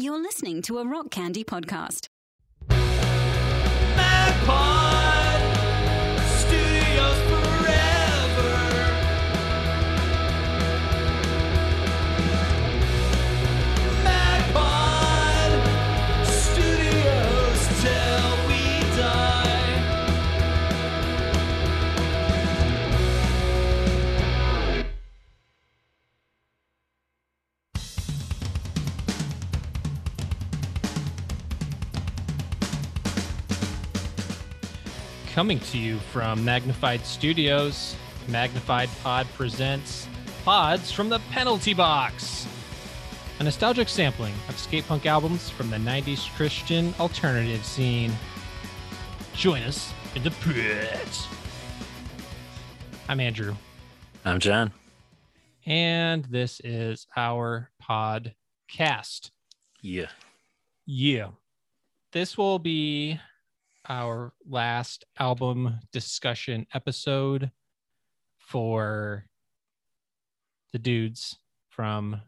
You're listening to a Rock Candy podcast. Coming to you from Magnified Studios, Magnified Pod presents Pods from the Penalty Box, a nostalgic sampling of skate punk albums from the 90s Christian alternative scene. Join us in the pit. I'm Andrew, I'm John. and this is our podcast. Yeah. Yeah. This will be our last album discussion episode for the dudes from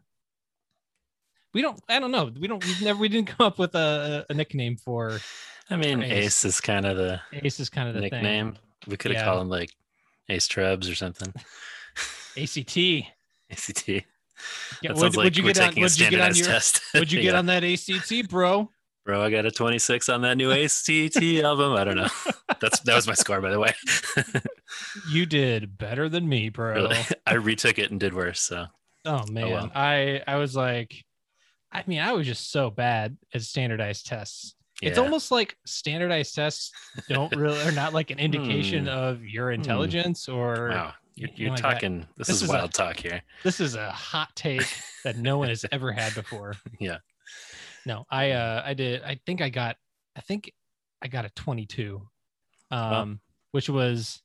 we don't I don't know. We don't we've never we didn't come up with a, a nickname for I mean, Ace. Ace, is kind of the Ace is kind of the nickname. We could have Yeah. called him like Ace Trebs or something. thing. ACT. ACT. Yeah, would, like would you get on would you get on your test. would you get on that ACT, bro? Bro, I got a 26 on that new ACT album. I don't know. That's that was my score, by the way. You did better than me, bro. Really. I retook it and did worse. So Oh man, well. I I was like, I mean, I was just so bad at standardized tests. It's almost like standardized tests don't really are not like an indication Hmm. of your intelligence or wow. You're, you you're know, like that. talking. This, This is, is a- wild talk here. this is a hot take that no one has ever had before. Yeah. No, I uh I did I think I got I think I got a 22. Um which was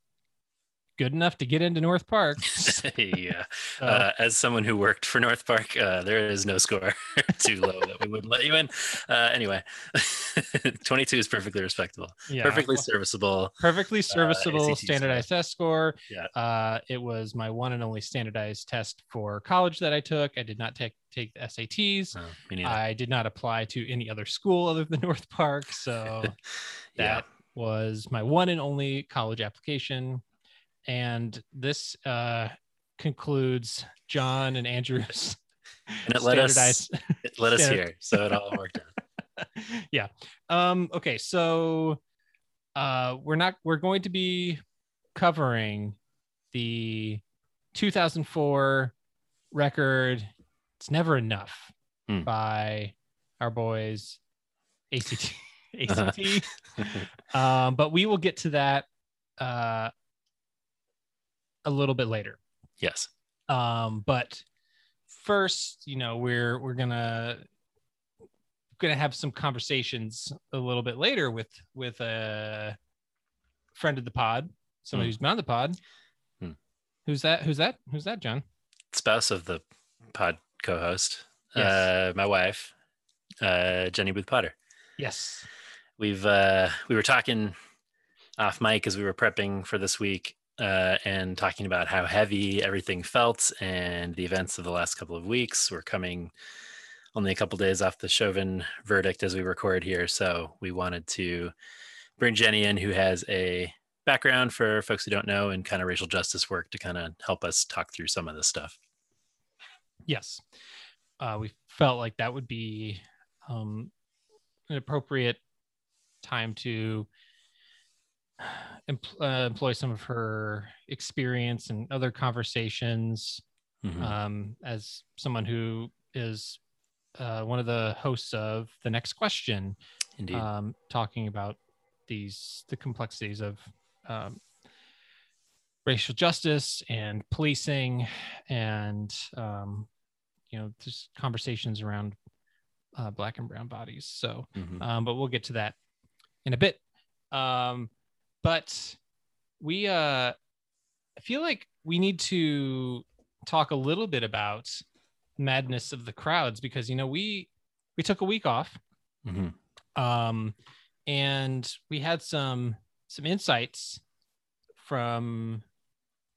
good enough to get into North Park. yeah. So, Uh, as someone who worked for North Park, uh, there is no score too low that we wouldn't let you in. Uh, anyway, 22 is perfectly respectable, yeah. perfectly serviceable. perfectly serviceable ACT standardized test score. Yeah. Uh, it was my one and only standardized test for college that I took. I did not take take the SATs. Oh. I did not apply to any other school other than North Park. So yeah. that was my one and only college application. And this uh, concludes John and Andrew's And it let us, it let us hear. So it all worked out. yeah. Um, okay, so uh we're not we're going to be covering the 2004 record It's Never Enough Hmm. by our boys ACT Uh-huh. ACT. um, but we will get to that uh a little bit later. yes. Um, but first, you know, we're we're gonna gonna have some conversations a little bit later with with a friend of the pod, somebody Hmm. who's been on the pod. Hmm. Who's that? Who's that? Who's that, John? Spouse of the pod co host, Yes. uh, my wife, uh, Jenny Booth Potter. Yes. we've uh we were talking off mic as we were prepping for this week uh and talking about how heavy everything felt and the events of the last couple of weeks we're coming only a couple days off the chauvin verdict as we record here so we wanted to bring jenny in who has a background for folks who don't know and kind of racial justice work to kind of help us talk through some of this stuff Yes. Uh, we felt like that would be um, an appropriate time to empl- uh, employ some of her experience and other conversations Mhm. um, as someone who is uh, one of the hosts of the next question indeed um, talking about these the complexities of um, racial justice and policing and um, you know just conversations around uh, black and brown bodies so Mhm. um, but we'll get to that in a bit um, but we uh, i feel like we need to talk a little bit about madness of the crowds because you know we we took a week off Mhm. um and we had some some insights from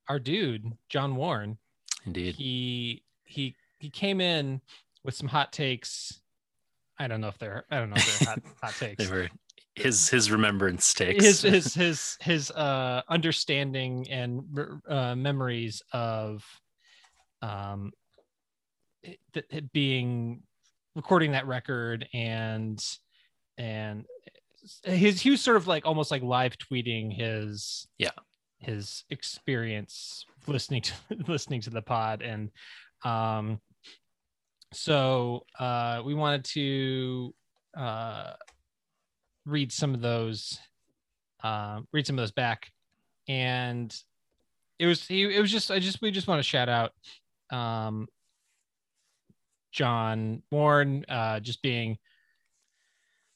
our dude john warren indeed he he he came in with some hot takes I don't know if they're I don't know if they're hot, hot takes. They were his his remembrance takes. his his his his uh understanding and uh memories of um it, it being recording that record and and his he was sort of like almost like live tweeting his Yeah. his experience listening to listening to the pod and um so uh we wanted to uh read some of those uh, read some of those back and it was he it was just i just we just want to shout out um john warren uh just being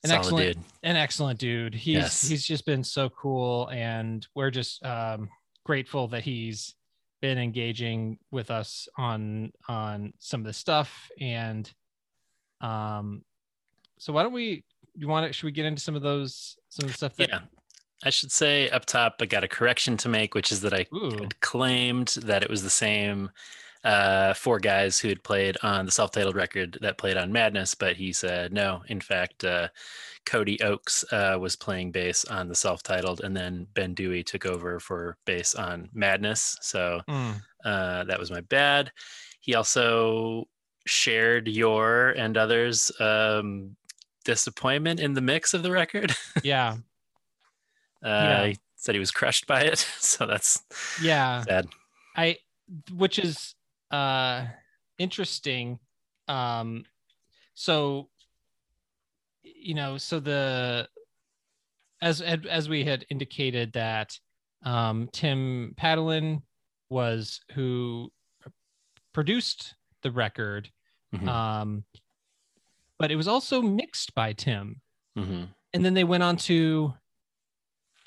an Solid excellent dude. an excellent dude he's Yes. he's just been so cool and we're just um grateful that he's been engaging with us on on some of this stuff and um so why don't we you want to should we get into some of those some of the stuff that Yeah. I should say up top, I got a correction to make, which is that I had claimed that it was the same uh, four guys who had played on the self-titled record that played on Madness, but he said no. In fact, uh, Cody Oakes uh, was playing bass on the self-titled, and then Ben Dewey took over for bass on Madness. So Mm, uh, that was my bad. He also shared your and others' um, disappointment in the mix of the record. yeah Uh, Yeah. He said he was crushed by it, so that's yeah sad. i which is uh interesting um so you know so the as as we had indicated that um tim padalin was who produced the record Mhm, um but it was also mixed by tim mhm. and then they went on to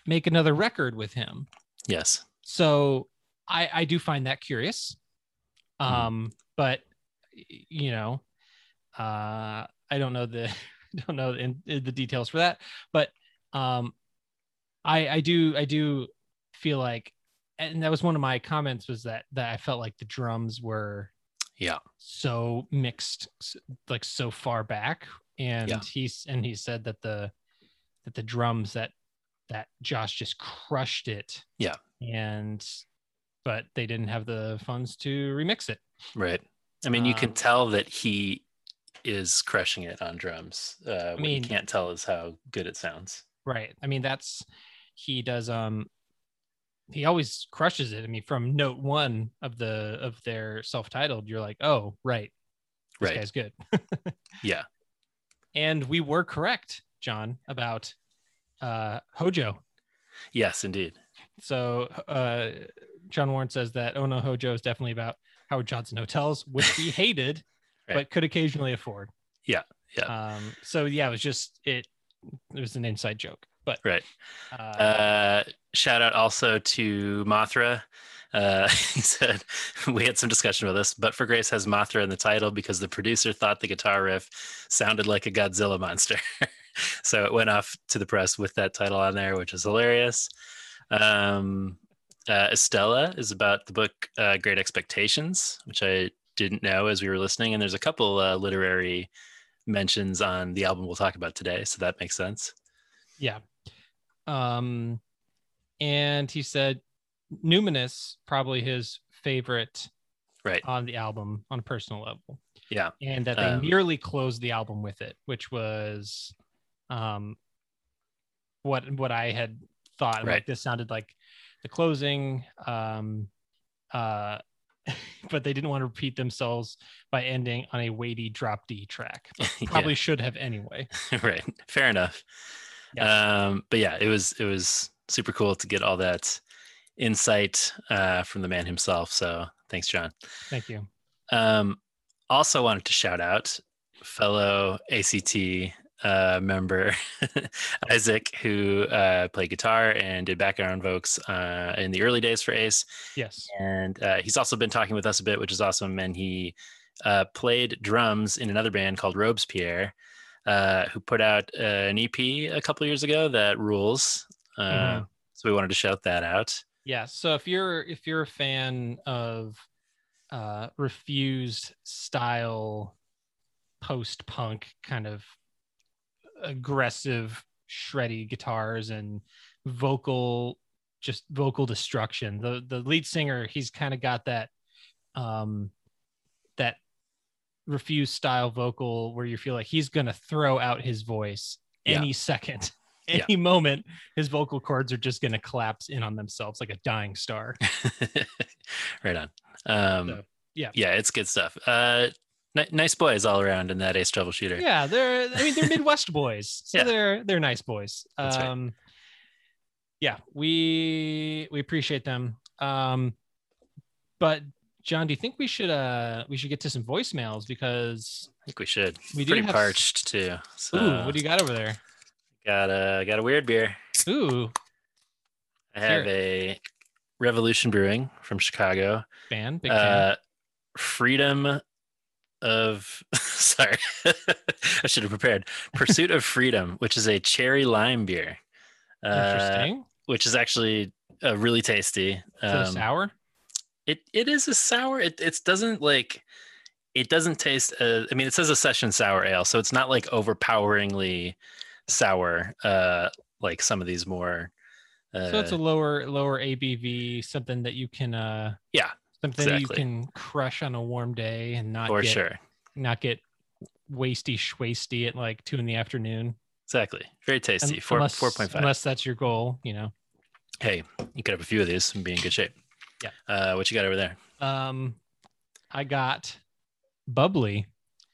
make another record with him Yes. so i i do find that curious Mhm. um but you know uh i don't know the don't know in, in the details for that but um i i do i do feel like and that was one of my comments was that that i felt like the drums were Yeah. so mixed like so far back and Yeah. he's and he said that the that the drums that that josh just crushed it Yeah. and but they didn't have the funds to remix it Right. I mean, you can Um, tell that he is crushing it on drums. Uh, what mean- you can't tell is how good it sounds. right i mean that's he does um he always crushes it i mean from note one of the of their self-titled you're like oh right this Right. guy's good Yeah. and we were correct john about uh hojo Yes, indeed. So uh, John Warren says that Oh No Hojo is definitely about Howard Johnson hotels, which he hated, Right. but could occasionally afford. Yeah, yeah. Um, so yeah, it was just it. It was an inside joke, but Right. uh, Uh, shout out also to Mothra. Uh, he said we had some discussion about this, but for Grace has Mothra in the title because the producer thought the guitar riff sounded like a Godzilla monster. so it went off to the press with that title on there, which is hilarious. Um, uh, Estella is about the book uh, Great Expectations, which I didn't know as we were listening. And there's a couple uh, literary mentions on the album we'll talk about today, so that makes sense. yeah. Um, and he said Numinous probably his favorite Right. on the album on a personal level. Yeah. and that they Um, nearly closed the album with it, which was um what what I had thought. Right. Like this sounded like the closing. Um uh but they didn't want to repeat themselves by ending on a weighty drop D track. Yeah. Probably should have anyway. right fair enough um but yeah it was it was super cool to get all that insight uh from the man himself so thanks john Thank you. um also wanted to shout out fellow act uh member isaac who uh played guitar and did background vocals uh in the early days for ace Yes. and uh, he's also been talking with us a bit, which is awesome. And he uh, played drums in another band called Robespierre, uh, who put out uh, an EP a couple years ago that rules. Uh, Mhm. So we wanted to shout that out. Yeah. So if you're if you're a fan of uh refused style post punk kind of aggressive, shreddy guitars and vocal, just vocal destruction. The the lead singer, he's kind of got that, um, that refuse style vocal where you feel like he's gonna throw out his voice Yeah. any second. Yeah. Any moment, his vocal cords are just going to collapse in on themselves like a dying star. right on. Um, So, yeah. yeah, it's good stuff. Uh, ni- nice boys all around in that ace troubleshooter. Yeah, they're I mean they're Midwest boys, so Yeah. they're they're nice boys. That's right. Um yeah, we we appreciate them. Um but John, do you think we should uh we should get to some voicemails because I think we should. We do Pretty have parched too. So ooh, what do you got over there? got a got a weird beer. Ooh, I have a Revolution Brewing from Chicago. fan, big fan. Uh, freedom of sorry, I should have prepared. Pursuit of Freedom, which is a cherry lime beer. Uh, Interesting. which is actually uh, really tasty. Is it a Um, sour? It it is a sour. It it doesn't like it doesn't taste. Uh, I mean, it says a session sour ale, so it's not like overpoweringly sour. Uh, like some of these more. Uh, so it's a lower lower ABV, something that you can uh yeah, something that you can crush on a warm day and not for get sure. not get wasty schwasty at like two in the afternoon. Exactly. Very tasty. Four unless, four point five. Unless that's your goal, you know. Hey, you could have a few of these and be in good shape. Yeah. Uh, what you got over there? Um, I got bubbly,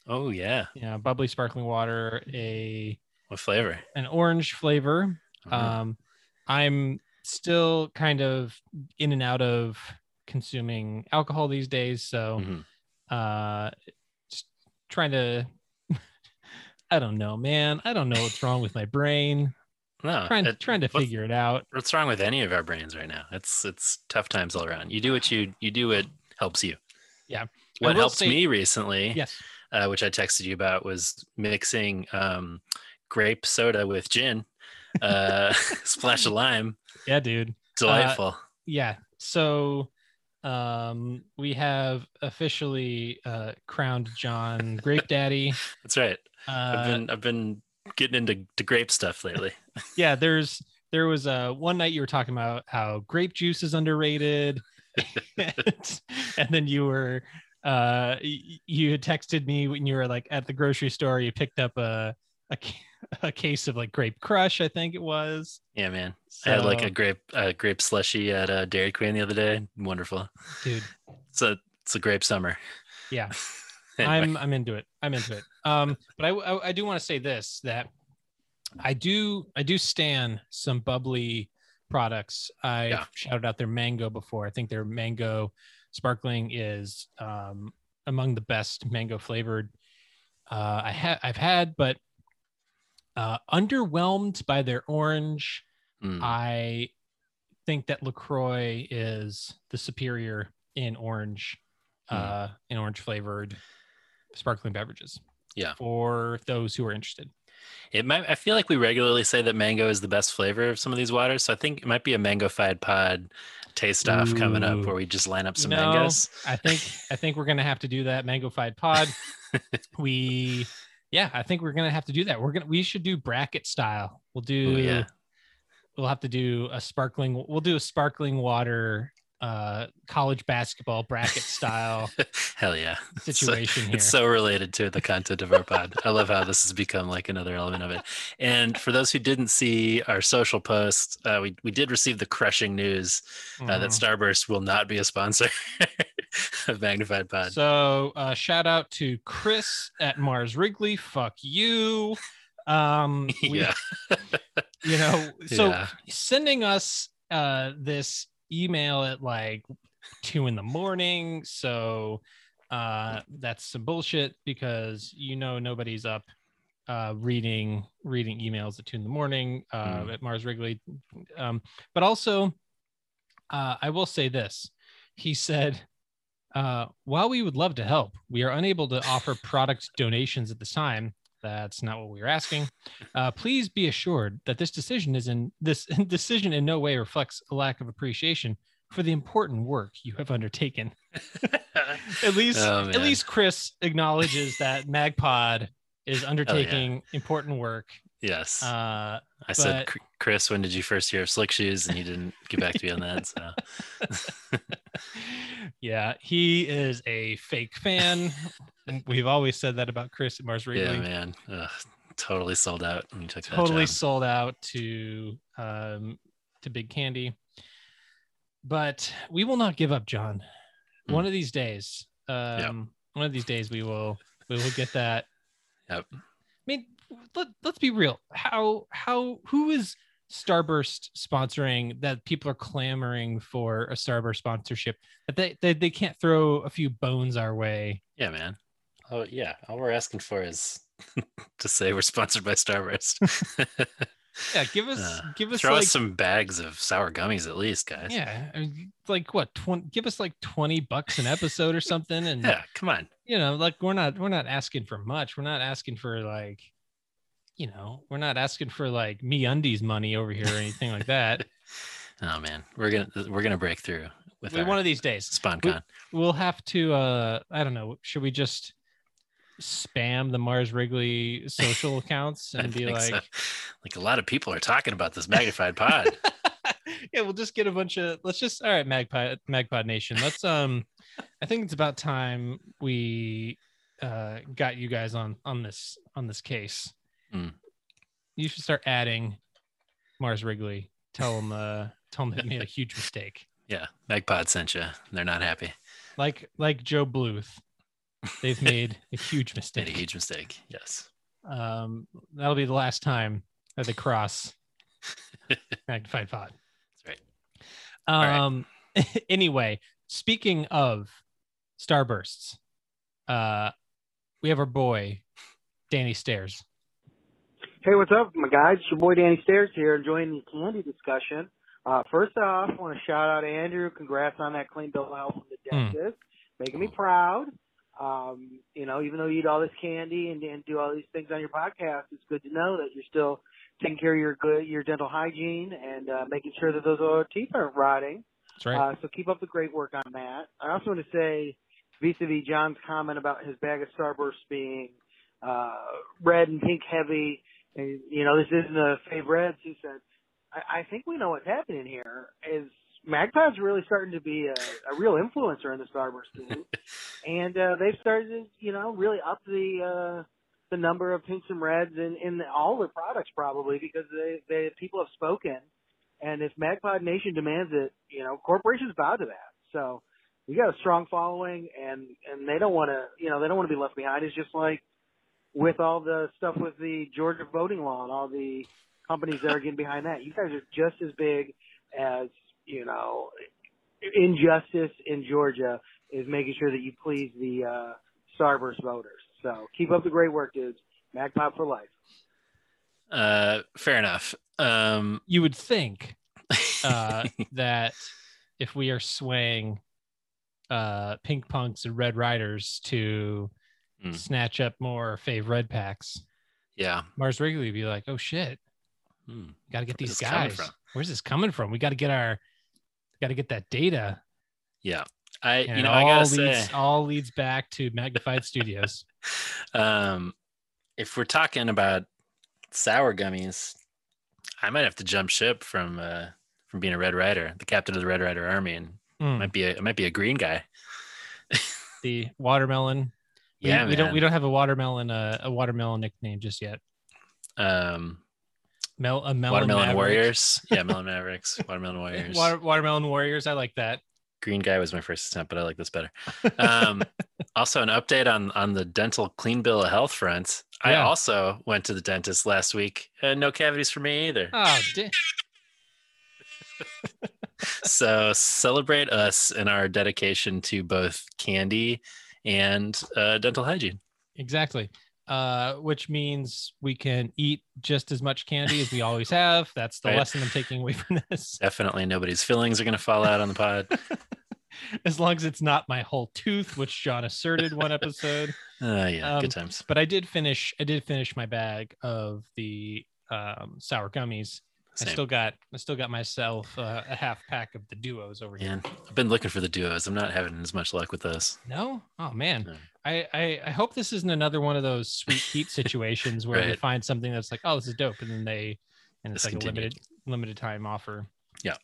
Oh yeah. Yeah, bubbly sparkling water, a What flavor? an orange flavor. Mhm. Um, I'm still kind of in and out of consuming alcohol these days, so Mhm. uh, just trying to. I don't know, man. I don't know what's wrong with my brain. No. trying it- trying to figure it out. What's wrong with any of our brains right now? It's it's tough times all around. You do what you you do what helps you. Yeah. What helped say- me recently, Yes. uh, which I texted you about, was mixing um, grape soda with gin, uh, splash of lime. Yeah, dude. Delightful. yeah so um we have officially uh crowned john grape daddy That's right. uh I've been I've been getting into to grape stuff lately. yeah there's there was uh one night you were talking about how grape juice is underrated and, and then you were uh you had texted me when you were like at the grocery store you picked up a a, a case of like grape crush i think it was Yeah, man. I had like a grape a grape slushy at uh, Dairy Queen the other day. Wonderful. dude It's a it's a grape summer. Yeah. Anyway. I'm I'm into it. I'm into it. Um, but I I, I do want to say this that I do I do stand some bubbly products. I Yeah. shouted out their mango before. I think their mango sparkling is um, among the best mango flavored uh, I have I've had, but uh, underwhelmed by their orange. Mm, I think that Lacroix is the superior in orange, Hmm. uh, in orange flavored sparkling beverages. Yeah. For those who are interested. It might. I feel like we regularly say that mango is the best flavor of some of these waters. So I think it might be a mango-fied pod taste off coming up where we just line up some No. mangoes. I think I think we're gonna have to do that mango fied pod. we yeah, I think we're gonna have to do that. We're gonna we should do bracket style. We'll do Ooh, yeah. we'll have to do a sparkling we'll do a sparkling water uh college basketball bracket style Hell yeah. So- situation here. It's so related to the content of our pod. I love how this has become like another element of it. And for those who didn't see our social post, uh, we, we did receive the crushing news uh, that Mhm. Starburst will not be a sponsor of Magnified Pod. So uh, shout out to Chris at Mars Wrigley. Fuck you. Um, we, yeah. you know, so Yeah. sending us uh this email at like two in the morning. So uh that's some bullshit because you know nobody's up uh reading reading emails at two in the morning uh Mm. at Mars Wrigley. Um, but also uh I will say this. He said uh, while we would love to help, we are unable to offer product donations at this time. That's not what we were asking. Uh, please be assured that this decision is in this decision in no way reflects a lack of appreciation for the important work you have undertaken. At least, Oh, at least Chris acknowledges that MagPod is undertaking important work Yes. Uh, I said, but- "Cr- Chris, when did you first hear of Slick Shoes? And he didn't get back to me on that. So yeah, he is a fake fan. We've always said that about Chris at Mars Wrigley. yeah, man, Ugh, totally sold out when you took totally sold out to um to Big Candy. But we will not give up, John. Mm. One of these days, um, one of these days we will we will get that. Yep. I mean, let, let's be real. How how who is Starburst sponsoring that people are clamoring for a Starburst sponsorship that they, they they can't throw a few bones our way. Yeah, man. Oh yeah, all we're asking for is to say we're sponsored by Starburst. Yeah, give us Uh, give us Throw like us some bags of sour gummies at least, guys. Yeah, I mean, like what? Twenty? Give us like twenty bucks an episode or something, and Yeah, come on. you know, like we're not we're not asking for much. We're not asking for like, you know, we're not asking for like MeUndies money over here or anything like that. Oh man, we're gonna we're gonna break through with We- one of these days, sponcon. we'll have to. uh I don't know. Should we just spam the Mars Wrigley social accounts and be like, so. like a lot of people are talking about this magnified pod. yeah, we'll just get a bunch of let's just all right, Magpie Magpie Nation. Let's um I think it's about time we uh got you guys on on this on this case. Hmm. You should start adding Mars Wrigley. Tell them uh tell them they made a huge mistake. yeah, Magpod sent you. They're not happy. Like like Gob Bluth. They've made a huge Made mistake. a huge mistake. Yes. Um that'll be the last time that they cross magnified pod. That's right. right. Um anyway, speaking of starbursts, uh we have our boy Danny Stairs. Hey, what's up, my guys? It's your boy Danny Stairs here, enjoying the candy discussion. Uh, first off, I want to shout out Andrew. Congrats on that clean bill out from the Hmm. dentist, making me proud. Um, you know, even though you eat all this candy and, and do all these things on your podcast, it's good to know that you're still taking care of your good your dental hygiene and uh, making sure that those teeth aren't rotting. That's right. Uh, so keep up the great work on that. I also want to say, vis-a-vis John's comment about his bag of Starburst being uh, red and pink heavy, and you know this isn't a Fave Reds. He said, I, I think we know what's happening here. Is Magpie's really starting to be a, a real influencer in the Starburst team, and uh, they've started to, you know, really up the uh, the number of pinks and reds in, in all their products probably because they, they people have spoken and if Magpie Nation demands it, you know, corporations bow to that. So we got a strong following, and and they don't want to, you know, they don't want to be left behind. It's just like with all the stuff with the Georgia voting law and all the companies that are getting behind that. You guys are just as big as you know, injustice in Georgia is making sure that you please the uh, Starburst voters. So keep up the great work, dudes. Magpie for life. Uh, fair enough. Um, you would think uh that if we are swaying uh pink punks and red riders to Hmm. snatch up more fave red packs, yeah. Mars Wrigley would be like, oh shit, Hmm. got to get Where's these guys. Where's this coming from? We got to get our, got to get that data. Yeah. I, And you know, all I gotta leads, say, all leads back to Magnified Studios. um, if we're talking about sour gummies, I might have to jump ship from uh, from being a Red Rider, the captain of the Red Rider Army, and Mm, might be a might be a green guy. the watermelon. Yeah, we don't we don't have a watermelon uh, a watermelon nickname just yet. Um, Mel, a melon Watermelon Maverick. Warriors, yeah, Melon Mavericks, Watermelon Warriors. Water, watermelon warriors. I like that. Green guy was my first attempt, but I like this better. Um, also, an update on on the dental clean bill of health front. I also went to the dentist last week. and no cavities for me either. Oh, di- so celebrate us in our dedication to both candy and uh, dental hygiene. exactly. Uh, which means we can eat just as much candy as we always have. That's the Right. lesson I'm taking away from this. Definitely nobody's fillings are going to fall out on the pod. As long as it's not my whole tooth, which John asserted one episode. Uh, yeah, Um, good times. But I did finish. I did finish my bag of the um, sour gummies. I still got I still got myself uh, a half pack of the duos over here. Man, I've been looking for the duos. I'm not having as much luck with those. No? Oh man. No. I, I I hope this isn't another one of those sweet heat situations where they Right. find something that's like, oh, this is dope, and then they and it's like a limited limited time offer. Yeah.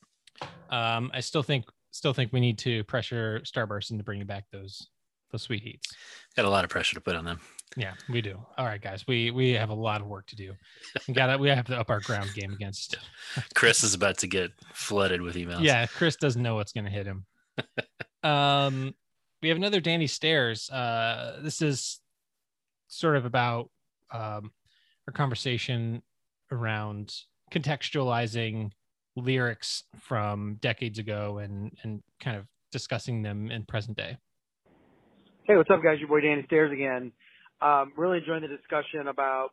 Um, I still think still think we need to pressure Starburst into bringing back those those sweet heats. Got a lot of pressure to put on them. Yeah, we do. All right, guys, we we have a lot of work to do. We got to we have to up our ground game against. Chris is about to get flooded with emails. Yeah, Chris doesn't know what's going to hit him. um, we have another Danny Stairs. Uh, this is sort of about um, our conversation around contextualizing lyrics from decades ago and and kind of discussing them in present day. Hey, what's up, guys? Your boy Danny Stairs again. Um, really enjoying the discussion about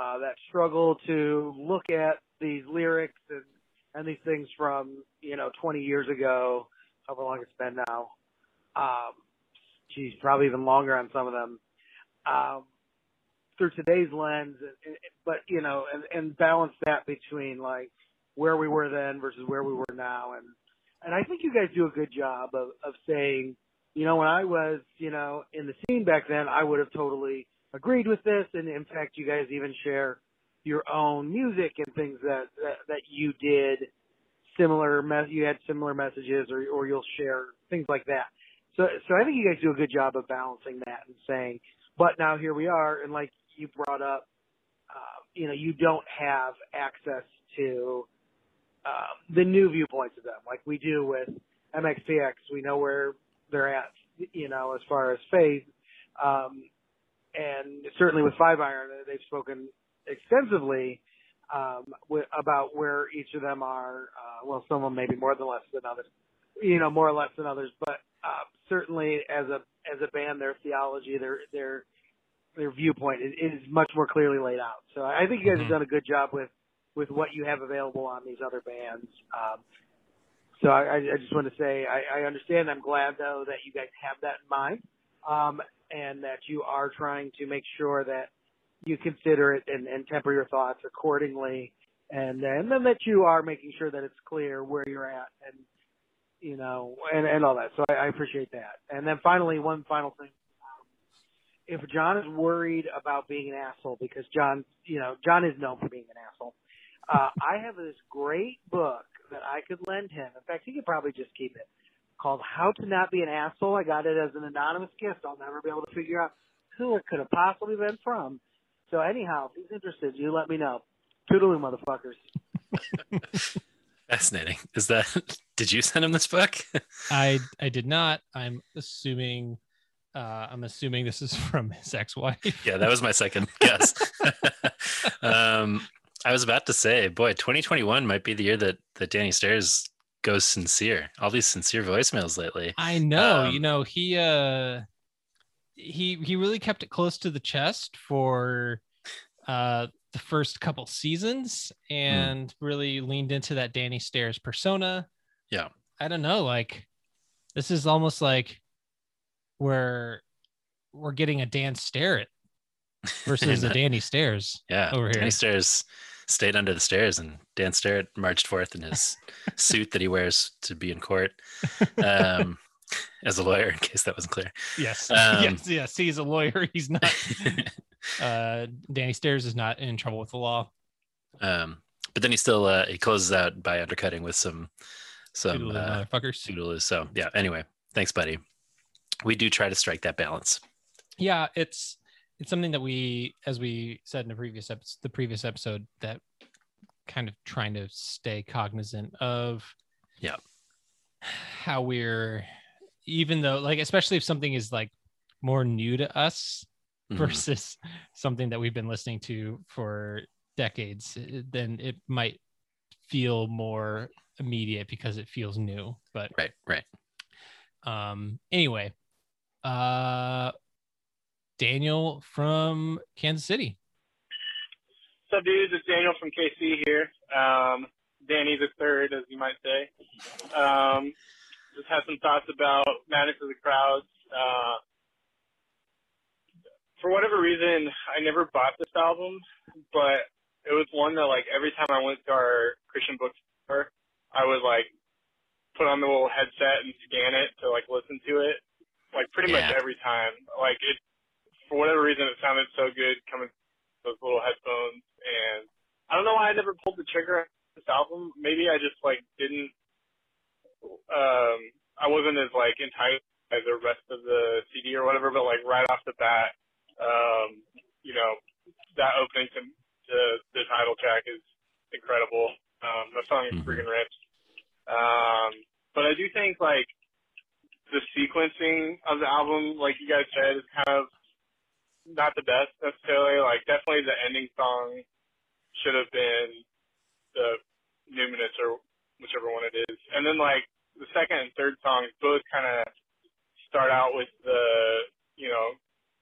uh, that struggle to look at these lyrics and, and these things from, you know, 20 years ago, however long it's been now. Um, geez, probably even longer on some of them. Um, through today's lens, but, you know, and, and balance that between, like, where we were then versus where we were now. And, and I think you guys do a good job of, of saying, you know, when I was, you know, in the scene back then, I would have totally agreed with this. And in fact, you guys even share your own music and things that, that, that you did similar, you had similar messages or, or you'll share things like that. So, so I think you guys do a good job of balancing that and saying, but now here we are. And like you brought up, uh, you know, you don't have access to, um, the new viewpoints of them like we do with MXPX. We know where they're at, you know, as far as faith. Um, and certainly with Five Iron, they've spoken extensively um, wi- about where each of them are. Uh, well, some of them maybe more than less than others, you know, more or less than others. But uh, certainly as a as a band, their theology, their their their viewpoint is, is much more clearly laid out. So I think you guys Mhm. have done a good job with with what you have available on these other bands. Um, so I, I just want to say I, I understand. I'm glad though that you guys have that in mind, um, and that you are trying to make sure that you consider it and, and temper your thoughts accordingly, and and then that you are making sure that it's clear where you're at and you know and and all that. So I, I appreciate that. And then finally, one final thing. Um, if John is worried about being an asshole because John, you know, John is known for being an asshole. Uh, I have this great book that I could lend him. In fact, he could probably just keep it called How to Not Be an Asshole. I got it as an anonymous gift. I'll never be able to figure out who it could have possibly been from. So anyhow, if he's interested, you let me know. Toodaloo, motherfuckers. Fascinating. Is that? Did you send him this book? I I did not. I'm assuming. Uh, I'm assuming this is from his ex-wife. yeah, that was my second guess. um, I was about to say, boy, 2021 might be the year that that Danny Stairs goes sincere. All these sincere voicemails lately. I know. Um, you know, he uh he he really kept it close to the chest for uh the first couple seasons and really leaned into that Danny Stairs persona. Yeah. I don't know, like this is almost like we're we're getting a Dan Starrett versus a Danny Stairs. Yeah, over here. Danny. Stairs stayed under the stairs, and Dan Starrett marched forth in his suit that he wears to be in court um, as a lawyer. In case that wasn't clear. Yes. Um, yes, yes. He's a lawyer. He's not uh Danny Stairs is not in trouble with the law. um, but then he still uh, he closes out by undercutting with some some Toodaloo, uh, motherfuckers. Toodaloo. So yeah. Anyway, thanks, buddy. We do try to strike that balance. yeah it's it's something that we as we said in the previous episode the previous episode that kind of trying to stay cognizant of Yeah. how we're even though like especially if something is like more new to us Mhm. versus something that we've been listening to for decades eh, then it might feel more immediate because it feels new but Right, right. um anyway uh daniel from kansas city What's up, dudes? It's Daniel from KC here. Um, Danny the third, as you might say. Um, just had some thoughts about Madness of the Crowds. Uh, for whatever reason, I never bought this album, but it was one that like every time I went to our Christian bookstore, I would like put on the little headset and scan it to like listen to it, like pretty much every time. Like it, for whatever reason, it sounded so good coming those little headphones, and I don't know why I never pulled the trigger on this album. Maybe I just like didn't. Um, I wasn't as like enticed by the rest of the CD or whatever, but like right off the bat, um, you know, that opening to, to the title track is incredible. Um, the song is Mhm. freaking rips. Um, but I do think like the sequencing of the album, like you guys said, is kind of not the best necessarily. Like definitely the ending song should have been the Numinous or whichever one it is. And then like the second and third songs both kind of start out with the, you know,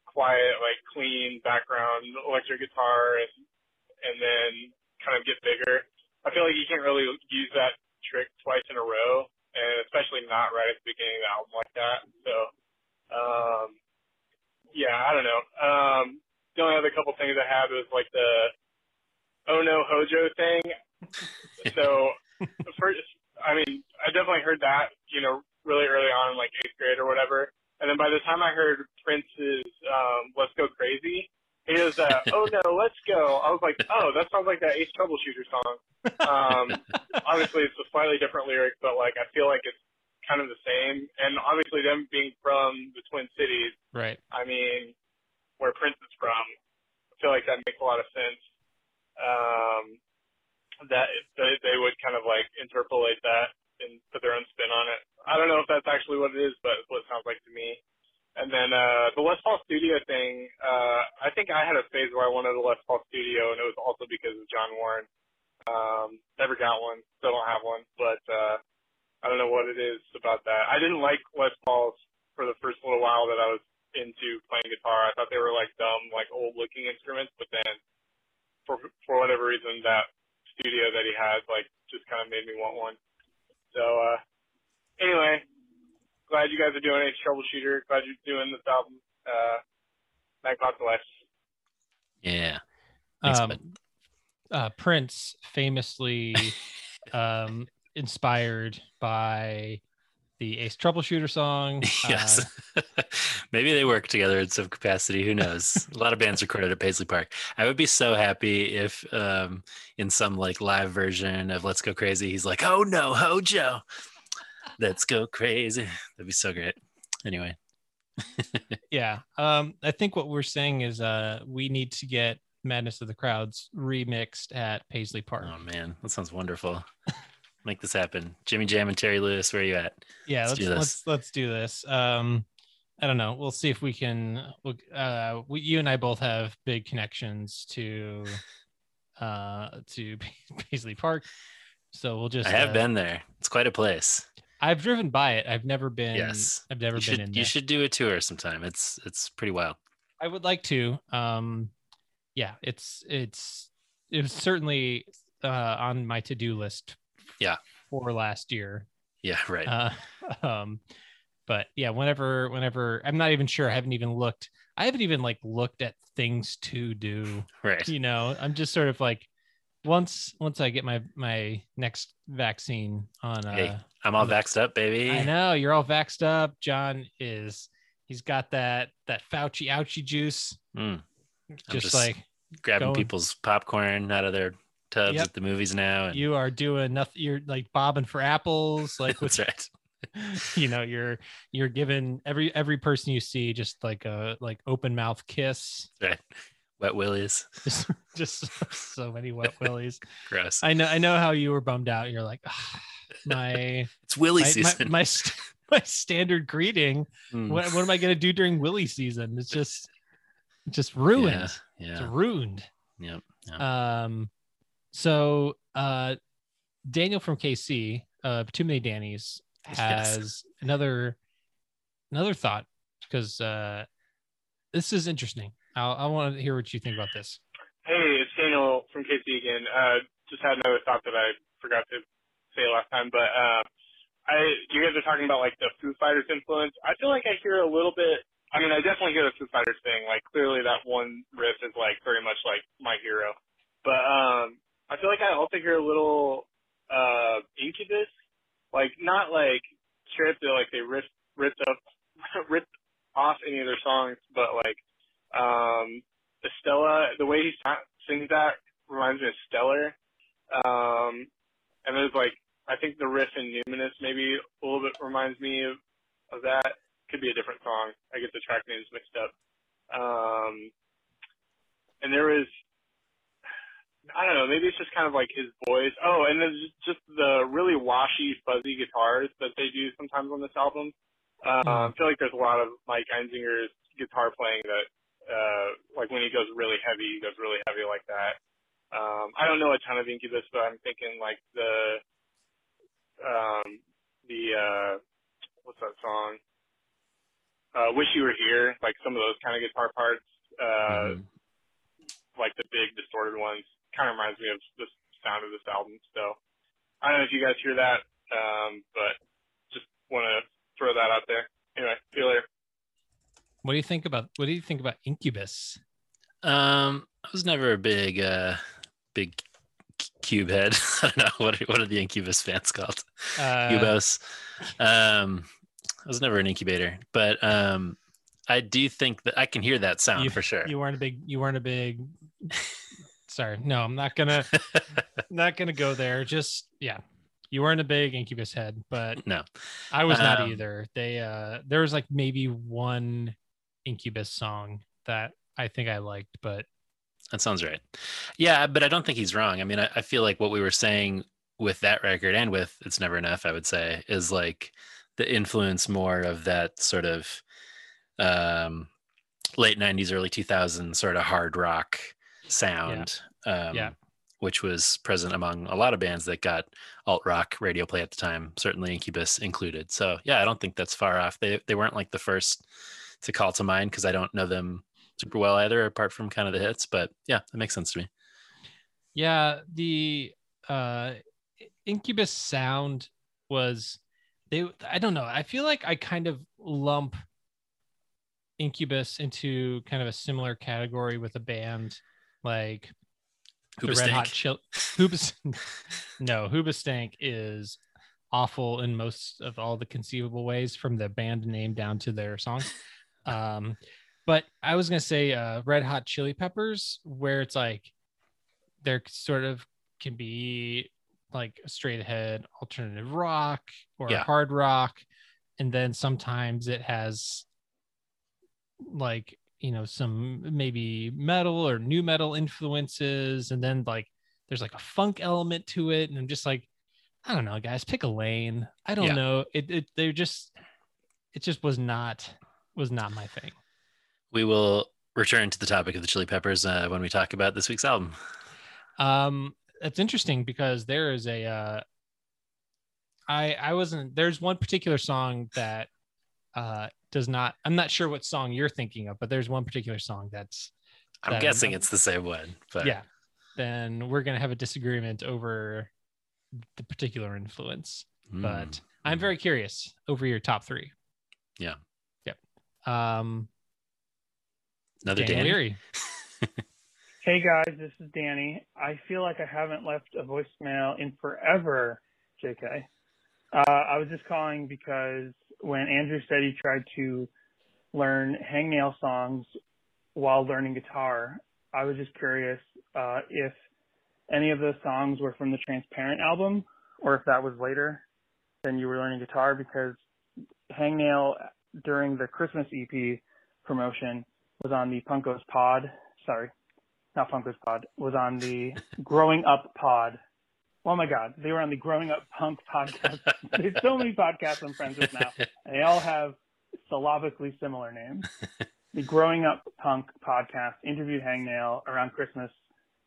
quiet, like clean background electric guitar and and then kind of get bigger. I feel like you can't really use that trick twice in a row, and especially not right at the beginning of the album like that. So, um, yeah, I don't know. Um, the only other couple things I had was like the oh no Hojo thing. So, first, I mean, I definitely heard that, you know, really early on in like eighth grade or whatever. And then by the time I heard Prince's um, "Let's Go Crazy," he was, uh, "Oh no, let's go." I was like, "Oh, that sounds like that Ace Troubleshooter song." Um, obviously, it's a slightly different lyric, but like I feel like it's kind of the same. And obviously, them being from the Twin Cities, Right. I mean, where Prince is from, I feel like that makes a lot of sense. Um, that they, they would kind of like interpolate that and put their own spin on it. I don't know if that's actually what it is, but it's what it sounds like to me. And then uh, the Les Paul Studio thing, uh, I think I had a phase where I wanted a Les Paul Studio, and it was also because of John Warren. Um, never got one, still don't have one, but uh, I don't know what it is about that. I didn't like Les Pauls for the first little while that I was into playing guitar. I thought they were like dumb, like old looking instruments, but then for for whatever reason that studio that he had like just kind of made me want one. So uh anyway, glad you guys are doing Ace Troubleshooter. Glad you're doing this album. Uh Magpie Celeste. Yeah. Thanks. Um, uh, Prince famously um, inspired by the Ace Troubleshooter song. yes. Uh, Maybe they work together in some capacity. Who knows? a lot of bands recorded at Paisley Park. I would be so happy if um, in some like live version of Let's Go Crazy, he's like, oh no, Hojo. Let's go crazy. That'd be so great. Anyway. yeah. Um, I think what we're saying is uh, we need to get Madness of the Crowds remixed at Paisley Park. Oh man, that sounds wonderful. Make this happen. Jimmy Jam and Terry Lewis, where are you at? yeah, let's let's do this. let's let's do this. Um, I don't know. We'll see if we can. Uh, we, you and I both have big connections to uh to Paisley Park, so we'll just. I have uh, been there. It's quite a place. I've driven by it. I've never been. Yes. I've never You been should in you there. should do a tour sometime. It's it's pretty wild. I would like to. Um, yeah, it's it's it was certainly uh, on my to do list. Yeah. For last year. Yeah, right. Uh, um, but yeah, whenever whenever I'm not even sure. I haven't even looked. I haven't even like looked at things to do. right. You know, I'm just sort of like once once I get my my next vaccine on. Uh, Hey, I'm all vaxxed up, baby. I know you're all vaxxed up. John is. He's got that that Fauci ouchie juice. Mm, Just, just like grabbing going- people's popcorn out of their tubs Yep. at the movies now. And you are doing nothing. You're like bobbing for apples. Like with, that's right. you know, you're you're giving every every person you see just like a like open mouth kiss. That's right. Wet willies. Just just so many wet willies. Gross. I know I know how you were bummed out. You're like "Ah, my it's willy my, my, season. my, st- my standard greeting. Mm, What what am I gonna do during Willie season? It's just just ruined. Yeah. It's Yeah. ruined. Yep. Um, so uh, Daniel from KC, uh, Too Many Dannies, Yes. has another another thought because uh, this is interesting. I'll, I want to hear what you think about this. Hey, it's Daniel from KC again. Uh, just had another thought that I forgot to say last time, but uh, I you guys are talking about like the Foo Fighters influence. I feel like I hear a little bit. I mean, I definitely hear the Foo Fighters thing. Like clearly, that one riff is like very much like my hero. But um, I feel like I also hear a little uh, Incubus, like not like straight up like they ripped ripped up ripped off any of their songs, but like um, Estella, the way he sings that reminds me of Stellar. Um, and there's like I think the riff in Numinous maybe a little bit reminds me of, of that. Could be a different song. I get the track names mixed up. Um, and there was, I don't know, maybe it's just kind of like his voice. Oh, and then just, the really washy, fuzzy guitars that they do sometimes on this album. Uh, I feel like there's a lot of Mike Einziger's guitar playing that, uh, like when he goes really heavy, he goes really heavy like that. Um, I don't know a ton of Incubus, but I'm thinking like the, um, the, uh, what's that song? Uh, Wish You Were Here, like some of those kind of guitar parts, uh, Mhm. like the big distorted ones, kind of reminds me of the sound of this album. So I don't know if you guys hear that, um, but just want to throw that out there. Anyway, see you later. What do you think about what do you think about Incubus? Um, I was never a big, uh, big cube head. I don't know what are, what are the Incubus fans called? Uh, Cubos. Um, I was never an incubator, but um, I do think that I can hear that sound you, for sure. You weren't a big. You weren't a big. Sorry, no, I'm not gonna not gonna go there. Just yeah, you weren't a big Incubus head, but no, I was not Um, either. They uh, there was like maybe one Incubus song that I think I liked, but that sounds right. Yeah, but I don't think he's wrong. I mean, I, I feel like what we were saying with that record and with It's Never Enough, I would say, is like the influence more of that sort of um, late 90s, early 2000s sort of hard rock sound. Um, Yeah. Which was present among a lot of bands that got alt rock radio play at the time, certainly Incubus included. So yeah, I don't think that's far off. They they weren't like the first to call to mind because I don't know them super well either, apart from kind of the hits. But yeah, that makes sense to me. yeah, the uh, Incubus sound was they. I don't know. I feel like I kind of lump Incubus into kind of a similar category with a band like the Red Hot. Chili. Hoobas, no, Hoobastank is awful in most of all the conceivable ways, from the band name down to their songs. Um, but I was gonna say uh, Red Hot Chili Peppers, where it's like there sort of can be like a straight ahead alternative rock or Yeah. hard rock, and then sometimes it has like you know some maybe metal or new metal influences and then like there's like a funk element to it and i'm just like i don't know guys pick a lane i don't Yeah. know it, it they're just it just was not was not my thing We will return to the topic of the Chili Peppers uh, when we talk about this week's album. um that's interesting because there is a uh i i wasn't there's one particular song that uh does not i'm not sure what song you're thinking of but there's one particular song that's I'm That- guessing it's the same one, but yeah then we're gonna have a disagreement over the particular influence Mm, but i'm very curious over your top three Yeah. yep um another Dan Danny. Leary. Hey guys, this is Danny. I feel like I haven't left a voicemail in forever, JK. Uh, I was just calling because when Andrew said he tried to learn hangnail songs while learning guitar, I was just curious uh, if any of those songs were from the Transparent album or if that was later than you were learning guitar because Hangnail during the Christmas EP promotion was on the Punkos Pod. Sorry, not Punkos Pod. Was on the Growing Up Pod. Oh my God, they were on the Growing Up Punk podcast. There's so many podcasts I'm friends with now. And they all have syllabically similar names. The Growing Up Punk podcast interviewed Hangnail around Christmas,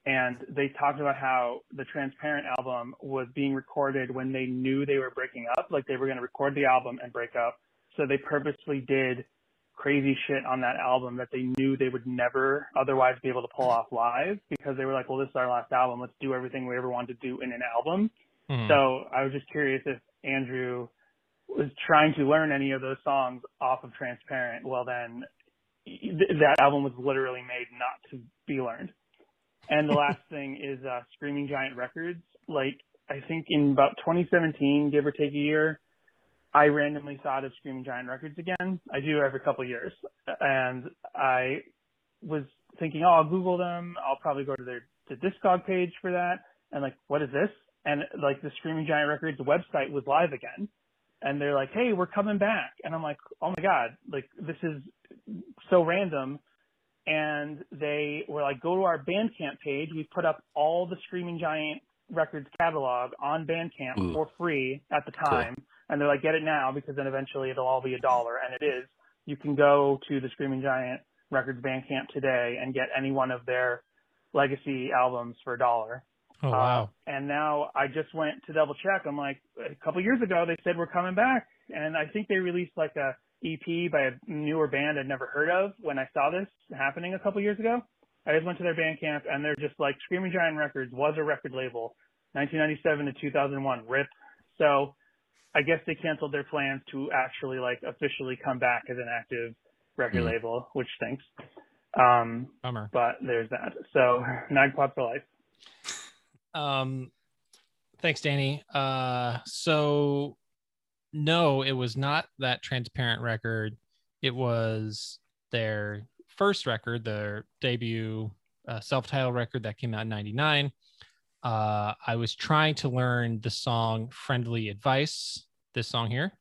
and they talked about how the Transparent album was being recorded when they knew they were breaking up, like they were going to record the album and break up. So they purposely did crazy shit on that album that they knew they would never otherwise be able to pull off live because they were like, well, this is our last album. Let's do everything we ever wanted to do in an album. Mhm. So I was just curious if Andrew was trying to learn any of those songs off of Transparent. Well, then th- that album was literally made not to be learned. And the last thing is uh, Screaming Giant Records. Like I think in about 2017, give or take a year, I randomly thought of Screaming Giant Records again. I do every couple of years, and I was thinking, oh, I'll Google them. I'll probably go to their the Discog page for that. And like, what is this? And like the Screaming Giant Records website was live again. And they're like, hey, we're coming back. And I'm like, oh my God, like this is so random. And they were like, go to our Bandcamp page. We put up all the Screaming Giant Records catalog on Bandcamp Ooh. for free at the time. And they're like, get it now because then eventually it'll all be a dollar. And it is. You can go to the Screaming Giant Records Bandcamp today and get any one of their legacy albums for a dollar. Oh Uh, wow. and now I just went to double check. I'm like, a couple years ago they said we're coming back, and I think they released like a EP by a newer band I'd never heard of when I saw this happening a couple years ago. I just went to their Bandcamp and they're just like Screaming Giant Records was a record label, 1997 to 2001, rip. So I guess they canceled their plans to actually like officially come back as an active record Mhm. label, which stinks. Um, Bummer. but there's that. So Magpod for life. Um, thanks, Danny. Uh, so no, it was not that transparent record. It was their first record, their debut uh, self-titled record that came out in '99. Uh, I was trying to learn the song "Friendly Advice." This song here.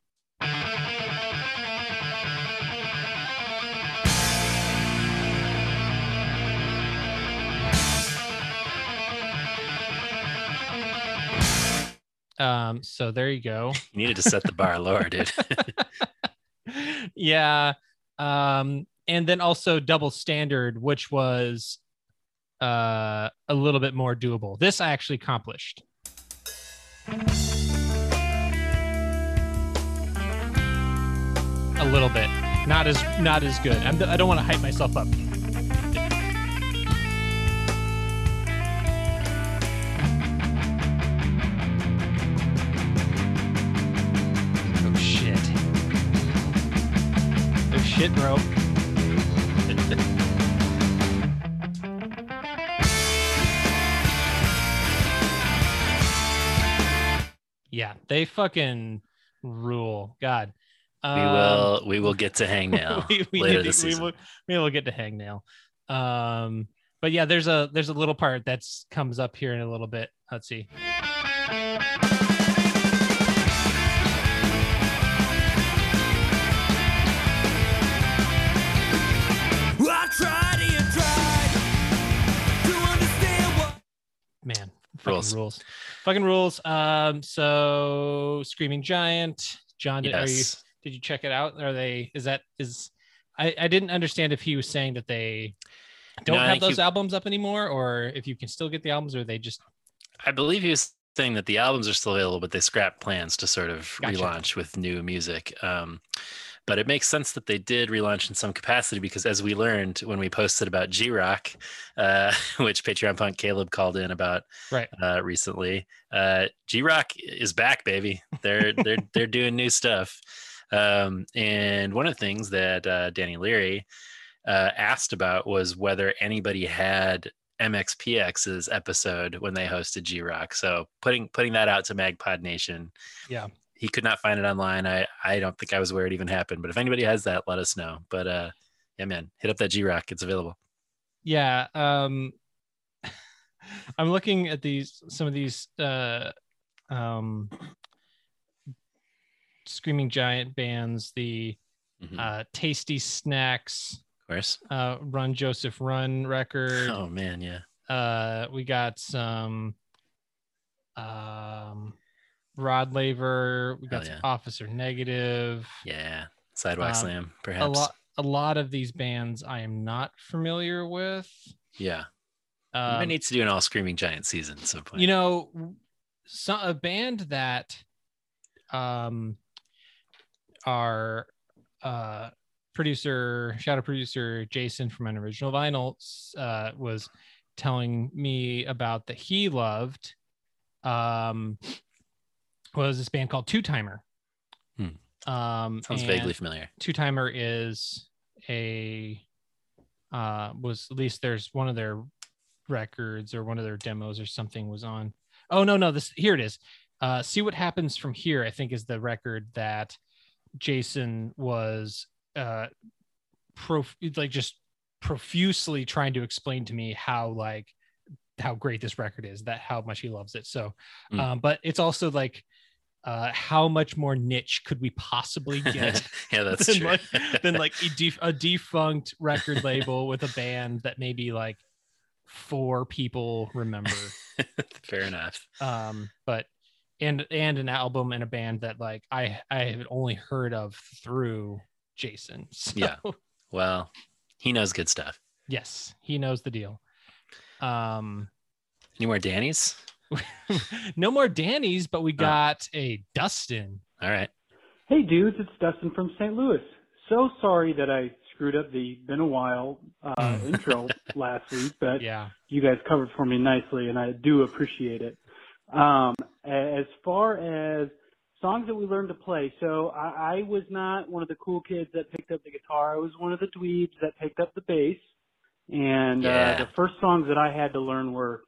Um, so there you go. You needed to set the bar lower, dude. yeah. Um, and then also double standard, which was uh a little bit more doable. This I actually accomplished. A little bit. Not as not as good. I'm, I don't want to hype myself up. Oh shit. Oh shit, bro. yeah, they fucking rule. God. We Um, will we will get to hangnail we, we later to- this we season. will, we will get to hangnail. Um, but yeah, there's a there's a little part that's comes up here in a little bit. Let's see. I tried and tried to understand what. Man, fucking Rules. rules. Fucking rules. Um, so Screaming Giant. John, did, are you Yes. Did you check it out? Are they is that is I, I didn't understand if he was saying that they don't No, have those he- albums up anymore, or if you can still get the albums, or they just I believe he was saying that the albums are still available, but they scrapped plans to sort of Gotcha. relaunch with new music. Um, but it makes sense that they did relaunch in some capacity because, as we learned when we posted about G Rock, uh, which Patreon punk Caleb called in about right. uh, recently, uh, G Rock is back, baby. They're they're they're doing new stuff. Um, and one of the things that uh, Danny Leary uh, asked about was whether anybody had MXPX's episode when they hosted G Rock. So putting putting that out to Magpod Nation. Yeah. He could not find it online. I I don't think I was aware it even happened. But if anybody has that, let us know. But uh, yeah, man, hit up that G Rock. It's available. Yeah. Um, I'm looking at these some of these uh, um, screaming giant bands. The Mhm. uh, Tasty Snacks, of course. uh, Run Joseph Run record. Oh man, yeah. Uh, we got some um, Rod Laver. We got yeah. Officer Negative. Yeah. Sidewalk Um, Slam, A perhaps. lot. A lot of these bands I am not familiar with. Yeah. Um, might need to do an all screaming giant season at some point. you know so a band that um our uh producer shadow producer jason from an original vinyl uh was telling me about that he loved um was this band called two timer Hmm. um sounds vaguely familiar. two timer is a uh was at least there's one of their records or one of their demos or something was on. Oh no, no, this here it is. Uh, see what happens from here. I think is the record that Jason was uh, prof- like just profusely trying to explain to me how like how great this record is, that how much he loves it. So, Mm. um, but it's also like uh, how much more niche could we possibly get yeah, that's than true. like than like a, def- a defunct record label with a band that maybe like four people remember Fair enough. um but and and an album and a band that like i i have only heard of through jason So, Yeah. Well, he knows good stuff. yes he knows the deal um Any more Danny's? no more danny's but we got a dustin All right. Hey dudes, it's Dustin from St. Louis. So sorry that I screwed up the been a while uh, intro last week, but yeah you guys covered for me nicely, and I do appreciate it. Um, as far as songs that we learned to play, so I, I was not one of the cool kids that picked up the guitar. I was one of the dweebs that picked up the bass. And Yeah. uh, the first songs that I had to learn were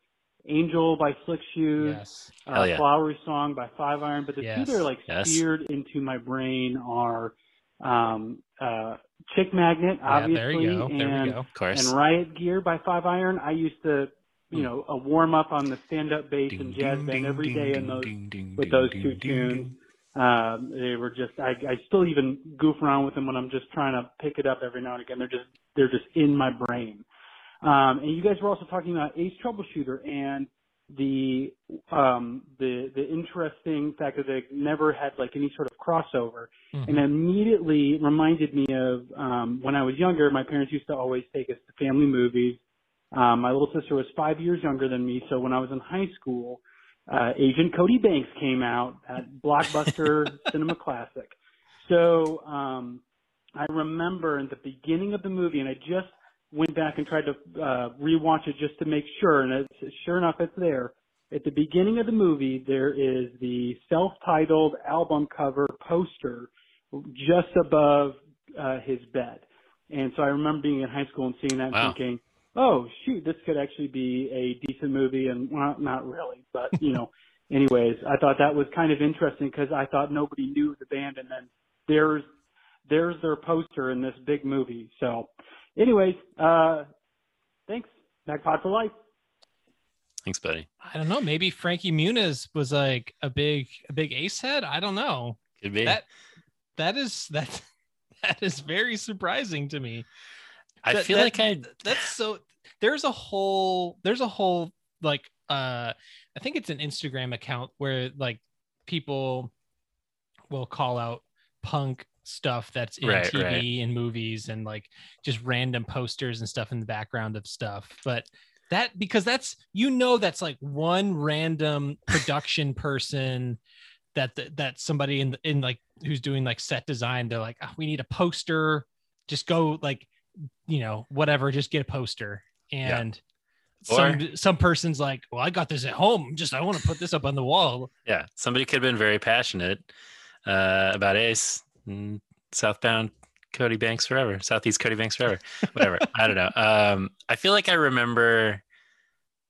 Angel by Slick Shoes, yes uh, yeah. Flowery Song by Five Iron, but the Yes. two that are like Yes. seared into my brain are um, uh, Chick Magnet, yeah obviously, there you go there and, we go Of course. and Riot Gear by Five Iron. I used to, you Hmm. know, a warm up on the stand up bass and jazz band every day in those with those two tunes. Um, they were just I, I still even goof around with them when I'm just trying to pick it up every now and again. They're just they're just in my brain. Um, and you guys were also talking about Ace Troubleshooter and the um, the the interesting fact that they never had like any sort of crossover, Mhm. and immediately reminded me of um, when I was younger. My parents used to always take us to family movies. Um, my little sister was five years younger than me, so when I was in high school, uh, Agent Cody Banks came out at Blockbuster Cinema Classic. So um, I remember in the beginning of the movie, and I just went back and tried to uh, rewatch it just to make sure, and it's, sure enough, it's there. At the beginning of the movie, there is the self-titled album cover poster just above uh, his bed. And so I remember being in high school and seeing that and thinking, oh, shoot, this could actually be a decent movie. And well, not really, but, you know, anyways, I thought that was kind of interesting because I thought nobody knew the band. And then there's, there's their poster in this big movie. So anyways, uh, thanks. Magpod for life. Thanks, buddy. i don't know maybe frankie muniz was like a big a big ace head i don't know Could be. that that is that that is very surprising to me I that- feel that- like I. that's so there's a whole there's a whole like uh i think it's an instagram account where like people will call out punk stuff that's in Right, tv right. and movies and like just random posters and stuff in the background of stuff. But that because that's you know that's like one random production person that that somebody in in like who's doing like set design they're like oh, we need a poster. Just go like you know whatever just get a poster Yeah. and some Or- some person's like well i got this at home just i want to put this up on the wall Yeah, somebody could have been very passionate uh, about Ace. and Southbound Cody Banks forever. Southeast Cody Banks forever. Whatever. I don't know. Um, I feel like I remember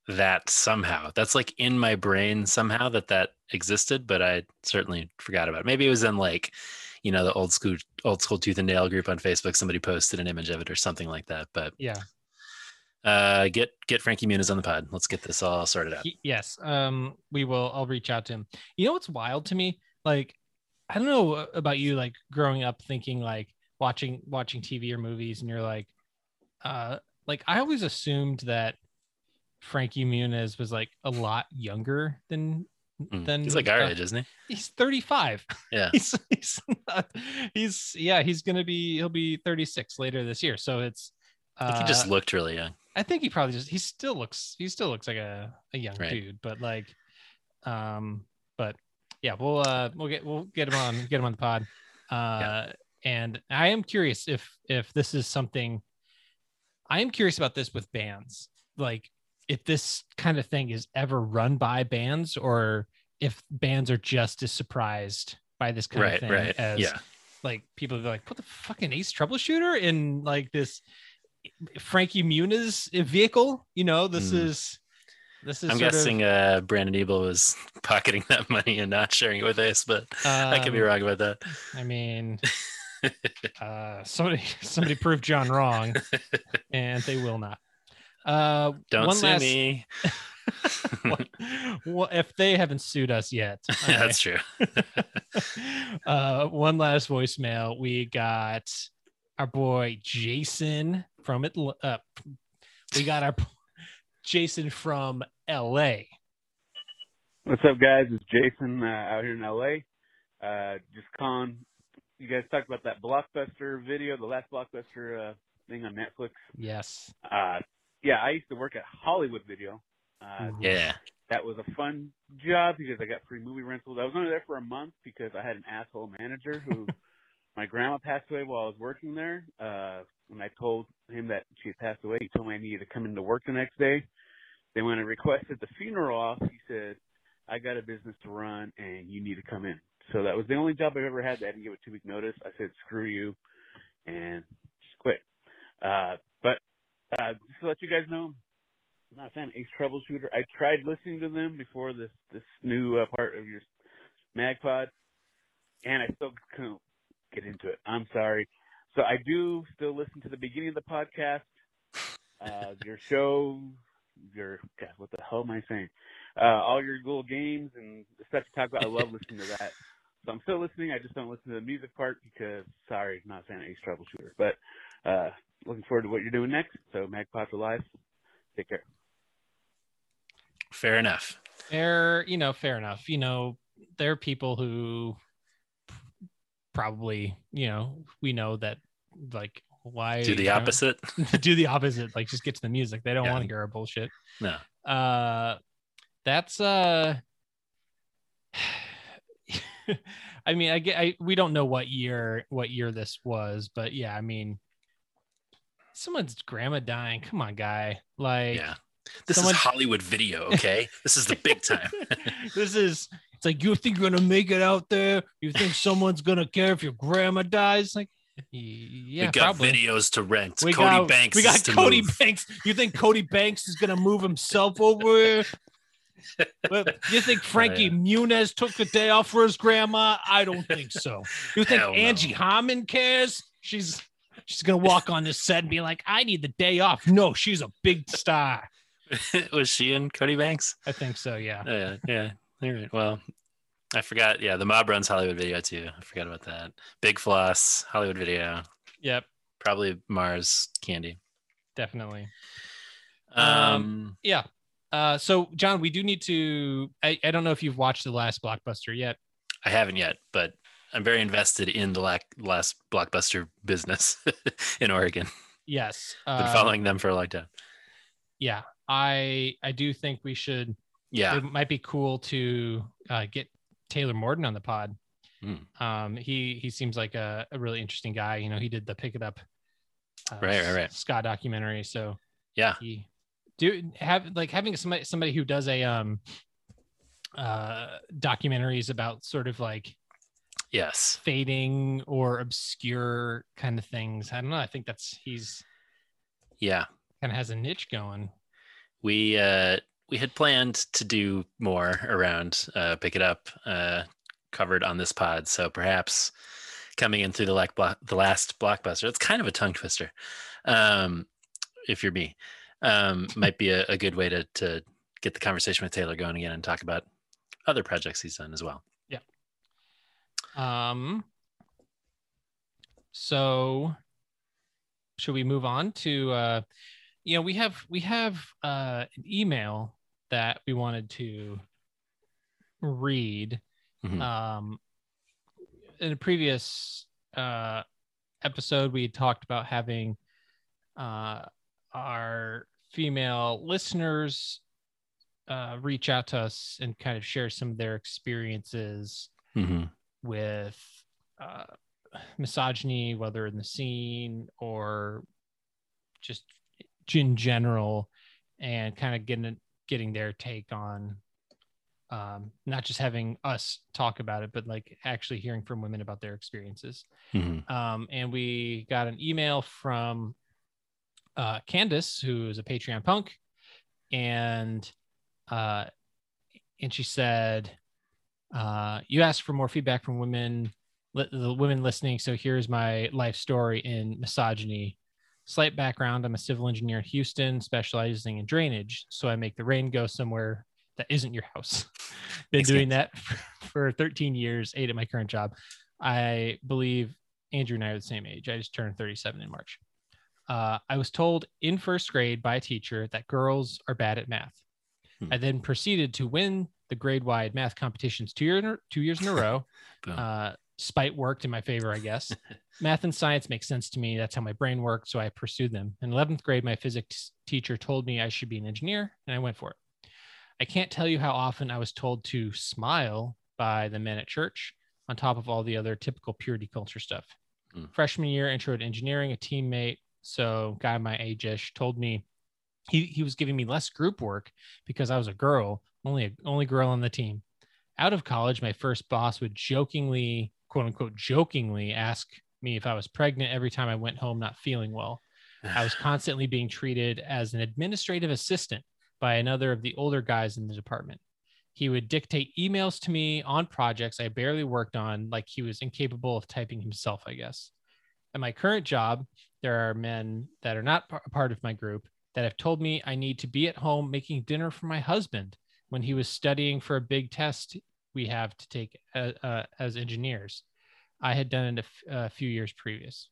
that somehow. That's like in my brain somehow that that existed, but I certainly forgot about it. Maybe it was in like, you know, the old school old school tooth and nail group on Facebook. Somebody posted an image of it or something like that. But yeah uh, get get Frankie Muniz on the pod. Let's get this all sorted out. He- yes um we will i'll reach out to him you know what's wild to me like i don't know about you like growing up thinking like watching watching tv or movies and you're like uh like i always assumed that frankie muniz was like a lot younger than Mm. than He's like our uh, age, isn't he? he's 35 Yeah. he's he's not, he's yeah he's gonna be he'll be 36 later this year so it's think he just uh, looked really young. I think he probably just he still looks he still looks like a, a young Right. dude, but like um but yeah, we'll uh we'll get we'll get him on get him on the pod. Uh and I am curious if if this is something I am curious about this with bands. Like if this kind of thing is ever run by bands or if bands are just as surprised by this kind of thing right. as Yeah. like people are like, put the fucking ace troubleshooter in like this Frankie Muniz vehicle. You know, this Hmm. is this is I'm sort of, guessing uh, Brandon Ebel was pocketing that money and not sharing it with us, but I could be um, wrong about that. I mean, uh, somebody somebody proved John wrong, and they will not. Uh, Don't one sue last, me. well, if they haven't sued us yet, Yeah, That's true. uh, one last voicemail. We got our boy Jason from it. Uh, we got our Jason from L.A. What's up, guys? It's Jason uh, out here in LA. Uh, just calling. You guys talked about that blockbuster video, the last blockbuster uh, thing on Netflix. Yes. Uh, yeah, I used to work at Hollywood Video. Uh, Yeah. that was a fun job because I got free movie rentals. I was only there for a month because I had an asshole manager who my grandma passed away while I was working there. Uh, when I told him that she had passed away, he told me I needed to come into work the next day. Then when I requested the funeral off, he said, I got a business to run and you need to come in. So that was the only job I've ever had that I didn't give a two week notice. I said, screw you and just quit. Uh, but, uh, just to let you guys know, I'm not a fan of Ace Troubleshooter. I tried listening to them before this, this new uh, part of your MagPod and I still couldn't get into it. I'm sorry. So I do still listen to the beginning of the podcast, uh, your show, your God, what the hell am I saying? Uh, all your little games and stuff you talk about. I love listening to that. So I'm still listening. I just don't listen to the music part because sorry, not a fan of Ace Troubleshooter. But uh, looking forward to what you're doing next. So Magpod for life. Take care. Fair enough. Fair, you know, fair enough. You know, there are people who probably, you know, we know that like why Do the you know, opposite. do the opposite, like just get to the music. They don't Yeah. want to hear our bullshit. No. Uh that's uh I mean, I get I we don't know what year what year this was, but yeah, I mean someone's grandma dying. Come on, guy. Like Yeah. This someone- is Hollywood video, okay? this is the big time. this is it's like you think you're gonna make it out there you think someone's gonna care if your grandma dies like yeah we got probably. videos to rent. we Cody got, Banks. we got cody move. banks you think cody banks is gonna move himself over here but you think oh, frankie yeah. muniz took the day off for his grandma i don't think so you think Hell no. angie harmon cares she's she's gonna walk on this set and be like i need the day off no she's a big star Was she in Cody Banks? i think so yeah Oh, yeah, yeah. All right. Well, I forgot. Yeah, the mob runs Hollywood Video too. I forgot about that. Big Floss, Hollywood Video, yep probably Mars Candy. definitely Um, yeah. Uh, so John, we do need to. I, I don't know if you've watched the last blockbuster yet. I haven't yet, but I'm very invested in the last blockbuster business in Oregon. Yes. Been Uh, following them for a long time. Yeah, I I do think we should. Yeah, It might be cool to uh, get Taylor Morden on the pod. Hmm. Um, he he seems like a, a really interesting guy. You know, he did the Pick It Up, uh, Right, right, right. ska documentary. So yeah, he do have like having somebody somebody who does a um uh documentaries about sort of like yes, fading or obscure kind of things. I don't know. I think that's he's yeah. kind of has a niche going. We uh, we had planned to do more around uh, pick it up uh, covered on this pod, so perhaps coming in through the like block, the last blockbuster. It's kind of a tongue twister, um, if you're me. Um, might be a, a good way to to get the conversation with Taylor going again and talk about other projects he's done as well. Yeah. Um. So, should we move on to? uh You know, we have we have uh an email that we wanted to read. Mhm. Um, in a previous uh episode, we talked about having uh our female listeners uh reach out to us and kind of share some of their experiences hmm with uh, misogyny, whether in the scene or just in general, and kind of getting getting their take on um, not just having us talk about it, but like actually hearing from women about their experiences. hmm Um, and we got an email from uh, Candace, who is a Patreon punk, and uh, and she said, uh, "You asked for more feedback from women, li- the women listening. So here's my life story in misogyny. Slight background: I'm a civil engineer in Houston, specializing in drainage. So I make the rain go somewhere that isn't your house. Been Makes doing sense. that for 13 years, eight at my current job. I believe Andrew and I are the same age. I just turned 37 in March. Uh, I was told in first grade by a teacher that girls are bad at math. Hmm. I then proceeded to win the grade wide math competitions two, year, two years in a row. Uh, spite worked in my favor, I guess. math and science make sense to me. That's how my brain worked. So I pursued them. In 11th grade, my physics teacher told me I should be an engineer, and I went for it. I can't tell you how often I was told to smile by the men at church on top of all the other typical purity culture stuff. Hmm. Freshman year, intro to engineering, a teammate, so guy my age ish, told me he, he was giving me less group work because I was a girl, only a, only girl on the team. Out of college, my first boss would jokingly, quote unquote, jokingly ask me if I was pregnant every time I went home not feeling well. I was constantly being treated as an administrative assistant by another of the older guys in the department. He would dictate emails to me on projects I barely worked on, like he was incapable of typing himself, I guess. At my current job, there are men that are not par- part of my group that have told me I need to be at home making dinner for my husband when he was studying for a big test we have to take uh, uh, as engineers. I had done it a, f- a few years previous.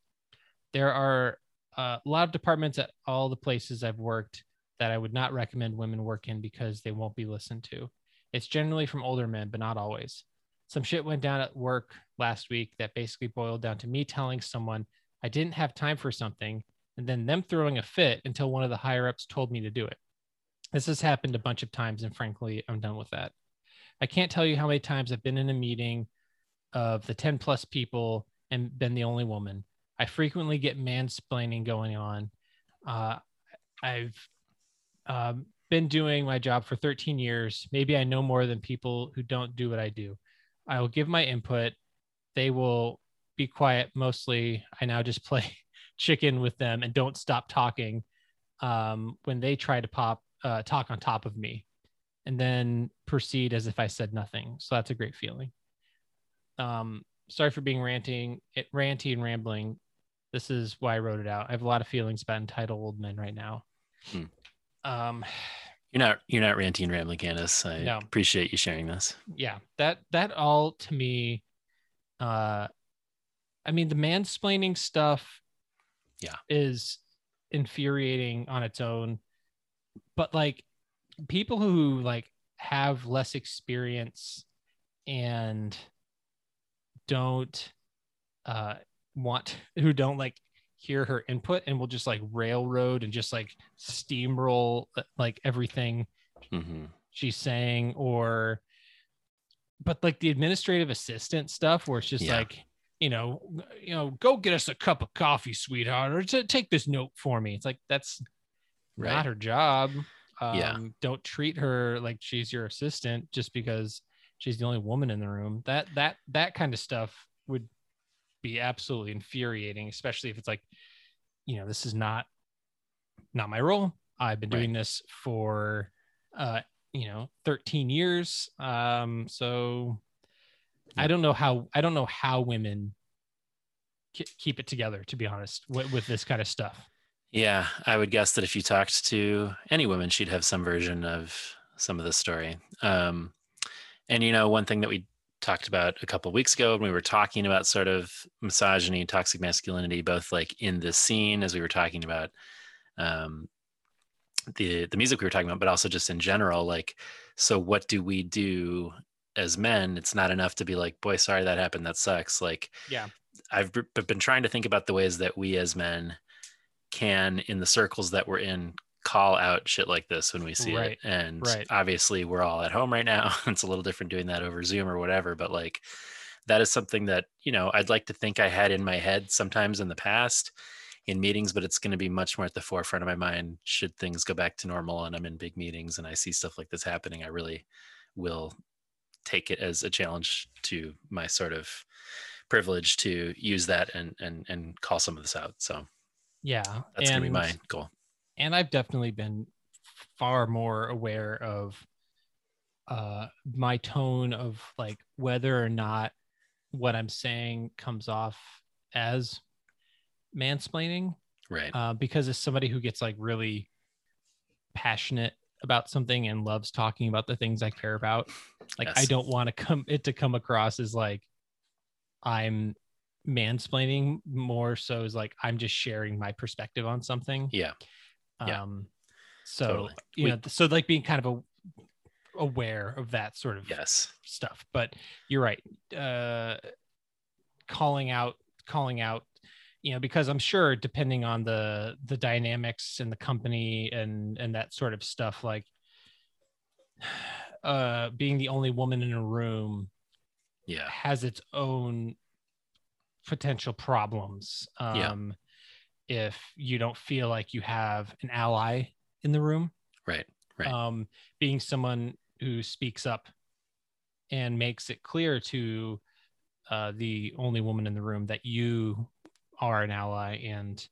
There are uh, a lot of departments at all the places I've worked that I would not recommend women work in because they won't be listened to. It's generally from older men, but not always. Some shit went down at work last week that basically boiled down to me telling someone I didn't have time for something and then them throwing a fit until one of the higher ups told me to do it. This has happened a bunch of times, and frankly, I'm done with that. I can't tell you how many times I've been in a meeting of the 10 plus people and been the only woman. I frequently get mansplaining going on. Uh, I've um, been doing my job for 13 years. Maybe I know more than people who don't do what I do. I will give my input. They will be quiet mostly. I now just play chicken with them and don't stop talking um, when they try to pop uh, talk on top of me and then proceed as if I said nothing. So that's a great feeling. Um, sorry for being ranting, it, ranty and rambling. This is why I wrote it out. I have a lot of feelings about entitled old men right now. Hmm. Um, You're not you're not ranting and rambling, Candace. I No. appreciate you sharing this. yeah, that that all to me, uh, I mean, the mansplaining stuff, Yeah. is infuriating on its own, but like people who like have less experience and don't uh want who don't like hear her input and will just like railroad and just like steamroll uh, like everything hmm she's saying or but like the administrative assistant stuff where it's just Yeah. like you know you know go get us a cup of coffee sweetheart or to take this note for me it's like that's Right. not her job um, Yeah. don't treat her like she's your assistant just because she's the only woman in the room that that that kind of stuff would be absolutely infuriating especially if it's like you know this is not not my role. I've been doing this for uh you know 13 years. Um so i don't know how i don't know how women ke- keep it together to be honest with, with this kind of stuff. Yeah, I would guess that if you talked to any woman, she'd have some version of some of the story. Um, and you know, one thing that we talked about a couple of weeks ago when we were talking about sort of misogyny, toxic masculinity, both like in the scene as we were talking about um, the the music we were talking about, but also just in general. Like, so what do we do as men? It's not enough to be like, boy, sorry that happened. That sucks. Like, yeah I've b- been trying to think about the ways that we as men can, in the circles that we're in, call out shit like this when we see Right, it. And right. obviously, we're all at home right now. it's a little different doing that over Zoom or whatever, but like that is something that, you know, I'd like to think I had in my head sometimes in the past in meetings, but it's going to be much more at the forefront of my mind should things go back to normal and I'm in big meetings and I see stuff like this happening. I really will take it as a challenge to my sort of privilege to use that and and and call some of this out. So yeah that's gonna be my goal. And I've definitely been far more aware of uh my tone of like whether or not what I'm saying comes off as mansplaining Right. uh, because as somebody who gets like really passionate about something and loves talking about the things I care about, like I don't want to come it to come across as like I'm mansplaining more so as like I'm just sharing my perspective on something. yeah. Yeah. Um so Totally. you We- know so like being kind of a, aware of that sort of Yes. stuff but you're right uh calling out calling out you know because i'm sure depending on the the dynamics in the company and and that sort of stuff like uh being the only woman in a room Yeah. has its own potential problems Yeah. If you don't feel like you have an ally in the room Right. Right. um, being someone who speaks up and makes it clear to uh, the only woman in the room that you are an ally and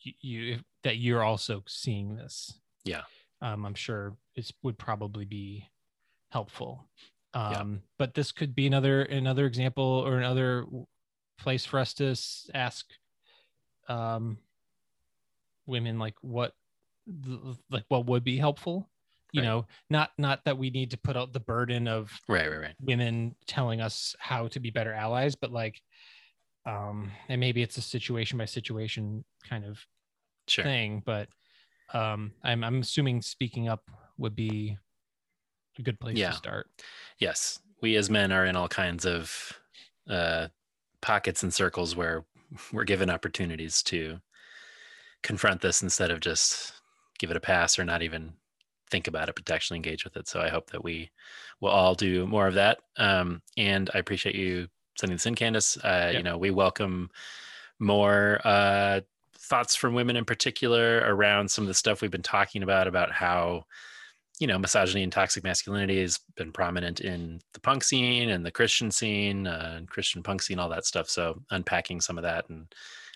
you, you that you're also seeing this. Yeah. Um, I'm sure it would probably be helpful. Um, Yeah. But this could be another another example or another place for us to ask um, women like what like what would be helpful you Right. know not not that we need to put out the burden of right. Right. Right. women telling us how to be better allies but like um and maybe it's a situation by situation kind of Sure. thing but um i'm i'm assuming speaking up would be a good place Yeah. to start Yes. We as men are in all kinds of uh, pockets and circles where we're given opportunities to confront this instead of just give it a pass or not even think about it, but to actually engage with it. So I hope that we will all do more of that. Um, and I appreciate you sending this in, Candace. Uh, You know, we welcome more uh, thoughts from women in particular around some of the stuff we've been talking about, about how you know, misogyny and toxic masculinity has been prominent in the punk scene and the Christian scene, uh, and Christian punk scene, all that stuff. So unpacking some of that and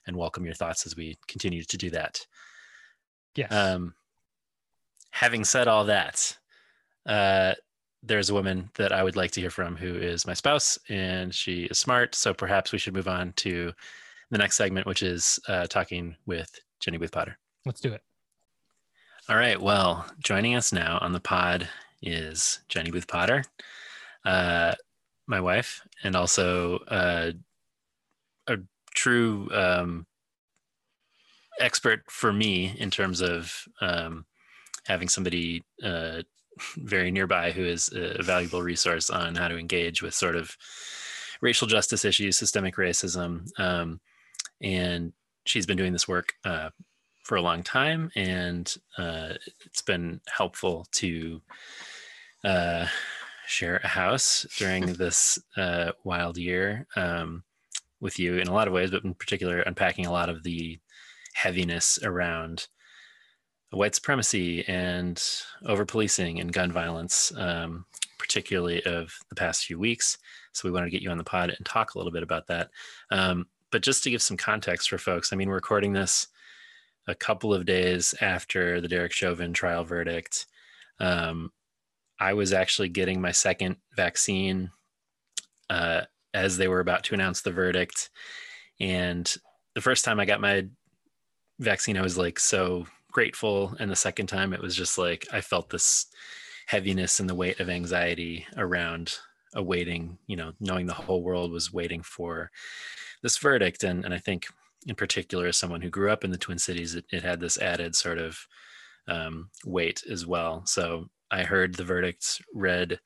and welcome your thoughts as we continue to do that. yes Um, having said all that, uh, there's a woman that I would like to hear from who is my spouse, and she is smart. So perhaps we should move on to the next segment, which is uh, talking with Jenny Booth Potter. let's do it All right. Well, joining us now on the pod is Jenny Booth Potter, uh, my wife, and also uh, a true um, expert for me in terms of um, having somebody uh, very nearby who is a valuable resource on how to engage with sort of racial justice issues, systemic racism. Um, and she's been doing this work uh, for a long time, and uh, it's been helpful to uh, share a house during this uh, wild year um, with you in a lot of ways, but in particular, unpacking a lot of the heaviness around white supremacy and over policing and gun violence, um, particularly of the past few weeks. So we wanted to get you on the pod and talk a little bit about that. Um, but just to give some context for folks, I mean, we're recording this a couple of days after the Derek Chauvin trial verdict. Um, I was actually getting my second vaccine uh, as they were about to announce the verdict. And the first time I got my vaccine, I was like so grateful. And the second time, it was just like I felt this heaviness and the weight of anxiety around awaiting, you know, knowing the whole world was waiting for this verdict. And, and I think, in particular, as someone who grew up in the Twin Cities, it, it had this added sort of um, weight as well. So I heard the verdict read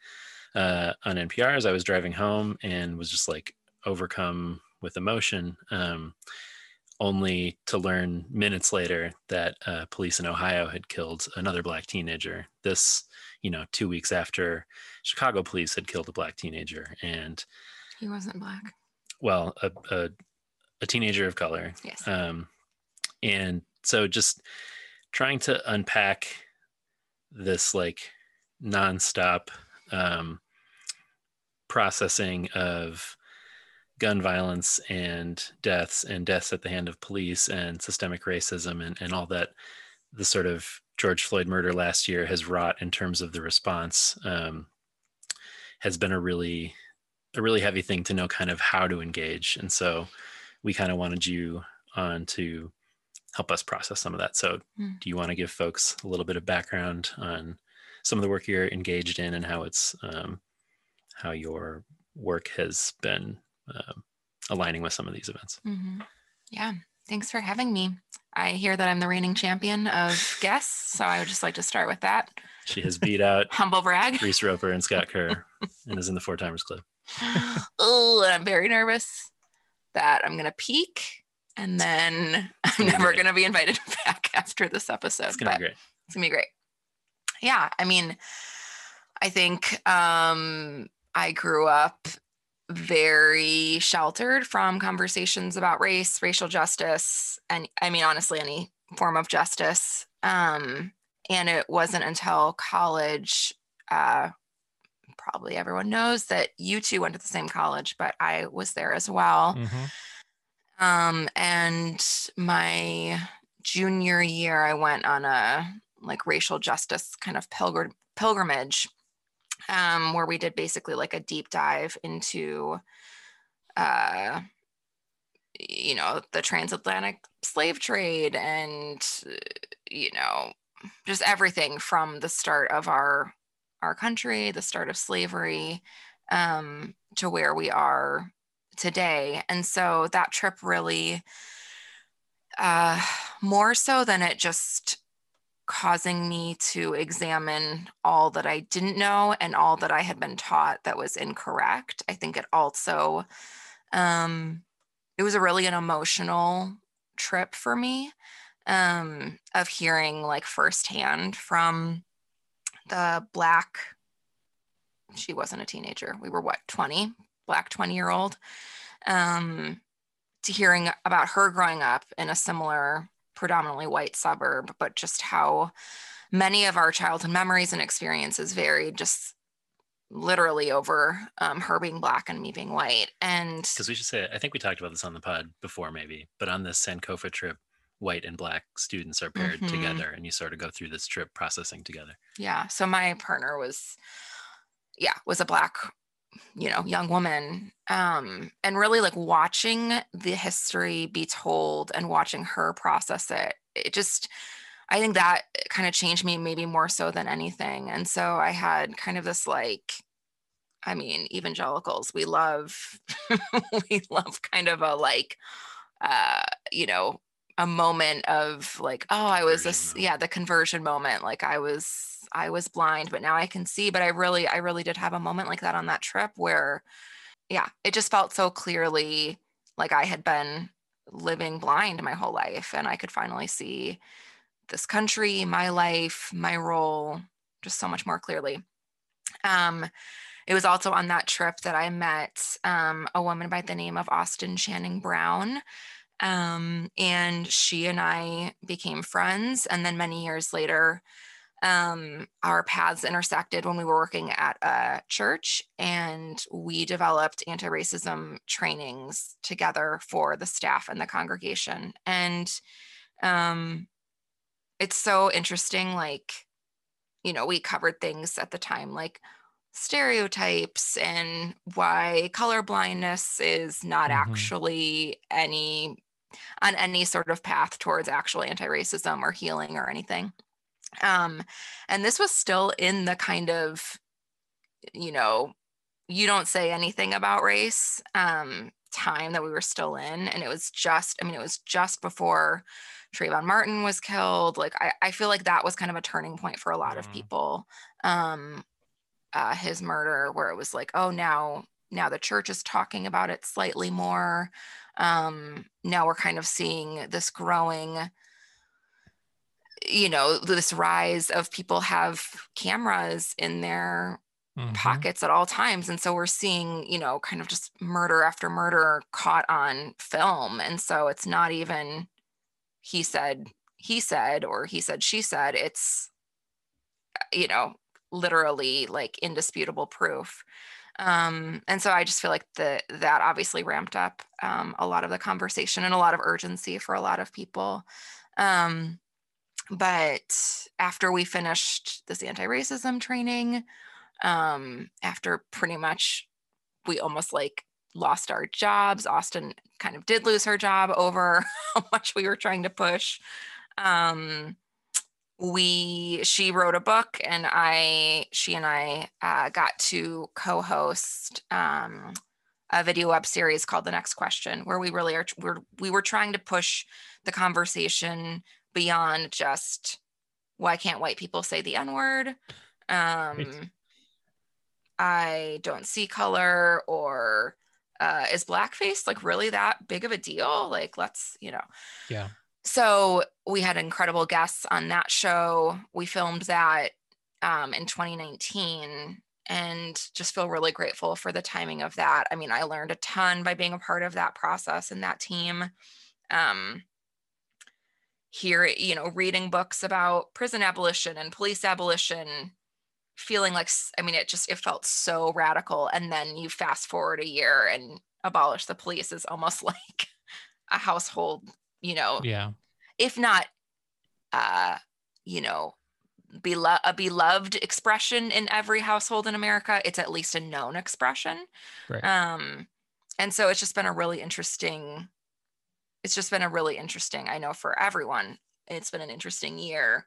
uh, on NPR as I was driving home and was just like overcome with emotion. Um, only to learn minutes later that uh, police in Ohio had killed another black teenager. This, you know, two weeks after Chicago police had killed a black teenager, and He wasn't black. well, a, a, a teenager of color. Yes. Um, and so just trying to unpack this like nonstop um, processing of gun violence and deaths and deaths at the hand of police and systemic racism and, and all that the sort of George Floyd murder last year has wrought in terms of the response um, has been a really a really heavy thing to know kind of how to engage. And so we kind of wanted you on to help us process some of that. So Mm. do you want to give folks a little bit of background on some of the work you're engaged in and how it's um, how your work has been um, aligning with some of these events? hmm Yeah. Thanks for having me. I hear that I'm the reigning champion of guests, so I would just like to start with that. She has beat out Humble brag. Reese Roper and Scott Kerr and is in the Four Timers Club. oh, and I'm very nervous that I'm gonna peak and then I'm never great. gonna be invited back after this episode. It's gonna be great. It's gonna be great. Yeah, I mean, I think um, I grew up very sheltered from conversations about race, racial justice, and I mean, honestly, any form of justice. Um, and it wasn't until college, uh, probably everyone knows that you two went to the same college, but I was there as well. Mhm. Um, and my junior year, I went on a like racial justice kind of pilgrim pilgrimage, um, where we did basically like a deep dive into, uh, you know, the transatlantic slave trade and, you know, just everything from the start of our our country, the start of slavery, um, to where we are today. And so that trip really, uh, more so than it just causing me to examine all that I didn't know and all that I had been taught that was incorrect. I think it also, um, it was a really an emotional trip for me um, of hearing like firsthand from the black she wasn't a teenager. We were what 20 black 20 year old um to hearing about her growing up in a similar predominantly white suburb but just how many of our childhood memories and experiences varied just literally over um, her being black and me being white and Because we should say, I think we talked about this on the pod before, maybe, but on this Sankofa trip, white and black students are paired Mhm. together, and you sort of go through this trip processing together. yeah so my partner was yeah was a black you know young woman um and really like watching the history be told and watching her process it it just i think that kind of changed me maybe more so than anything. And so i had kind of this like i mean evangelicals we love we love kind of a like uh you know a moment of like oh i was this yeah the conversion moment. Like i was i was blind but now i can see but i really i really did have a moment like that on that trip where yeah it just felt so clearly like i had been living blind my whole life and i could finally see this country my life my role just so much more clearly um it was also on that trip that i met um, a woman by the name of austin channing brown um, and she and I became friends. And then many years later, um, our paths intersected when we were working at a church, and we developed anti racism trainings together for the staff and the congregation. And um, it's so interesting. Like, you know, we covered things at the time like stereotypes and why color blindness is not Mhm. actually any on any sort of path towards actual anti-racism or healing or anything um and this was still in the kind of you know you don't say anything about race um time that we were still in. And it was just i mean it was just before Trayvon Martin was killed. Like I, I feel like that was kind of a turning point for a lot of people. Um uh, his murder where it was like oh now now the church is talking about it slightly more. Um now we're kind of seeing this growing you know this rise of people have cameras in their Mhm. pockets at all times and so we're seeing you know kind of just murder after murder caught on film and so it's not even he said he said or he said she said it's you know literally like indisputable proof um and so i just feel like the that obviously ramped up um a lot of the conversation and a lot of urgency for a lot of people um but after we finished this anti-racism training, um, after pretty much we almost like lost our jobs, Austin kind of did lose her job over how much we were trying to push. Um, we she wrote a book and i she and i uh, got to co-host um, a video web series called the next question where we really are we're, we were trying to push the conversation beyond just why can't white people say the n word um, Right. i don't see color or uh, is blackface like really that big of a deal like let's you know Yeah. so we had incredible guests on that show. We filmed that um, in 2019 and just feel really grateful for the timing of that. I mean, I learned a ton by being a part of that process and that team. Um, here, you know, reading books about prison abolition and police abolition, feeling like, i mean, it just, it felt so radical. And then you fast forward a year and abolish the police is almost like a household, you know, Yeah. if not uh you know belo- a beloved expression in every household in america it's at least a known expression Right. um and so it's just been a really interesting it's just been a really interesting i know for everyone it's been an interesting year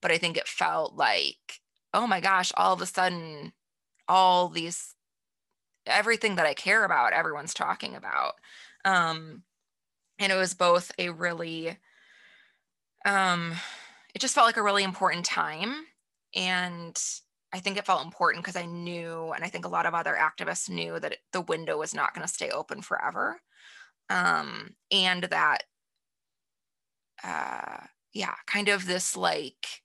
but i think it felt like oh my gosh all of a sudden all these everything that i care about everyone's talking about. Um and it was both a really um it just felt like a really important time. And i think it felt important because i knew and i think a lot of other activists knew that the window was not going to stay open forever um and that uh yeah kind of this like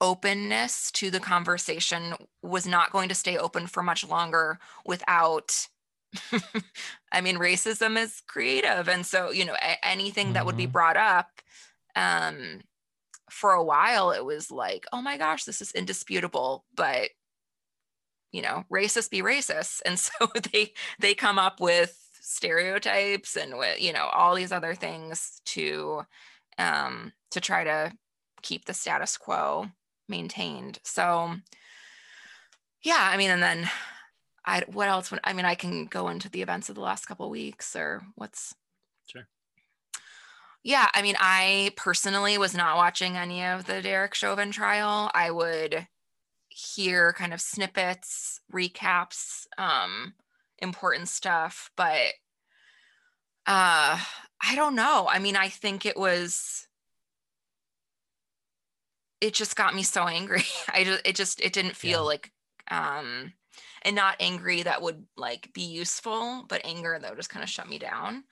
openness to the conversation was not going to stay open for much longer without I mean, racism is creative. And so, you know, a- anything that would be Mhm. brought up, um, for a while, it was like, oh my gosh, this is indisputable. But, you know, racists be racist. And so they they come up with stereotypes and with, you know, all these other things to um to try to keep the status quo maintained. So yeah, I mean, and then I what else would I mean I can go into the events of the last couple of weeks or what's Sure. Yeah, I mean I personally was not watching any of the Derek Chauvin trial. I would hear kind of snippets, recaps, um important stuff, but uh I don't know. I mean I think it was it just got me so angry. I just it just it didn't feel Yeah. like um and not angry that would like be useful, but anger that would just kind of shut me down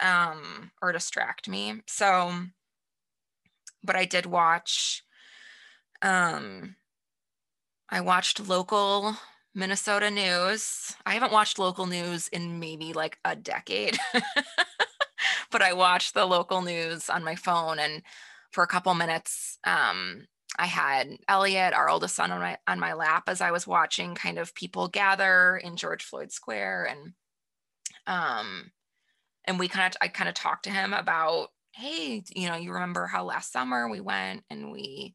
um or distract me. So but I did watch um I watched local Minnesota news. I haven't watched local news in maybe like a decade. but I watched the local news on my phone and for a couple minutes um I had Elliot, our oldest son, on my on my lap as I was watching kind of people gather in George Floyd Square, and um, and we kind of I kind of talked to him about, hey, you know, you remember how last summer we went and we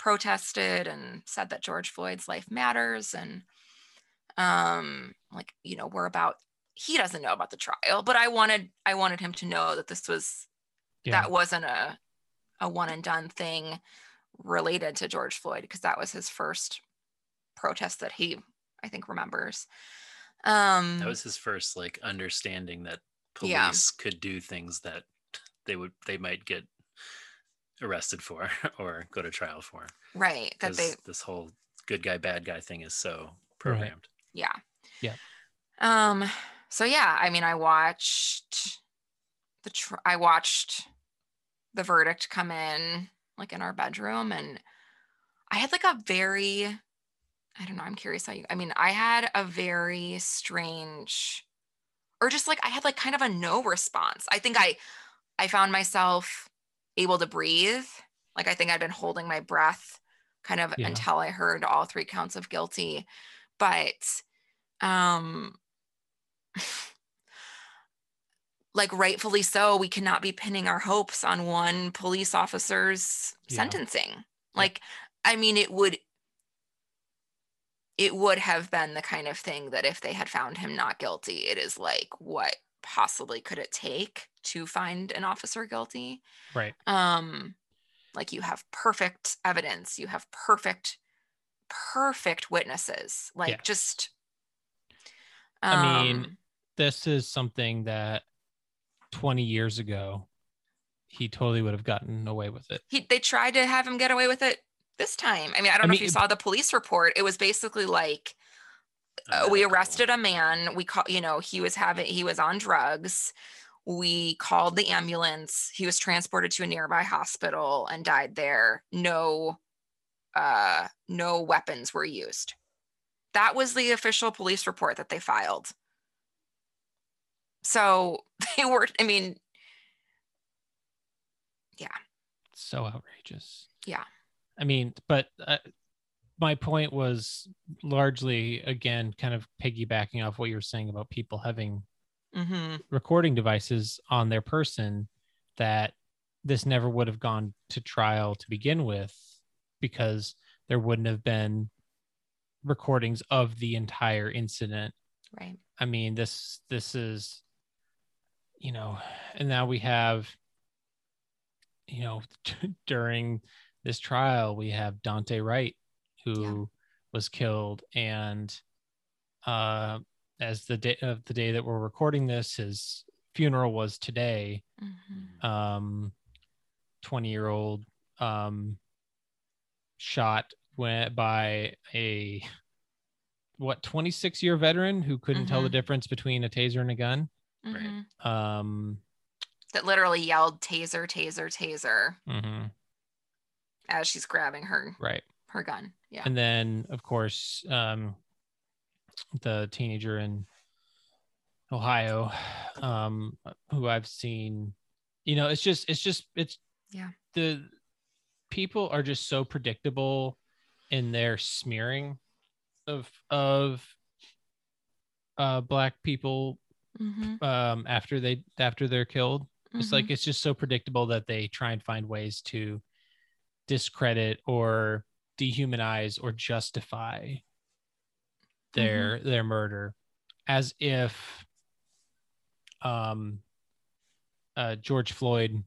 protested and said that George Floyd's life matters, and um, like you know, we're about. He doesn't know about the trial, but I wanted I wanted him to know that this was Yeah. that wasn't a a one and done thing related to George Floyd because that was his first protest that he I think remembers. Um That was his first like understanding that Yeah. police could do things that they would they might get arrested for or go to trial for. right that 'Cause they this whole good guy bad guy thing is so programmed. yeah. Yeah. Um so yeah, I mean I watched the tr- I watched the verdict come in like in our bedroom and I had like a very I don't know, I'm curious how you I mean, I had a very strange or just like I had like kind of a no response. I think I I found myself able to breathe. Like I think I'd been holding my breath kind of Yeah. until I heard all three counts of guilty. But um like rightfully so, we cannot be pinning our hopes on one police officer's Yeah. sentencing. Like, I mean, it would it would have been the kind of thing that if they had found him not guilty, it is like, what possibly could it take to find an officer guilty? Right. um like you have perfect evidence you have perfect perfect witnesses like just I mean, um, this is something that 20 years ago he totally would have gotten away with it. he they tried to have him get away with it this time i mean i don't I know mean, if you it- saw the police report it was basically like uh, we arrested a man. We call you know he was having he was on drugs. We called the ambulance. He was transported to a nearby hospital and died there. No uh no weapons were used. That was the official police report that they filed. So they were i mean yeah. So outrageous. yeah. I mean, but uh, my point was largely, again, kind of piggybacking off what you were saying about people having mm-hmm. recording devices on their person that this never would have gone to trial to begin with because there wouldn't have been recordings of the entire incident right i mean this this is you know and now we have you know during this trial we have Daunte Wright who was killed. And uh as the day of the day that we're recording this his funeral was today. Mhm. um 20 year old um shot went by a what 26 year veteran who couldn't tell the Mhm. difference between a taser and a gun? Mhm. um that literally yelled taser taser taser mhm, as she's grabbing her right. her gun yeah and then of course um the teenager in ohio um who i've seen you know it's just it's just it's Yeah. the people are just so predictable in their smearing of of uh black people Mhm. um after they after they're killed it's Mhm. like it's just so predictable that they try and find ways to discredit or dehumanize or justify their their murder as if um uh George Floyd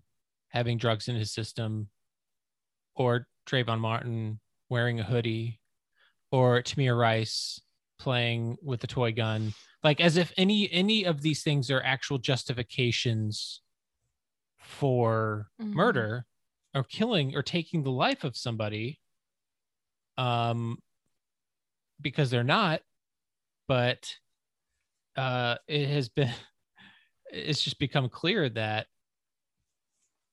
having drugs in his system or Trayvon Martin wearing a hoodie or Tamir Rice playing with a toy gun like as if any any of these things are actual justifications for Mhm. murder or killing or taking the life of somebody um because they're not but uh it has been it's just become clear that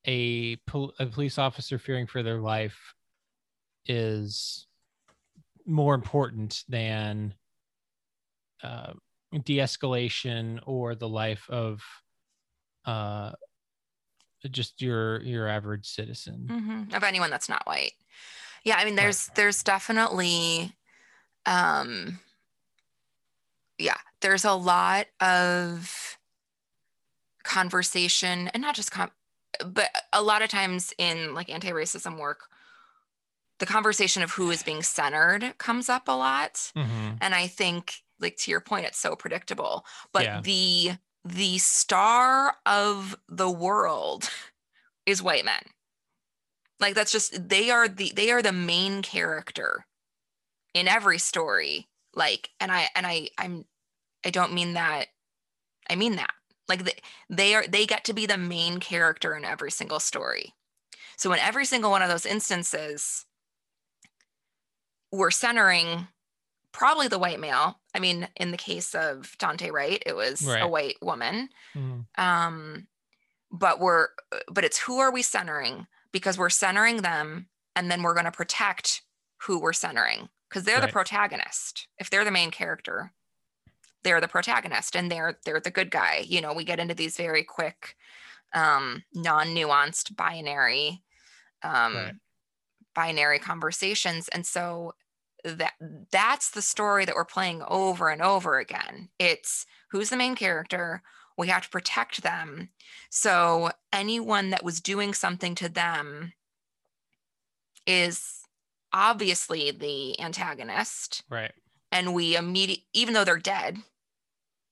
a, pol- a police officer fearing for their life is more important than uh, de-escalation or the life of uh, just your your average citizen. Mhm. of anyone that's not white yeah i mean there's there's definitely um yeah there's a lot of conversation and not just com- but a lot of times in like anti-racism work the conversation of who is being centered comes up a lot Mhm. and i think like to your point it's so predictable but Yeah. the the star of the world is white men like that's just they are the they are the main character in every story. Like and i and i i'm i don't mean that i mean that. Like they, they are they get to be the main character in every single story. So in every single one of those instances we're centering probably the white male. I mean in the case of Daunte Wright it was a white woman. Mhm. um but we're but it's who are we centering because we're centering them and then we're going to protect who we're centering because they're Right. the protagonist if they're the main character they're the protagonist and they're they're the good guy you know we get into these very quick um non-nuanced binary um Right. binary conversations and so that that's the story that we're playing over and over again it's who's the main character we have to protect them. So anyone that was doing something to them is obviously the antagonist. Right. and we immediately even though they're dead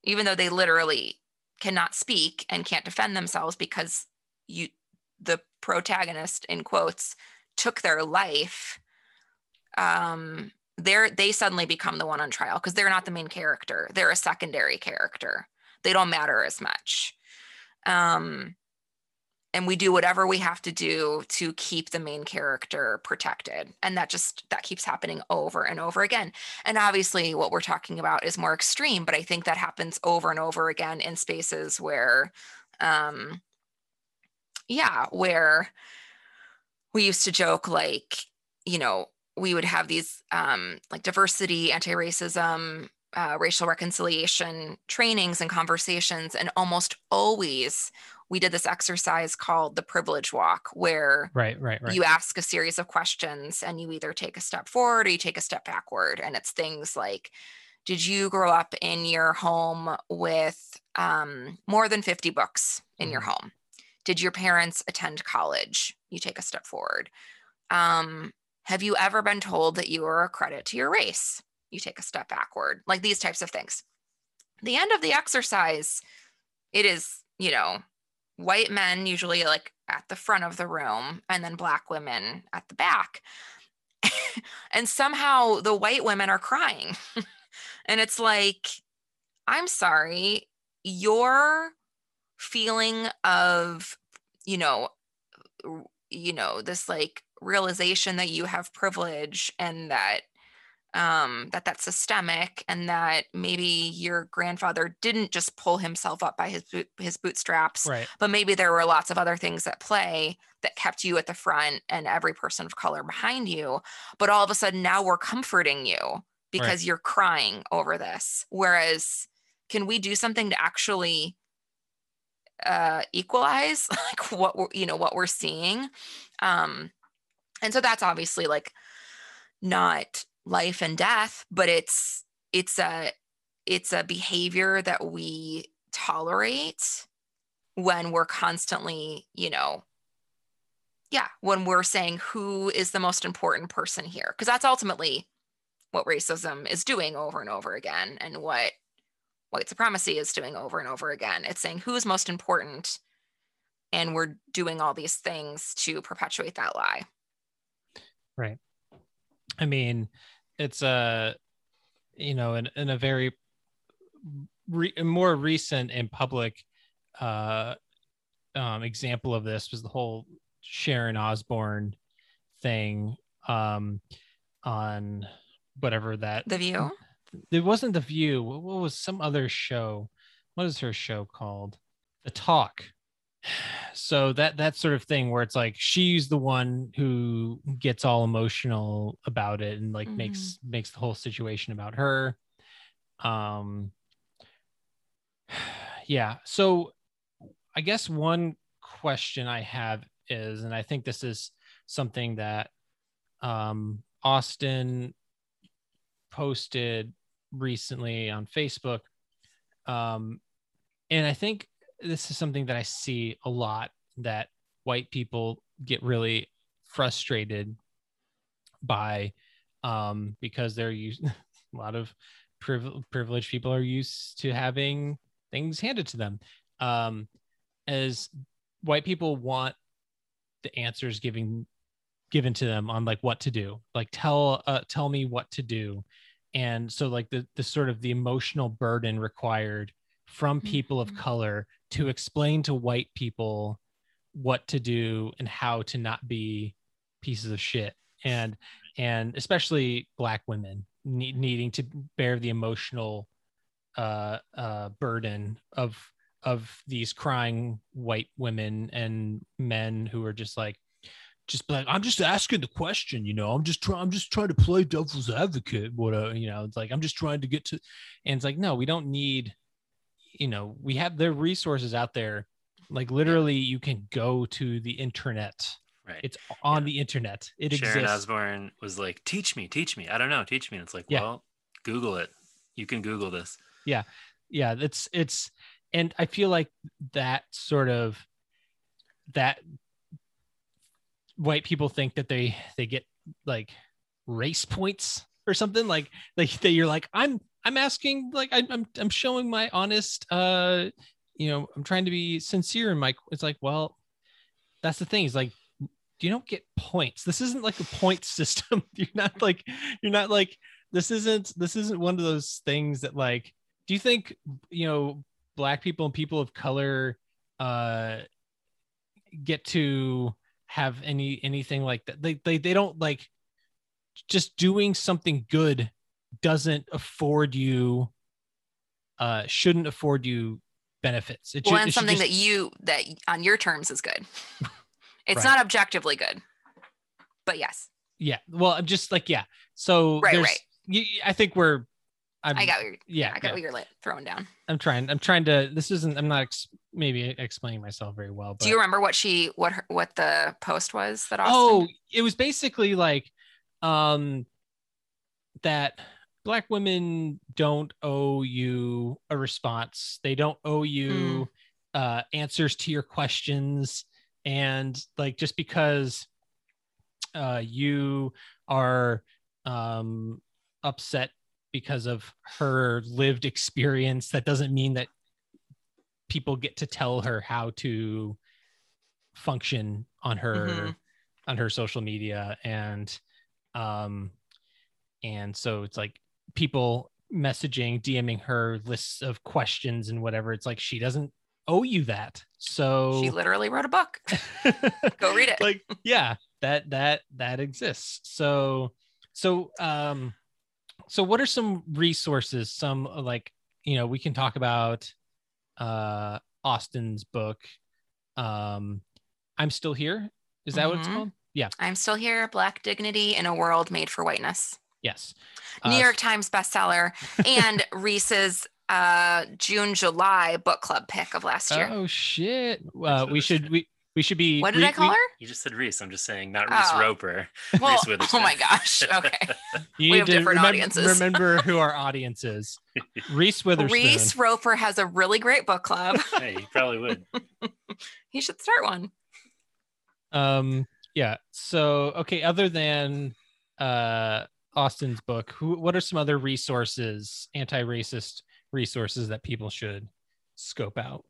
even though they literally cannot speak and can't defend themselves because you the protagonist in quotes took their life um they're they suddenly become the one on trial because they're not the main character. They're a secondary character they don't matter as much. Um and we do whatever we have to do to keep the main character protected. And that just that keeps happening over and over again. And obviously what we're talking about is more extreme but i think that happens over and over again in spaces where um yeah where we used to joke like you know we would have these um like diversity anti-racism uh, racial reconciliation trainings and conversations and almost always we did this exercise called the privilege walk where Right. Right. Right. you ask a series of questions and you either take a step forward or you take a step backward and it's things like did you grow up in your home with um, more than 50 books in your home did your parents attend college you take a step forward um, have you ever been told that you are a credit to your race you take a step backward like these types of things. The end of the exercise it is you know white men usually like at the front of the room and then black women at the back. And somehow the white women are crying. And it's like i'm sorry your feeling of you know you know this like realization that you have privilege and that um that that's systemic and that maybe your grandfather didn't just pull himself up by his boot, his bootstraps Right. but maybe there were lots of other things at play that kept you at the front and every person of color behind you but all of a sudden now we're comforting you because you're crying over this. Whereas can we do something to actually uh equalize like what we're you know what we're seeing? Um and so that's obviously like not life and death but it's it's a it's a behavior that we tolerate when we're constantly you know yeah when we're saying who is the most important person here? Because that's ultimately what racism is doing over and over again and what white supremacy is doing over and over again. It's saying who is most important? And we're doing all these things to perpetuate that lie. Right. I mean, it's a, you know, in, in a very re- more recent and public uh, um, example of this was the whole Sharon Osbourne thing um, on whatever that the view? It wasn't the view. What was some other show? What is her show called? The talk so that that sort of thing where it's like she's the one who gets all emotional about it and like makes makes the whole situation about her. Um yeah. So i guess one question i have is and i think this is something that um austin posted recently on facebook um and i think this is something that i see a lot that white people get really frustrated by um because they're used a lot of priv- privileged people are used to having things handed to them. Um as white people want the answers given given to them on like what to do like tell uh, tell me what to do. And so like the the sort of the emotional burden required from people of color to explain to white people what to do and how to not be pieces of shit. And and especially black women ne- needing to bear the emotional uh uh burden of of these crying white women and men who are just like just like i'm just asking the question you know i'm just trying i'm just trying to play devil's advocate what you know it's like i'm just trying to get to and it's like no we don't need you know we have the resources out there like literally you can go to the internet Right. it's on the internet it Sharon exists Osbourne was like, "Teach me, teach me." I don't know, teach me. And it's like, Yeah. well, Google it. You can Google this. yeah yeah it's it's and I feel like that sort of that white people think that they they get like race points or something like like that you're like I'm I'm asking like I, I'm I'm showing my honest uh you know I'm trying to be sincere in my it's like well that's the thing is like you don't get points. This isn't like a point system. You're not like you're not like this isn't this isn't one of those things that like do you think you know black people and people of color uh get to have any anything like that? They they, they don't like just doing something good doesn't afford you uh shouldn't afford you benefits it well, should- and it something just- that you that on your terms is good. It's Right. not objectively good, but yes, yeah well i'm just like yeah so Right, there's right. you, I think we're I'm, I got you're, yeah I got yeah. what you're li- throwing down. I'm trying. I'm trying to. This isn't. I'm not ex- maybe explaining myself very well. But Do you remember what she what her, what the post was that Austin? oh, it was basically like, um, that black women don't owe you a response. They don't owe you uh, answers to your questions, and like just because uh, you are um, upset because of her lived experience, that doesn't mean that people get to tell her how to function on her Mhm. on her social media and um and so it's like people messaging dming her lists of questions and whatever it's like she doesn't owe you that so She literally wrote a book. Go read it. like yeah that that that exists so so um so what are some resources some uh, like you know we can talk about uh austin's book um i'm still here is that what it's Mhm. called yeah I'm still here. Black dignity in a world made for whiteness. Yes New Uh, York Times bestseller and Reese's uh June July book club pick of last year. oh shit uh, we should we we should be what did we- I call we- her? You just said Reese. I'm just saying, not Reese Oh. Roper. Well, Reese oh my gosh. Okay. you We have different remem- audiences. remember who our audience is reese witherspoon Reese Roper has a really great book club. hey, you probably would. he should start one. um yeah so okay other than uh austin's book who what are some other resources anti-racist resources that people should scope out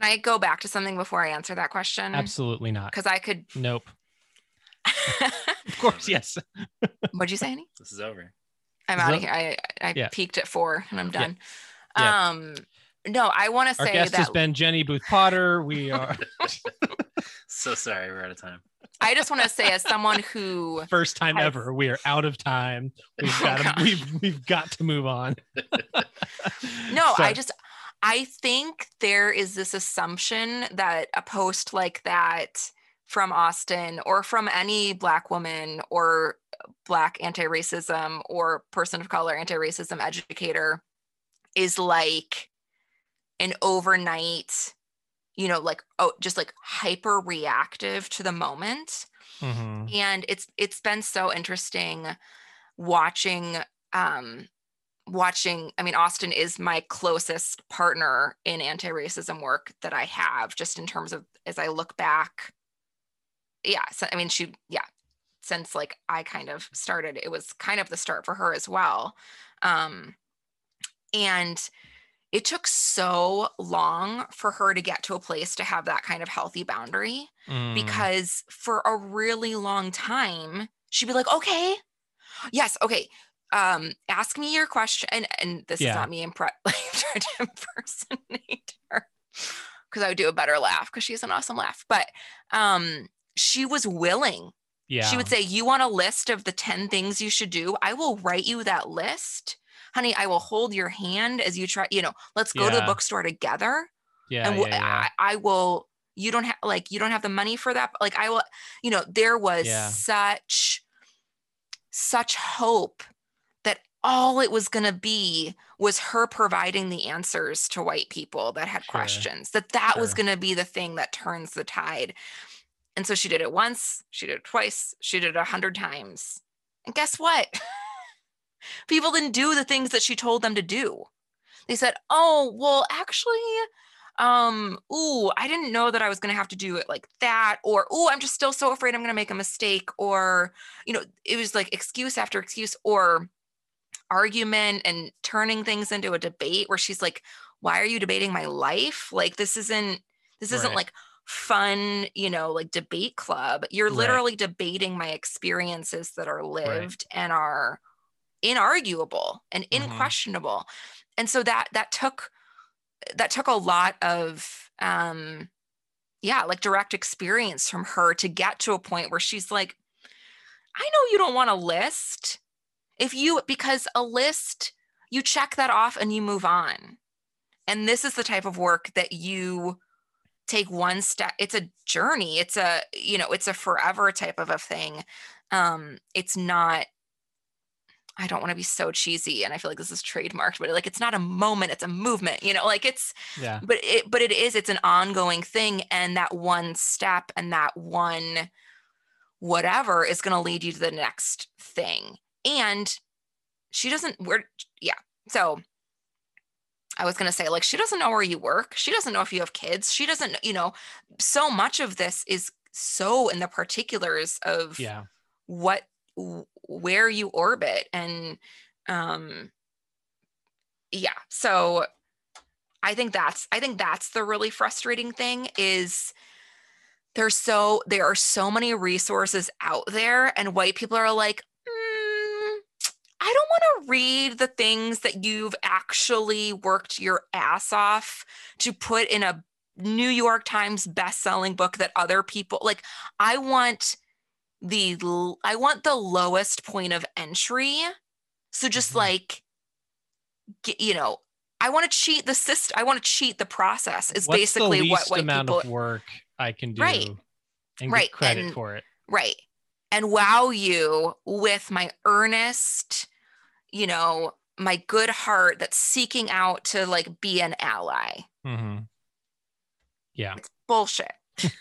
Can I go back to something before I answer that question? absolutely not Because I could. nope of course yes What'd you say, Annie? This is over. I'm Is out of here. I, I Yeah. peaked at four and I'm done. Yeah. Um, no, I want to say our say guest that has been jenny booth potter we are So sorry, we're out of time. I just want to say, as someone who first time Has- ever we are out of time. We've Oh, got to we've we've got to move on. No, So- I just I think there is this assumption that a post like that from Austin or from any black woman or black anti-racism or person of color anti-racism educator is like an overnight you know like oh just like hyper reactive to the moment Mhm. and it's it's been so interesting watching um watching i mean austin is my closest partner in anti-racism work that i have just in terms of as i look back yeah so, i mean she yeah since like i kind of started it was kind of the start for her as well um and it took so long for her to get to a place to have that kind of healthy boundary Mm. because for a really long time she'd be like okay yes okay um ask me your question and and this Yeah. is not me impre- like trying to impersonate her because i would do a better laugh because she's an awesome laugh but um she was willing yeah she would say you want a list of the 10 things you should do i will write you that list honey i will hold your hand as you try you know let's go to the bookstore together yeah, and yeah, w- yeah. I, I will you don't have like you don't have the money for that But like i will you know there was Yeah. such such hope that all it was going to be was her providing the answers to white people that had Sure. questions that that was going to be the thing that turns the tide and so she did it once she did it twice she did it a hundred times and guess what people didn't do the things that she told them to do they said, "Oh, well, actually, um, ooh, I didn't know that I was going to have to do it like that," or "Ooh, I'm just still so afraid I'm going to make a mistake," or you know, it was like excuse after excuse or argument and turning things into a debate where she's like, "Why are you debating my life? Like this isn't this isn't Right. like fun, you know, like debate club. You're Right. literally debating my experiences that are lived and are inarguable and Mhm. unquestionable. And so that that took that took a lot of um yeah, like direct experience from her to get to a point where she's like I know you don't want a list. If you because a list you check that off and you move on. And this is the type of work that you take one step it's a journey it's a you know it's a forever type of a thing um it's not i don't want to be so cheesy and i feel like this is trademarked but like it's not a moment it's a movement you know like it's Yeah. but it but it is it's an ongoing thing and that one step and that one whatever is going to lead you to the next thing and she doesn't we're yeah so I was going to say, like, she doesn't know where you work. She doesn't know if you have kids. She doesn't, you know, so much of this is so in the particulars of Yeah. what, where you orbit. And, um, yeah. So I think that's, I think that's the really frustrating thing is there's so, there are so many resources out there and white people are like, "Mm, I don't want to read the things that you've actually worked your ass off to put in a New York Times best-selling book that other people like I want the l- I want the lowest point of entry. So just like get, you know, I want to cheat the system. I want to cheat the process. Is What's basically what white amount people of work I can do Right. and Right, get credit and- for it. Right. And wow you with my earnest, you know, my good heart that's seeking out to like be an ally. hmm Yeah, Bullshit.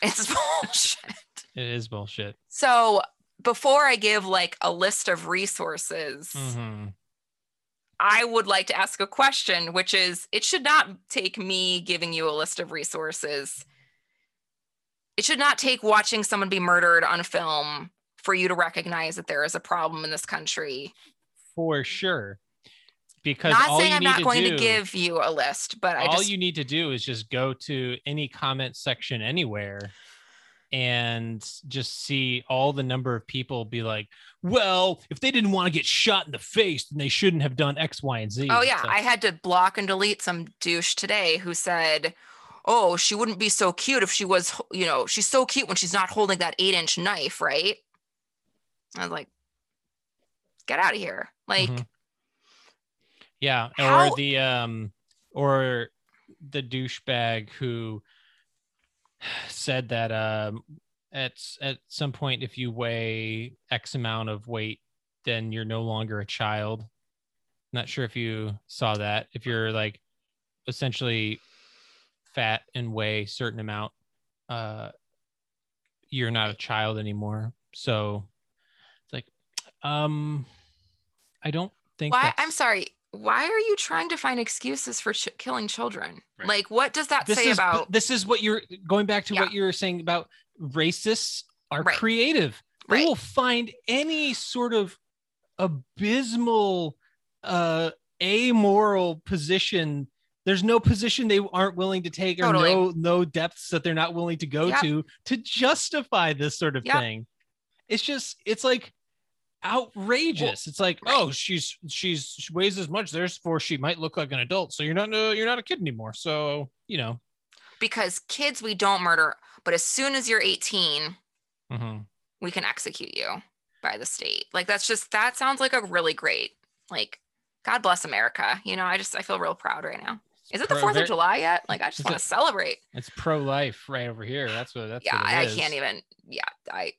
It's bullshit. it is bullshit. So before I give like a list of resources, hmm I would like to ask a question, which is it should not take me giving you a list of resources. It should not take watching someone be murdered on film for you to recognize that there is a problem in this country. For sure. Because Not saying I'm not to going do, to give you a list, but I all just you need to do is just go to any comment section anywhere and just see all the number of people be like, well, if they didn't want to get shot in the face, then they shouldn't have done X, Y, and Z. Oh yeah, like, I had to block and delete some douche today who said, "Oh, she wouldn't be so cute if she was, you know, she's so cute when she's not holding that eight inch knife, right?" I was like, "Get out of here!" Like, Mhm. Yeah, How- or the um or the douchebag who said that um at at some point if you weigh X amount of weight, then you're no longer a child. Not sure if you saw that. If you're like essentially fat and weigh certain amount, uh you're not a child anymore. So it's like um I don't think why? I'm sorry. Why are you trying to find excuses for ch- killing children? Right. Like, what does that this say is about? this is what you're going back to Yeah. what you were saying about racists are Right. creative they Right. will find any sort of abysmal uh amoral position there's no position they aren't willing to take or no no depths that they're not willing to go Yep. to to justify this sort of Yep. thing it's just it's like outrageous it's like right. oh she's she's she weighs as much therefore she might look like an adult so you're not no you're not a kid anymore so you know Because kids we don't murder, but as soon as you're 18, mhm. we can execute you by the state. Like that's just that sounds like a really great like God bless America. You know, I just I feel real proud right now. Is it the Fourth of July yet? Like I just want to celebrate. It's pro life right over here. That's what that's yeah, what I can't even. Yeah, I.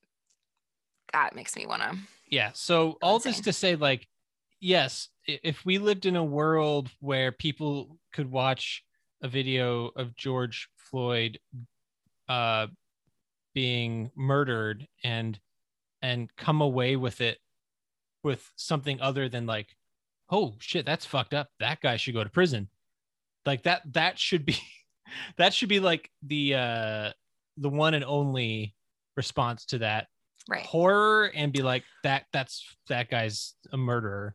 That makes me want to. Yeah. So all this to say, like, yes, if we lived in a world where people could watch a video of George Floyd uh being murdered and and come away with it with something other than like, oh shit, that's fucked up. That guy should go to prison. like that that should be that should be like the uh the one and only response to that Right. horror and be like that that's that guy's a murderer.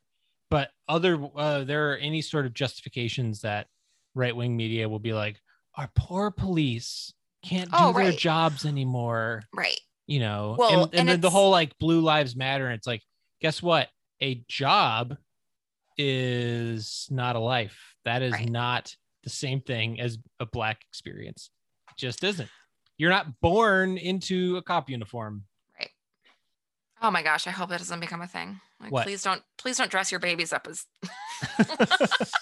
But other uh there are any sort of justifications that right-wing media will be like our poor police can't do Oh, their jobs anymore. Right. you know Well, and, and and then the whole like blue lives matter and it's like guess what? A job is not a life. That is Right. not the same thing as a black experience. It just isn't. You're not born into a cop uniform Oh my gosh, I hope that doesn't become a thing. Like What? please don't please don't dress your babies up as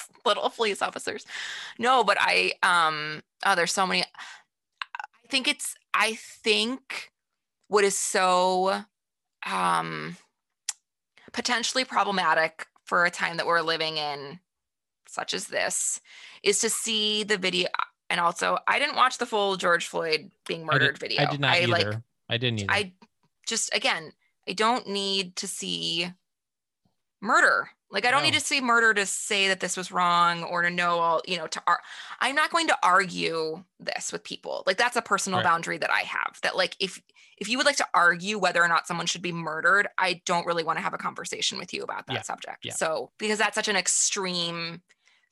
little police officers. No, but I um oh there's so many I think it's I think what is so um potentially problematic for a time that we're living in such as this is to see the video and also I didn't watch the full George Floyd being I did- murdered video. i did not either like i didn't either I just again, I don't need to see murder. Like I don't need to see murder to say that this was wrong or to know all, you know, to ar- I'm not going to argue this with people. Like that's a personal Right. boundary that I have. That like if if you would like to argue whether or not someone should be murdered, I don't really want to have a conversation with you about that Yeah. subject. Yeah. So because that's such an extreme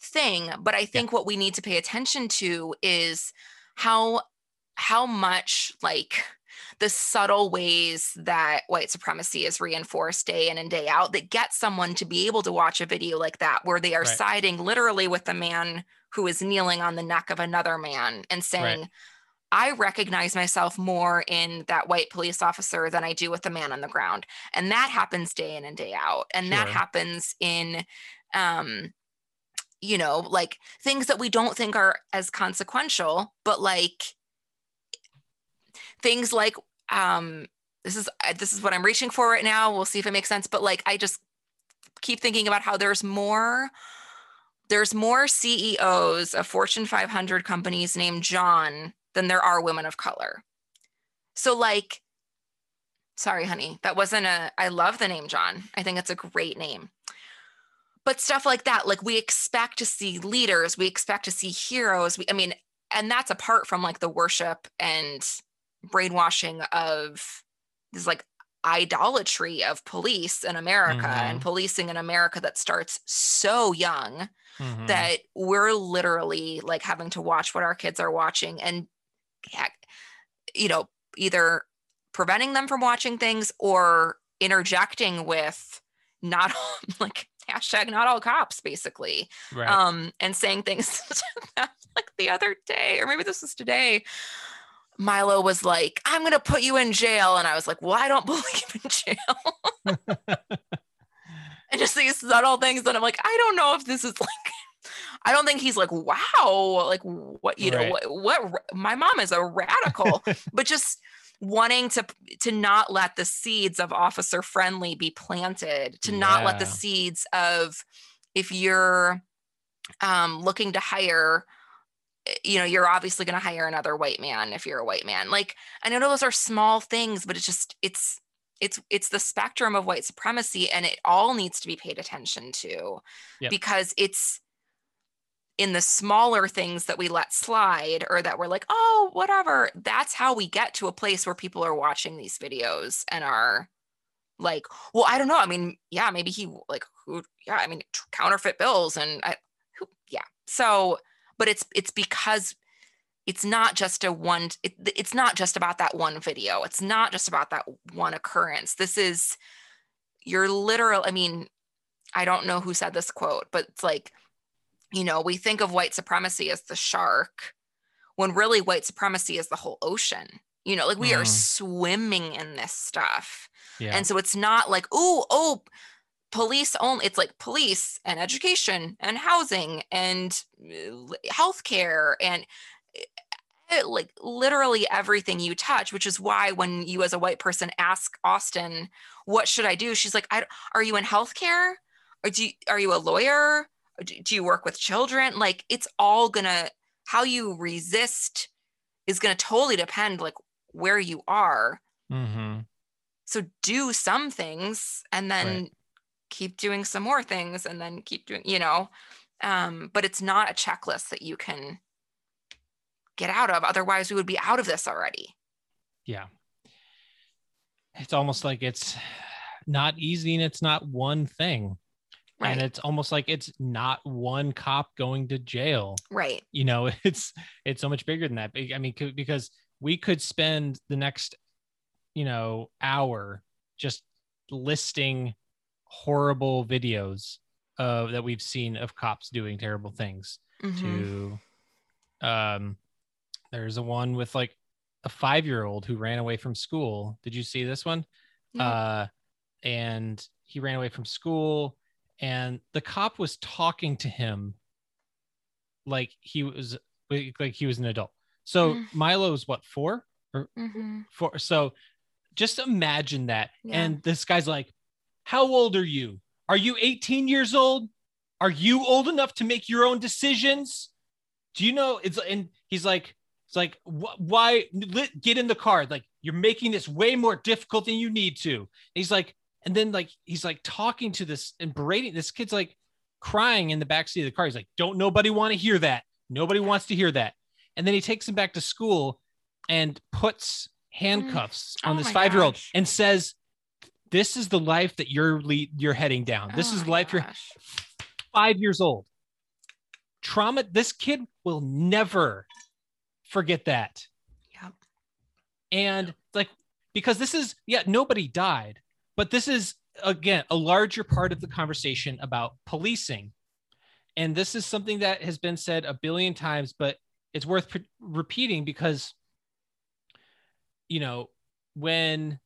thing, but I think what we need to pay attention to is how how much like the subtle ways that white supremacy is reinforced day in and day out that get someone to be able to watch a video like that where they are Right. siding literally with the man who is kneeling on the neck of another man and saying I recognize myself more in that white police officer than I do with the man on the ground. And that happens day in and day out. And that happens in um you know, like things that we don't think are as consequential, but like things like um this is this is what I'm reaching for right now. We'll see if it makes sense, but like I just keep thinking about how there's more there's more CEOs of Fortune 500 companies named John than there are women of color. So like sorry honey, that wasn't a I love the name John. I think it's a great name. But stuff like that, like we expect to see leaders, we expect to see heroes. We, I mean, and that's apart from like the worship and brainwashing of this like idolatry of police in America and policing in America that starts so young Mhm. that we're literally like having to watch what our kids are watching and you know either preventing them from watching things or interjecting with not like hashtag not all cops basically right um and saying things like the other day or maybe this was today milo was like i'm gonna put you in jail and i was like well i don't believe in jail. And just these subtle things that i'm like i don't know if this is like i don't think he's like wow like what you know what, what my mom is a radical but just wanting to to not let the seeds of officer friendly be planted to not let the seeds of if you're um looking to hire Eh, you know you're obviously going to hire another white man if you're a white man. Like i know those are small things but it's just it's it's it's the spectrum of white supremacy and it all needs to be paid attention to Yep. because it's in the smaller things that we let slide or that we're like oh whatever. That's how we get to a place where people are watching these videos and are like well i don't know. I mean yeah maybe he like who yeah i mean counterfeit bills and i who yeah. So but it's it's because it's not just a one it, it's not just about that one video. It's not just about that one occurrence. This is you're literal i mean i don't know who said this quote but it's like you know we think of white supremacy as the shark when really white supremacy is the whole ocean. You know like we are Mhm. swimming in this stuff. Yeah. And so it's not like, oh, oh, police only. It's like police and education and housing and uh, healthcare and uh, like literally everything you touch, which is why when you as a white person ask Austin, what should I do? She's like, I, are you in healthcare? Or do you, are you a lawyer? Do, do you work with children? Like it's all gonna, how you resist is gonna totally depend like where you are mm-hmm. so do some things and then Right. Keep doing some more things and then keep doing you know Um, but it's not a checklist that you can get out of. Otherwise, we would be out of this already. Yeah. It's almost like it's not easy and it's not one thing. Right. And it's almost like it's not one cop going to jail. Right. You know, it's it's so much bigger than that. I mean, because we could spend the next, you know, hour just listing horrible videos of that we've seen of cops doing terrible things Mhm. to um there's a one with like a five year old who ran away from school did you see this one No. uh and he ran away from school and the cop was talking to him like he was like he was an adult so Mm. milo's what four or Mhm. four so just imagine that Yeah. and this guy's like how old are you? Are you 18 years old? Are you old enough to make your own decisions? Do you know it's and he's like it's like wh- why get in the car like you're making this way more difficult than you need to. And he's like and then like he's like talking to this and berating this kid's like crying in the backseat of the car. He's like don't nobody want to hear that. Nobody wants to hear that. And then he takes him back to school and puts mm. handcuffs on Oh this five year old and says this is the life that you're le- you're heading down this Oh is life you're five years old. Trauma, this kid will never forget that. Yeah. And like, because this is, yeah, nobody died, but this is, again, a larger part of the conversation about policing. And this is something that has been said a billion times, but it's worth pre- repeating because, you know, when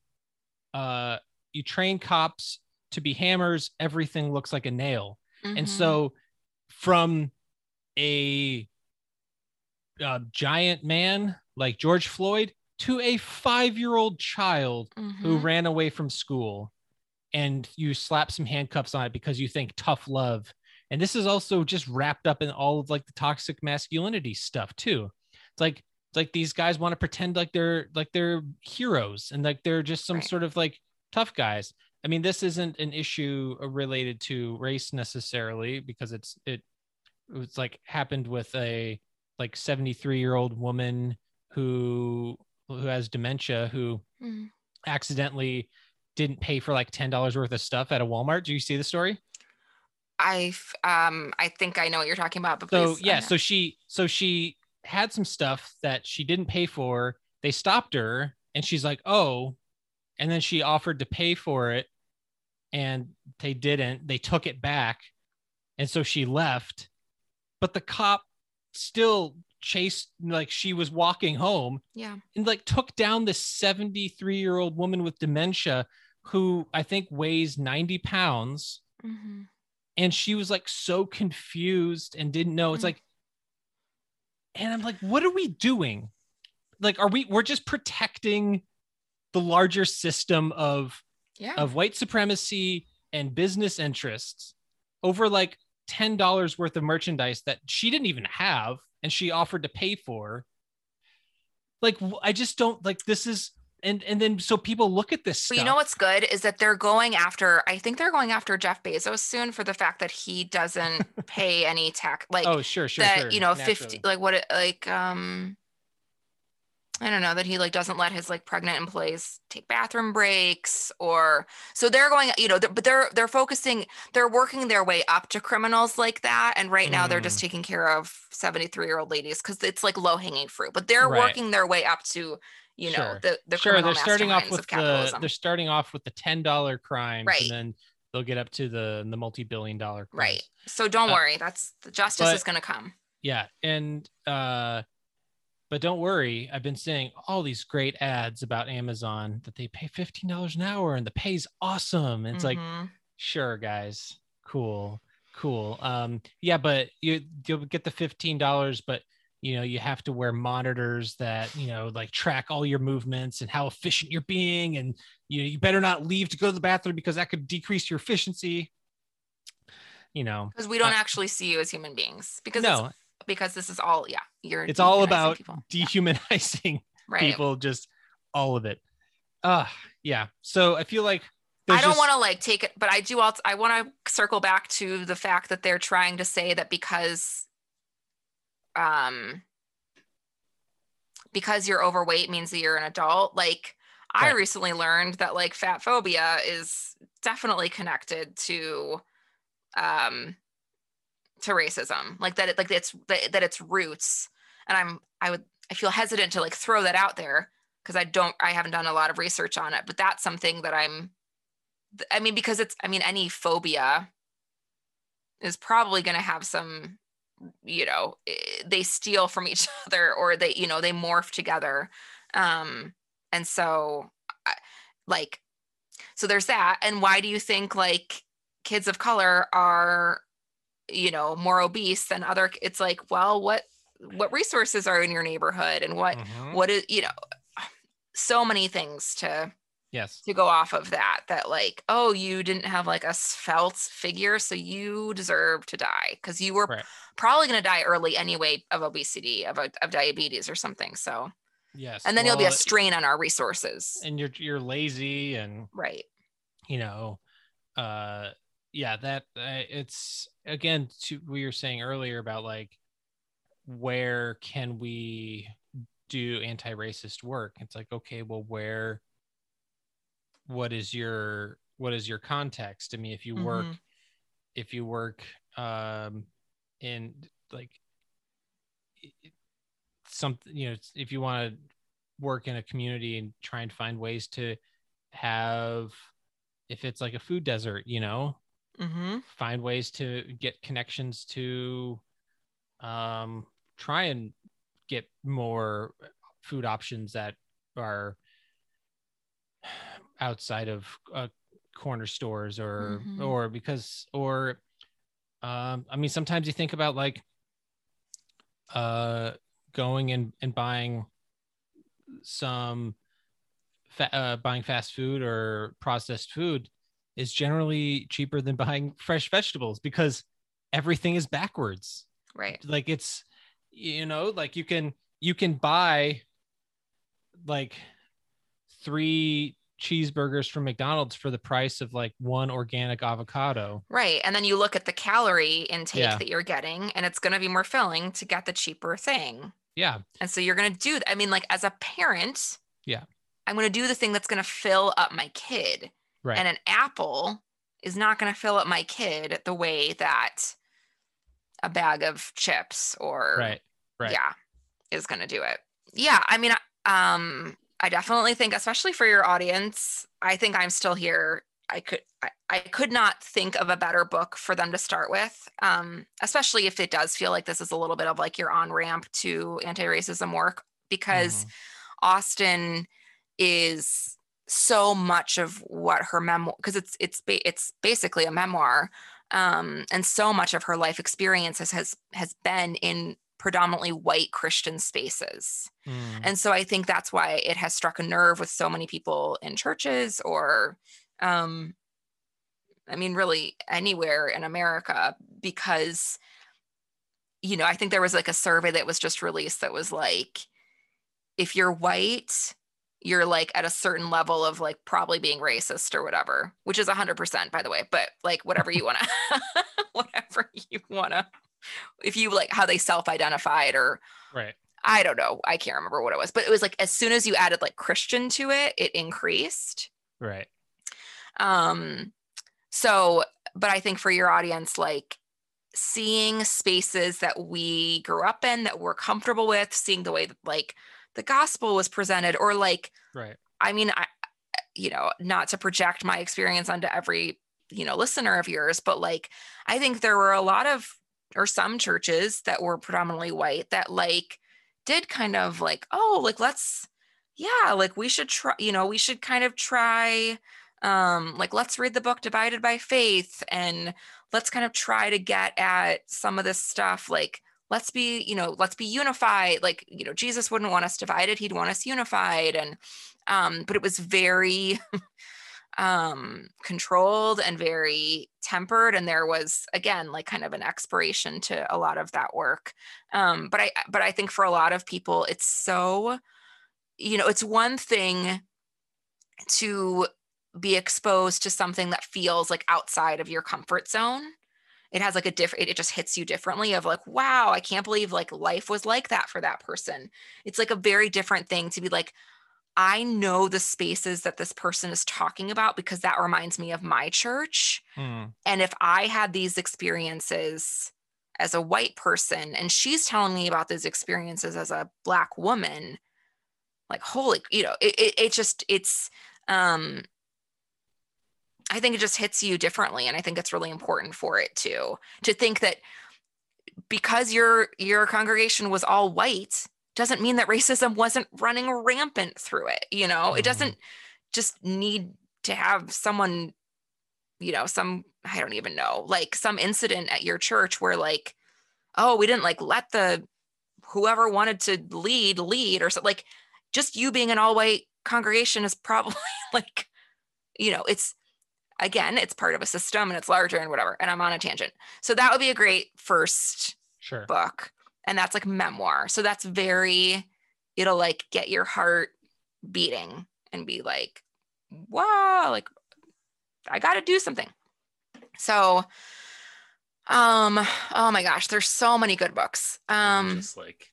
uh, you train cops to be hammers, everything looks like a nail. And Mhm. so, from a, uh giant man like George Floyd to a five year old child who Mhm. ran away from school, and you slap some handcuffs on it because you think tough love. And this is also just wrapped up in all of like the toxic masculinity stuff too. It's like it's like these guys want to pretend like they're like they're heroes and like they're just some Right. sort of like tough guys. I mean, this isn't an issue uh, related to race necessarily because it's it it's like happened with a like 73 year old woman who who has dementia who Mhm. accidentally didn't pay for like ten dollars worth of stuff at a Walmart. Do you see the story? I um I think I know what you're talking about, but So please, yeah, so she so she had some stuff that she didn't pay for. They stopped her and she's like, "Oh." And then she offered to pay for it and they didn't. They took it back. And so she left. But the cop still chased like she was walking home yeah. and like took down this 73 year old woman with dementia who I think weighs 90 pounds. Mhm. And she was like so confused and didn't know. It's Mm. like, and I'm like, what are we doing? Like, are we, we're just protecting the larger system of, Yeah. of white supremacy and business interests over like $10 worth of merchandise that she didn't even have and she offered to pay for like i just don't like this is and and then so people look at this stuff you know what's good is that they're going after. I think they're going after Jeff Bezos soon for the fact that he doesn't pay any tax. Like oh sure sure that, sure you know, naturally. fifty. Like what? It, like um, I don't know that he like doesn't let his like pregnant employees take bathroom breaks or so they're going. You know, they're, but they're they're focusing. They're working their way up to criminals like that, and right now they're Mm. just taking care of seventy three year old ladies because it's like low hanging fruit. But they're Right. working their way up to you know Sure. the the sure criminal they're starting off with of the they're starting off with the $10 crime Right. and then they'll get up to the the multi-billion dollar crimes. Right. So don't Uh, worry. That's the justice but- is going to come. yeah and uh but don't worry i've been seeing all these great ads about amazon that they pay $15 an hour and the pay's awesome and it's like Mhm. sure guys cool cool um yeah but you you'll get the $15 but you know you have to wear monitors that you know like track all your movements and how efficient you're being and you know, you better not leave to go to the bathroom because that could decrease your efficiency you know because we don't uh, actually see you as human beings because no because this is all yeah you're it's all about people. dehumanizing right people just all of it uh yeah so i feel like I don't just- want to like take it, but I do also I want to circle back to the fact that they're trying to say that because um because you're overweight means that you're an adult. Like I recently learned that like fat phobia is definitely connected to um to racism. Like that it like it's that, that it's roots. And I'm I would I feel hesitant to like throw that out there because I don't I haven't done a lot of research on it, but that's something that I'm I mean because it's I mean any phobia is probably going to have some you know eh, they steal from each other or they you know they morph together um and so like so there's that and why do you think like kids of color are you know more obese than other it's like well what what resources are in your neighborhood and what Mhm. what is you know so many things to yes. to go off of that that like oh you didn't have like a svelte figure so you deserve to die because you were Right. probably going to die early anyway of obesity of, a, of diabetes or something so. Yes. And then you'll be a strain on our resources. And you're you're lazy and right. you know uh yeah that uh, it's again to what you were saying earlier about like where can we do anti-racist work it's like okay well where what is your what is your context i mean if you work Mhm. if you work um in like something you know if you want to work in a community and try and find ways to have if it's like a food desert you know mm-hmm. find ways to get connections to um try and get more food options that are outside of uh, corner stores or Mhm. or because or um i mean sometimes you think about like uh going and and buying some fa- uh, buying fast food or processed food is generally cheaper than buying fresh vegetables because everything is backwards. Right. Like it's you know like you can you can buy like three cheeseburgers from McDonald's for the price of like one organic avocado. Right. And then you look at the calorie intake Yeah. that you're getting and it's going to be more filling to get the cheaper thing. Yeah. And so you're going to do i mean like as a parent yeah. I'm going to do the thing that's going to fill up my kid right And an apple is not going to fill up my kid the way that a bag of chips or right right yeah is going to do it. Yeah, I mean um I definitely think especially for your audience, I think I'm still here. I could I, I could not think of a better book for them to start with. Um especially if it does feel like this is a little bit of like your on ramp to anti-racism work because Mhm. Austin is so much of what her memoir because it's it's ba- it's basically a memoir um and so much of her life experiences has has been in predominantly white christian spaces Mm. and so i think that's why it has struck a nerve with so many people in churches or um i mean really anywhere in america because you know i think there was like a survey that was just released that was like if you're white you're like at a certain level of like probably being racist or whatever which is 100% by the way but like whatever you want to whatever you want to if you like how they self-identified or right I don't know. I can't remember what it was, but it was like as soon as you added like Christian to it, it increased. right Um, so, but I think for your audience, like seeing spaces that we grew up in that we're comfortable with, seeing the way that like the gospel was presented, or like, right I mean, I, you know, not to project my experience onto every, you know, listener of yours, but like, I think there were a lot of, or some churches that were predominantly white that like did kind of like, oh, like, let's, yeah, like we should try, you know, we should kind of try, um, like, let's read the book Divided by Faith and let's kind of try to get at some of this stuff. Like, let's be, you know, let's be unified. Like, you know, Jesus wouldn't want us divided, he'd want us unified. And, um, but it was very um controlled and very tempered and there was again like kind of an expiration to a lot of that work um but i but i think for a lot of people it's so you know it's one thing to be exposed to something that feels like outside of your comfort zone it has like a different it just hits you differently of like wow i can't believe like life was like that for that person it's like a very different thing to be like i know the spaces that this person is talking about because that reminds me of my church Hmm. and if i had these experiences as a white person and she's telling me about those experiences as a black woman like holy you know it, it, it just it's um i think it just hits you differently and i think it's really important for it to to think that because your your congregation was all white doesn't mean that racism wasn't running rampant through it you know it Mhm. doesn't just need to have someone you know some i don't even know like some incident at your church where like oh we didn't like let the whoever wanted to lead lead or so like just you being an all white congregation is probably like you know it's again it's part of a system and it's larger and whatever and i'm on a tangent so that would be a great first Sure. book and that's like memoir so that's very it'll like get your heart beating and be like wow like i gotta do something so um oh my gosh there's so many good books um just like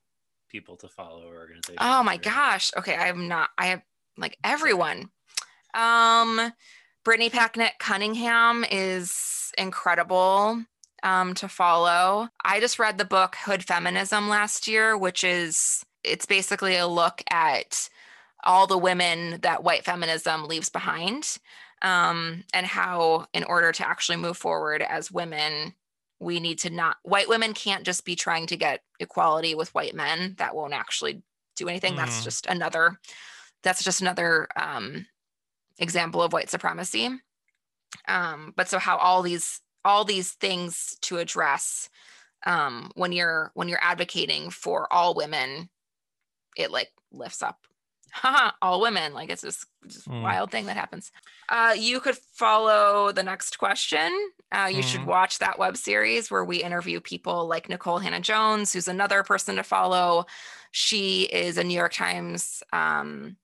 people to follow or organizations. Oh my gosh. Okay, I'm not. I have like everyone. Um, Brittany Packnett Cunningham is incredible um, to follow. I just read the book Hood Feminism last year, which is it's basically a look at all the women that white feminism leaves behind, um, and how in order to actually move forward as women, we need to not white women can't just be trying to get equality with white men. That won't actually do anything. That's Mm. just another that's just another um, example of white supremacy. Um, but so how all these all these things to address um, when you're when you're advocating for all women, it like lifts up all women. Like it's this, this Mm. wild thing that happens. Uh, you could follow the next question. Uh, you should Mhm. watch that web series where we interview people like Nikole Hannah-Jones, who's another person to follow. She is a New York Times um,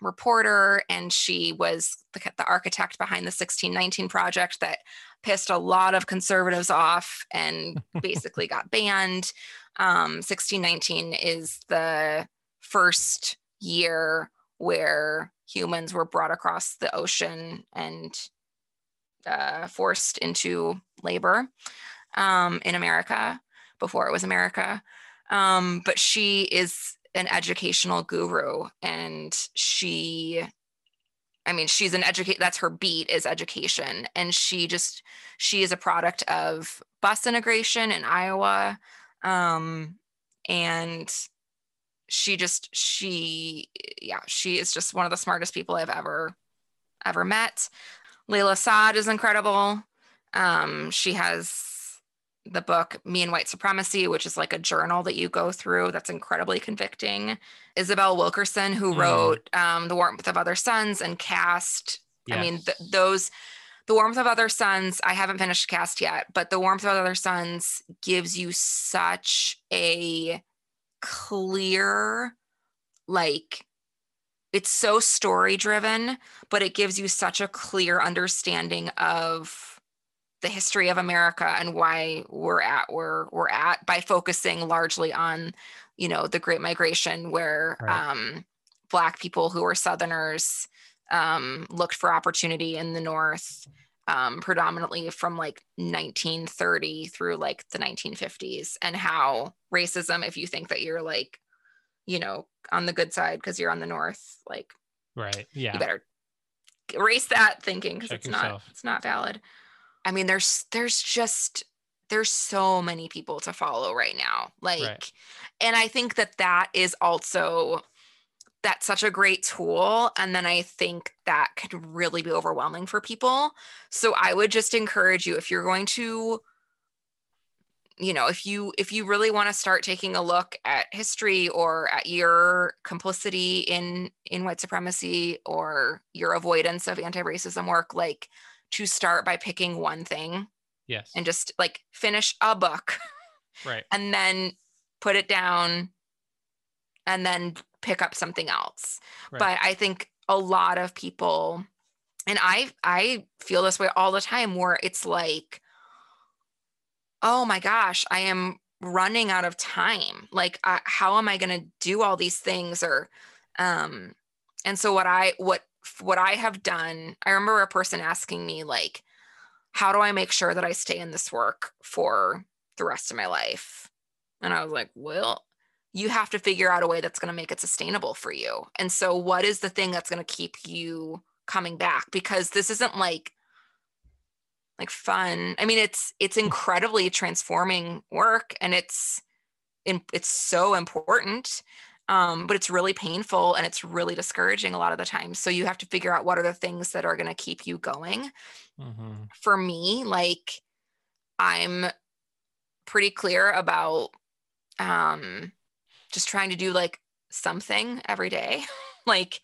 reporter, and she was the, the architect behind the 1619 project that pissed a lot of conservatives off and basically got banned. Um, 1619 is the first year where humans were brought across the ocean and uh, forced into labor um, in America before it was America. Um, but she is an educational guru and she I mean, she's an educate. That's her beat is education, and she just she is a product of bus integration in Iowa, um, and she just she yeah she is just one of the smartest people I've ever ever met. Layla Saad is incredible. Um, she has the book Me and White Supremacy, which is like a journal that you go through that's incredibly convicting. Isabel Wilkerson, who Mm. wrote um, The Warmth of Other Suns and Caste. I mean, th- those, The Warmth of Other Suns, I haven't finished Caste yet, but The Warmth of Other Suns gives you such a clear, like, it's so story driven, but it gives you such a clear understanding of the history of America and why we're at where we're at by focusing largely on, you know, the Great Migration, where Right. um, Black people who were Southerners um, looked for opportunity in the North, um, predominantly from like 1930 through like the 1950s, and how racism, if you think that you're like, you know, on the good side because you're on the North, like Right. Yeah. you better erase that thinking because it's not it's not valid i mean there's there's just there's so many people to follow right now like and i think that that is also that's such a great tool and then i think that could really be overwhelming for people. So i would just encourage you if you're going to you know if you if you really want to start taking a look at history or at your complicity in in white supremacy or your avoidance of anti-racism work like to start by picking one thing Yes. and just like finish a book right. and then put it down and then pick up something else Right. but i think a lot of people and I I feel this way all the time where it's like oh my gosh, I am running out of time. Like I, how am I going to do all these things or um and so what I what what I have done, I remember a person asking me like how do I make sure that I stay in this work for the rest of my life? And I was like, well, you have to figure out a way that's going to make it sustainable for you. And so what is the thing that's going to keep you coming back because this isn't like like fun. I mean, it's it's incredibly transforming work, and it's in, it's so important. Um, but it's really painful and it's really discouraging a lot of the time. So you have to figure out what are the things that are going to keep you going. Mm-hmm. For me, like I'm pretty clear about um, just trying to do like something every day, like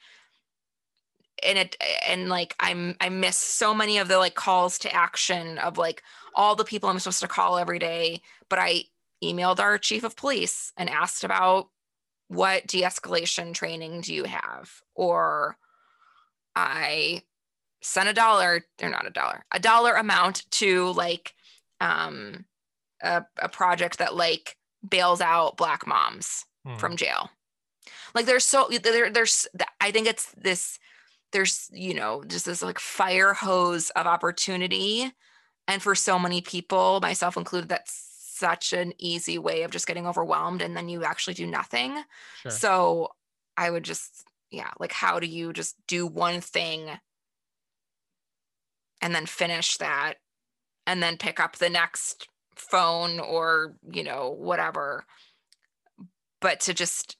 and it and like i'm i miss so many of the like calls to action of like all the people i'm supposed to call every day but i emailed our chief of police and asked about what de-escalation training do you have? Or i sent a dollar or not a dollar a dollar amount to like um a, a project that like bails out black moms Hmm. from jail. Like there's so there, there's i think it's this there's you know just this like fire hose of opportunity. And for so many people myself included that's such an easy way of just getting overwhelmed and then you actually do nothing Sure. so i would just yeah like how do you just do one thing and then finish that and then pick up the next phone or you know whatever but to just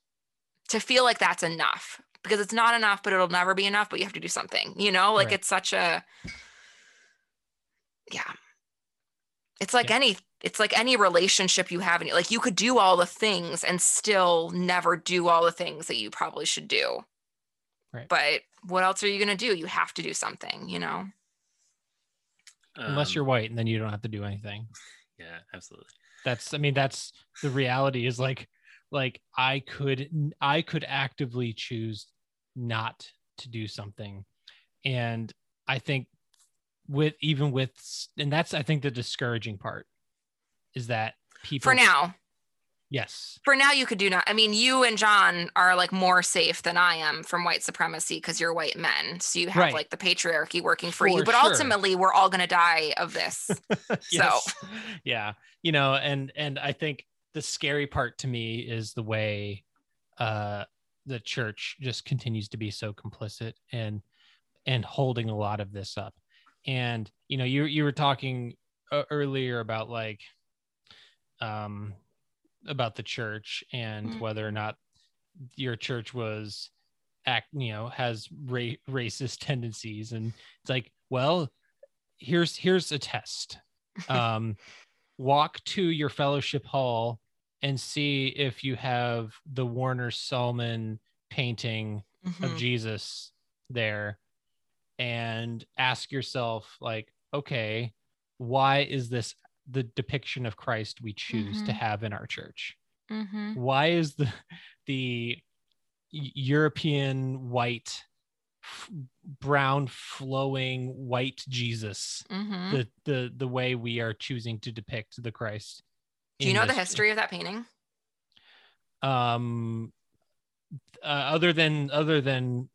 to feel like that's enough because it's not enough but it'll never be enough but you have to do something you know like Right. it's such a yeah it's like Yeah. any it's like any relationship you have and like you could do all the things and still never do all the things that you probably should do Right. but what else are you going to do you have to do something you know Unless Um, you're white, and then you don't have to do anything. Yeah, absolutely. That's I mean that's the reality is like like I could I could actively choose not to do something, and I think with even with and that's I think the discouraging part is that people for now. Yes. For now you could do not i mean you and john are like more safe than i am from white supremacy because you're white men. So you have Right. like the patriarchy working for, you. But sure. ultimately we're all going to die of this. So yeah. You know and and i think the scary part to me is the way uh the church just continues to be so complicit and and holding a lot of this up and you know you you were talking uh, earlier about like um about the church and Mm. whether or not your church was act you know has ra- racist tendencies and it's like well here's here's a test um walk to your fellowship hall and see if you have the warner sallman painting of Mhm. jesus there and ask yourself like okay why is this the depiction of christ we choose to Mhm. have in our church Mhm. why is the the european white f- brown flowing white jesus Mhm. the the the way we are choosing to depict the christ do you know the history of that painting um uh, other than other than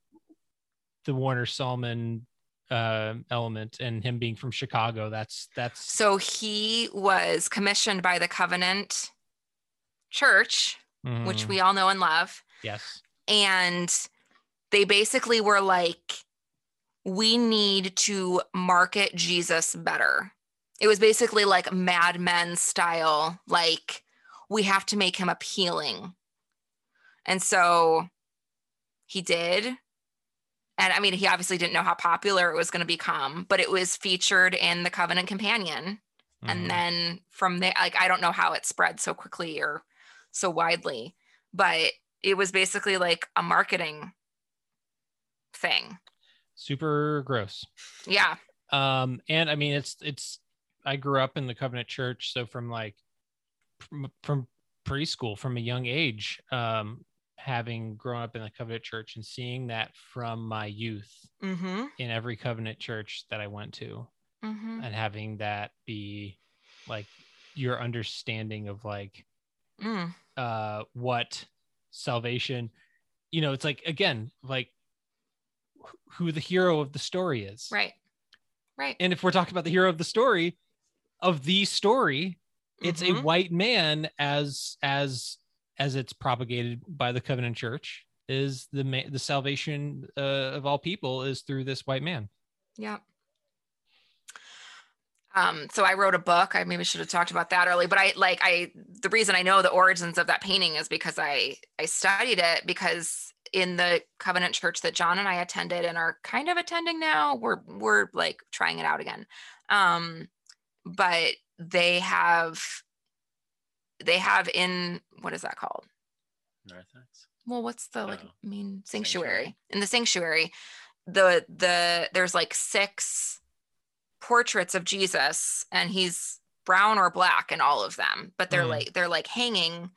the warner sallman uh element and him being from chicago that's that's so he was commissioned by the covenant church which Mhm. we all know and love. Yes. And they basically were like we need to market jesus better. It was basically like mad men style like we have to make him appealing. And so he did and i mean he obviously didn't know how popular it was going to become but it was featured in the covenant companion. Mhm. and then from there like i don't know how it spread so quickly or so widely but it was basically like a marketing thing. Super gross. Yeah. Um and i mean it's it's i grew up in the covenant church so from like from, from preschool from a young age um having grown up in the covenant church and seeing that from my youth Mm-hmm. in every covenant church that I went to Mm-hmm. and having that be like your understanding of like Mm. uh what salvation you know it's like again like who the hero of the story is Right. Right. and if we're talking about the hero of the story of the story it's a Mhm. white man as as as it's propagated by the covenant church is the ma- the salvation uh, of all people is through this white man Yeah. Um, so I wrote a book. I maybe should have talked about that early, but I like I the reason I know the origins of that painting is because I I studied it because in the covenant church that John and I attended and are kind of attending now, we're we're like trying it out again. Um, but they have they have in what is that called? Narthex. well what's the like Oh. main Sanctuary. sanctuary in the sanctuary the the there's like six portraits of jesus and he's brown or black in all of them but they're Mm. like they're like hanging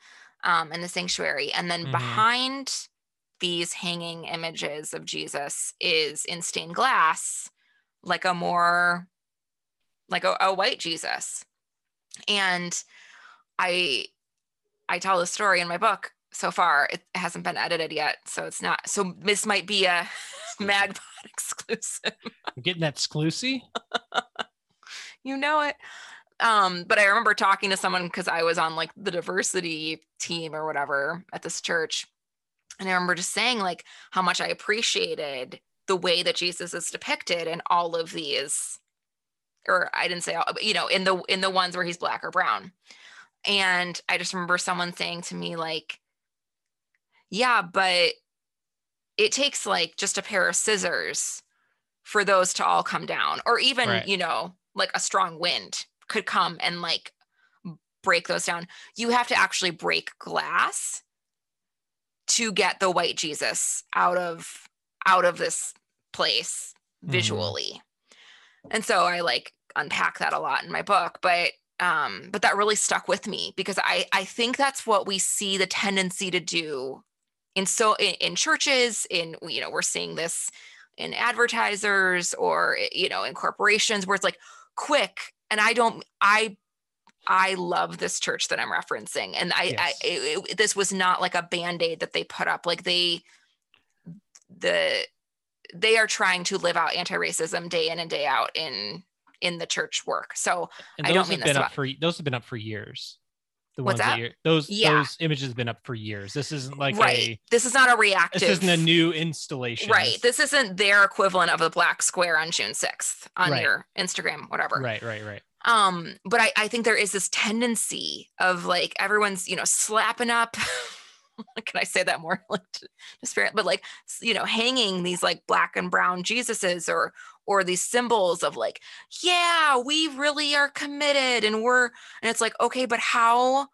um in the sanctuary and then Mhm. behind these hanging images of jesus is in stained glass like a more like a, a white jesus and i I tell the story in my book so far. It hasn't been edited yet, so it's not. So this might be a Magpod exclusive. I'm getting that exclusive you know it. Um, but I remember talking to someone because I was on like the diversity team or whatever at this church. And I remember just saying like how much I appreciated the way that Jesus is depicted in all of these, or I didn't say all, you know, in the in the ones where he's black or brown. And I just remember someone saying to me, like, yeah, but it takes like just a pair of scissors for those to all come down, or even, Right. you know, like a strong wind could come and like break those down. You have to actually break glass to get the white Jesus out of out of this place Mhm. visually. And so I like unpack that a lot in my book, but um but that really stuck with me because I I think that's what we see the tendency to do in so in, in churches in you know we're seeing this in advertisers or you know in corporations where it's like quick and I don't I I love this church that I'm referencing and I, I it, it- this was not like a band-aid that they put up like they the they are trying to live out anti-racism day in and day out in in the church work. So and I those don't mean have this been up about- for those have been up for years. The What's ones that? you're those Yeah. those images have been up for years. This isn't like right. A this is not a reactive this isn't a new installation. Right. This isn't their equivalent of a black square on june 6th on Right. your instagram whatever. Right right right. Um but I, I think there is this tendency of like everyone's you know slapping up can i say that more like spirit but like you know hanging these like black and brown jesuses or or these symbols of like yeah we really are committed and we're and it's like okay but how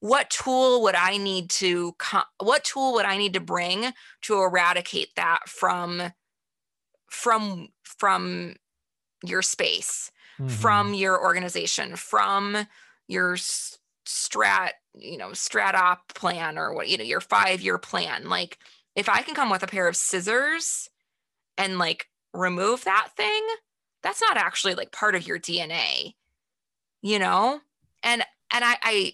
what tool would i need to what tool would i need to bring to eradicate that from from from your space Mhm. from your organization, from your strat, you know, strat op plan or what, you know, your five year plan. Like, if I can come with a pair of scissors and like remove that thing, that's not actually like part of your DNA, you know? And, and I, I,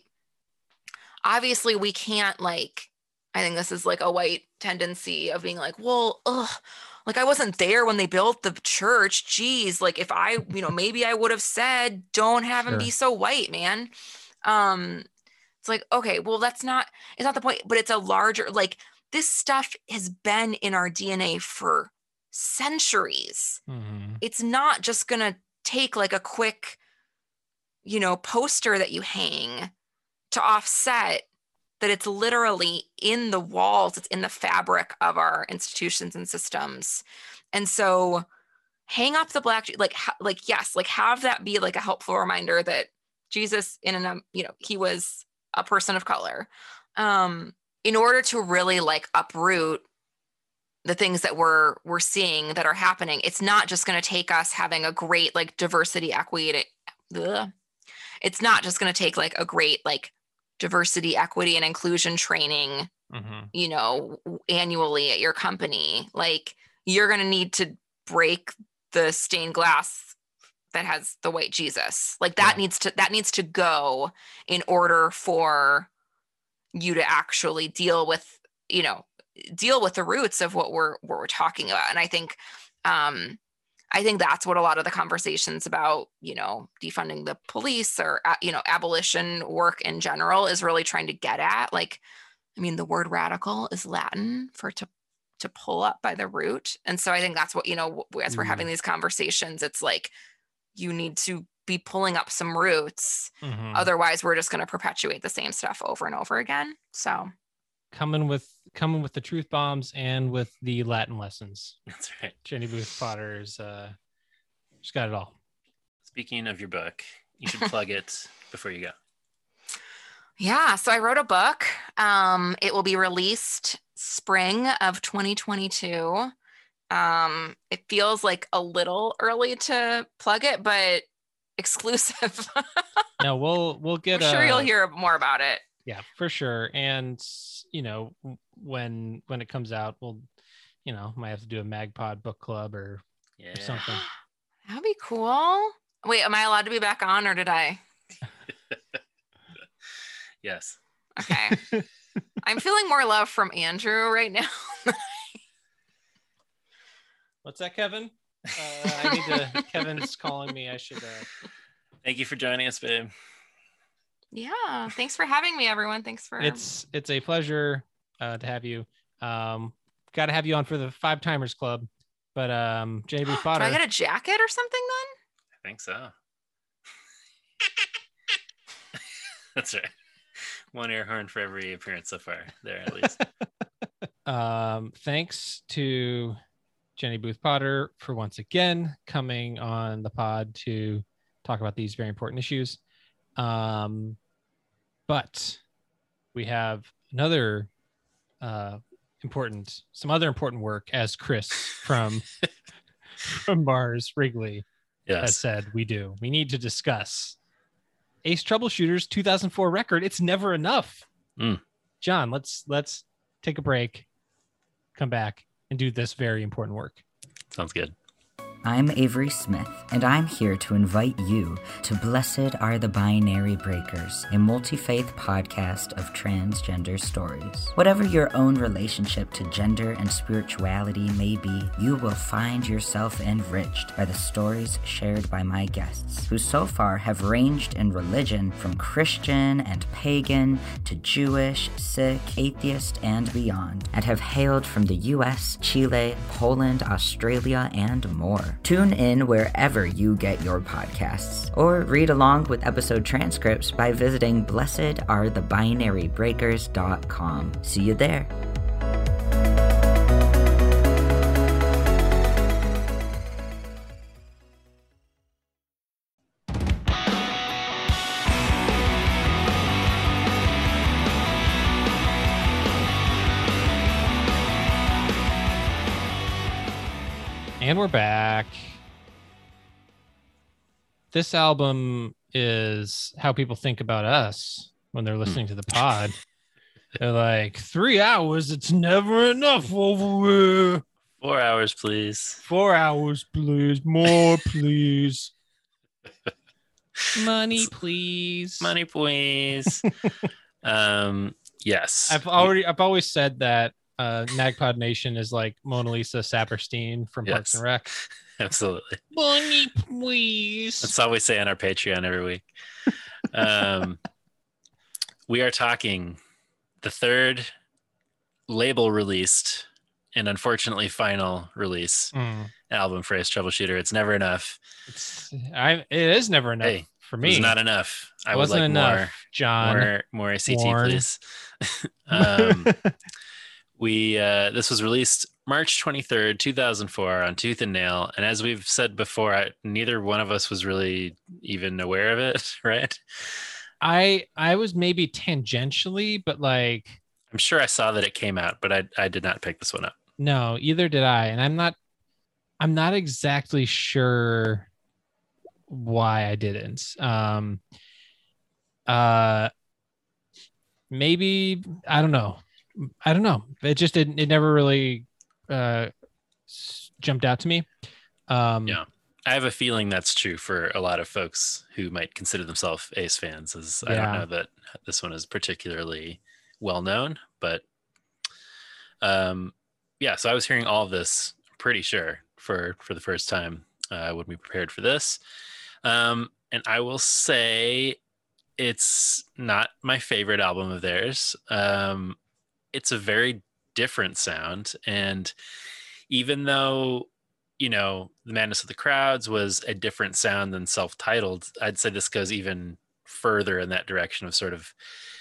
obviously we can't like, I think this is like a white tendency of being like, well, ugh, like I wasn't there when they built the church. Geez, like if I, you know, maybe I would have said, don't have him be so white, man. Um, it's like, okay, well, that's not, it's not the point, but it's a larger, like this stuff has been in our DNA for centuries. Mhm. It's not just gonna take like a quick, you know, poster that you hang to offset that it's literally in the walls, it's in the fabric of our institutions and systems. And so hang up the black like like yes, like have that be like a helpful reminder that Jesus in and um, you know, he was a person of color. Um in order to really like uproot the things that we're we're seeing that are happening, it's not just going to take us having a great like diversity equity ugh. it's not just going to take like a great like diversity equity and inclusion training Mhm. you know, annually at your company, like you're going to need to break the stained glass that has the white Jesus. Like that Yeah. needs to that needs to go in order for you to actually deal with, you know, deal with the roots of what we're what we're talking about. And I think um I think that's what a lot of the conversations about, you know, defunding the police or uh, you know, abolition work in general is really trying to get at. Like, I mean, the word radical is Latin for to to pull up by the root, and so I think that's what you know. As we're having these conversations, it's like you need to be pulling up some roots. Mhm. Otherwise, we're just going to perpetuate the same stuff over and over again. So, coming with coming with the truth bombs and with the Latin lessons. That's right. Jenny Booth Potter's uh she's got it all. Speaking of your book, you should plug it before you go. Yeah, so I wrote a book. Um, it will be released spring of 2022. Um, it feels like a little early to plug it, but exclusive. No, we'll we'll get I'm sure a- you'll hear more about it. yeah for sure and you know when when it comes out we'll you know might have to do a magpod book club or, or something That'd be cool. Wait, am I allowed to be back on or did I? Yes. Okay. I'm feeling more love from Andrew right now. What's that kevin uh, i need to kevin's calling me i should uh Thank you for joining us, babe. yeah. Thanks for having me, everyone. Thanks for it's it's a pleasure uh to have you um got to have you on for the five timers club but um jenny Booth Do I get a jacket or something then? I think so. That's right. One air horn for every appearance so far, there at least. um thanks to jenny booth potter for once again coming on the pod to talk about these very important issues. Um but we have another uh important some other important work as chris from from mars wrigley has said we do. We need to discuss ace troubleshooters 2004 record. It's never enough. Mm. john let's let's take a break come back and do this very important work Sounds good. I'm Avery Smith, and I'm here to invite you to Blessed Are the Binary Breakers, a multi faith podcast of transgender stories. Whatever your own relationship to gender and spirituality may be, you will find yourself enriched by the stories shared by my guests, who so far have ranged in religion from Christian and pagan to Jewish, Sikh, atheist, and beyond, and have hailed from the US, Chile, Poland, Australia, and more. Tune in wherever you get your podcasts, or read along with episode transcripts by visiting blessedarethebinarybreakers.com. See you there. And we're back. This album is how people think about us when they're listening to the pod. They're like, three hours, it's never enough over here. Four hours, please. Four hours, please. More, please. Money, please. Money, please. um, yes. I've already, I've always said that uh, Magpod Nation is like Mona Lisa Saperstein from Parks Yes. and Rec. Absolutely. Money, please. That's all we say on our Patreon every week. Um, we are talking the third label released and unfortunately final release Mm. album for Ace Troubleshooter. It's never enough. It's, I, it is never enough Hey, for me. was not enough. I Wasn't would like enough, more, John. more, more ACT, Warren. please. um, we uh, this was released March 23rd, 2004 on Tooth and Nail, and as we've said before, I, neither one of us was really even aware of it, right? I I was maybe tangentially, but like I'm sure I saw that it came out, but I I did not pick this one up. no, either did I, and I'm not I'm not exactly sure why I didn't. Um uh maybe I don't know. I don't know. It just didn't it never really uh, jumped out to me. Um, Yeah. I have a feeling that's true for a lot of folks who might consider themselves Ace fans. As I don't know that this one is particularly well known, but um, yeah. So I was hearing all of this, pretty sure for for the first time uh, when we prepared for this, um, and I will say it's not my favorite album of theirs. Um, it's a very different sound, and even though you know, the madness of the crowds was a different sound than self-titled. I'd say this goes even further in that direction of sort of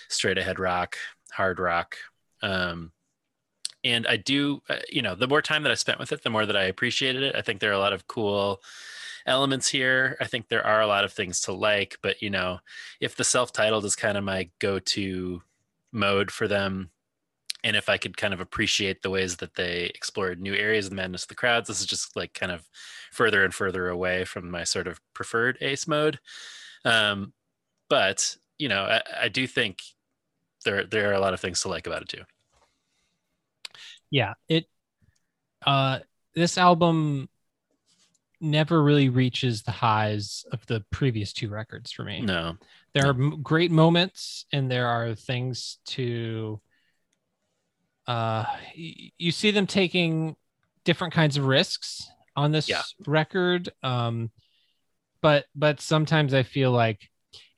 straight ahead rock, hard rock. Um, and I do, uh, you know, the more time that I spent with it, the more that I appreciated it. I think there are a lot of cool elements here. I think there are a lot of things to like, but you know, if the self-titled is kind of my go-to mode for them, and if I could kind of appreciate the ways that they explored new areas of the madness of the crowds, this is just like kind of further and further away from my sort of preferred ace mode. Um, but you know, I, I do think there there are a lot of things to like about it too. yeah it uh this album never really reaches the highs of the previous two records for me No, there are great moments and there are things to uh you see them taking different kinds of risks on this Yeah. record um but but sometimes i feel like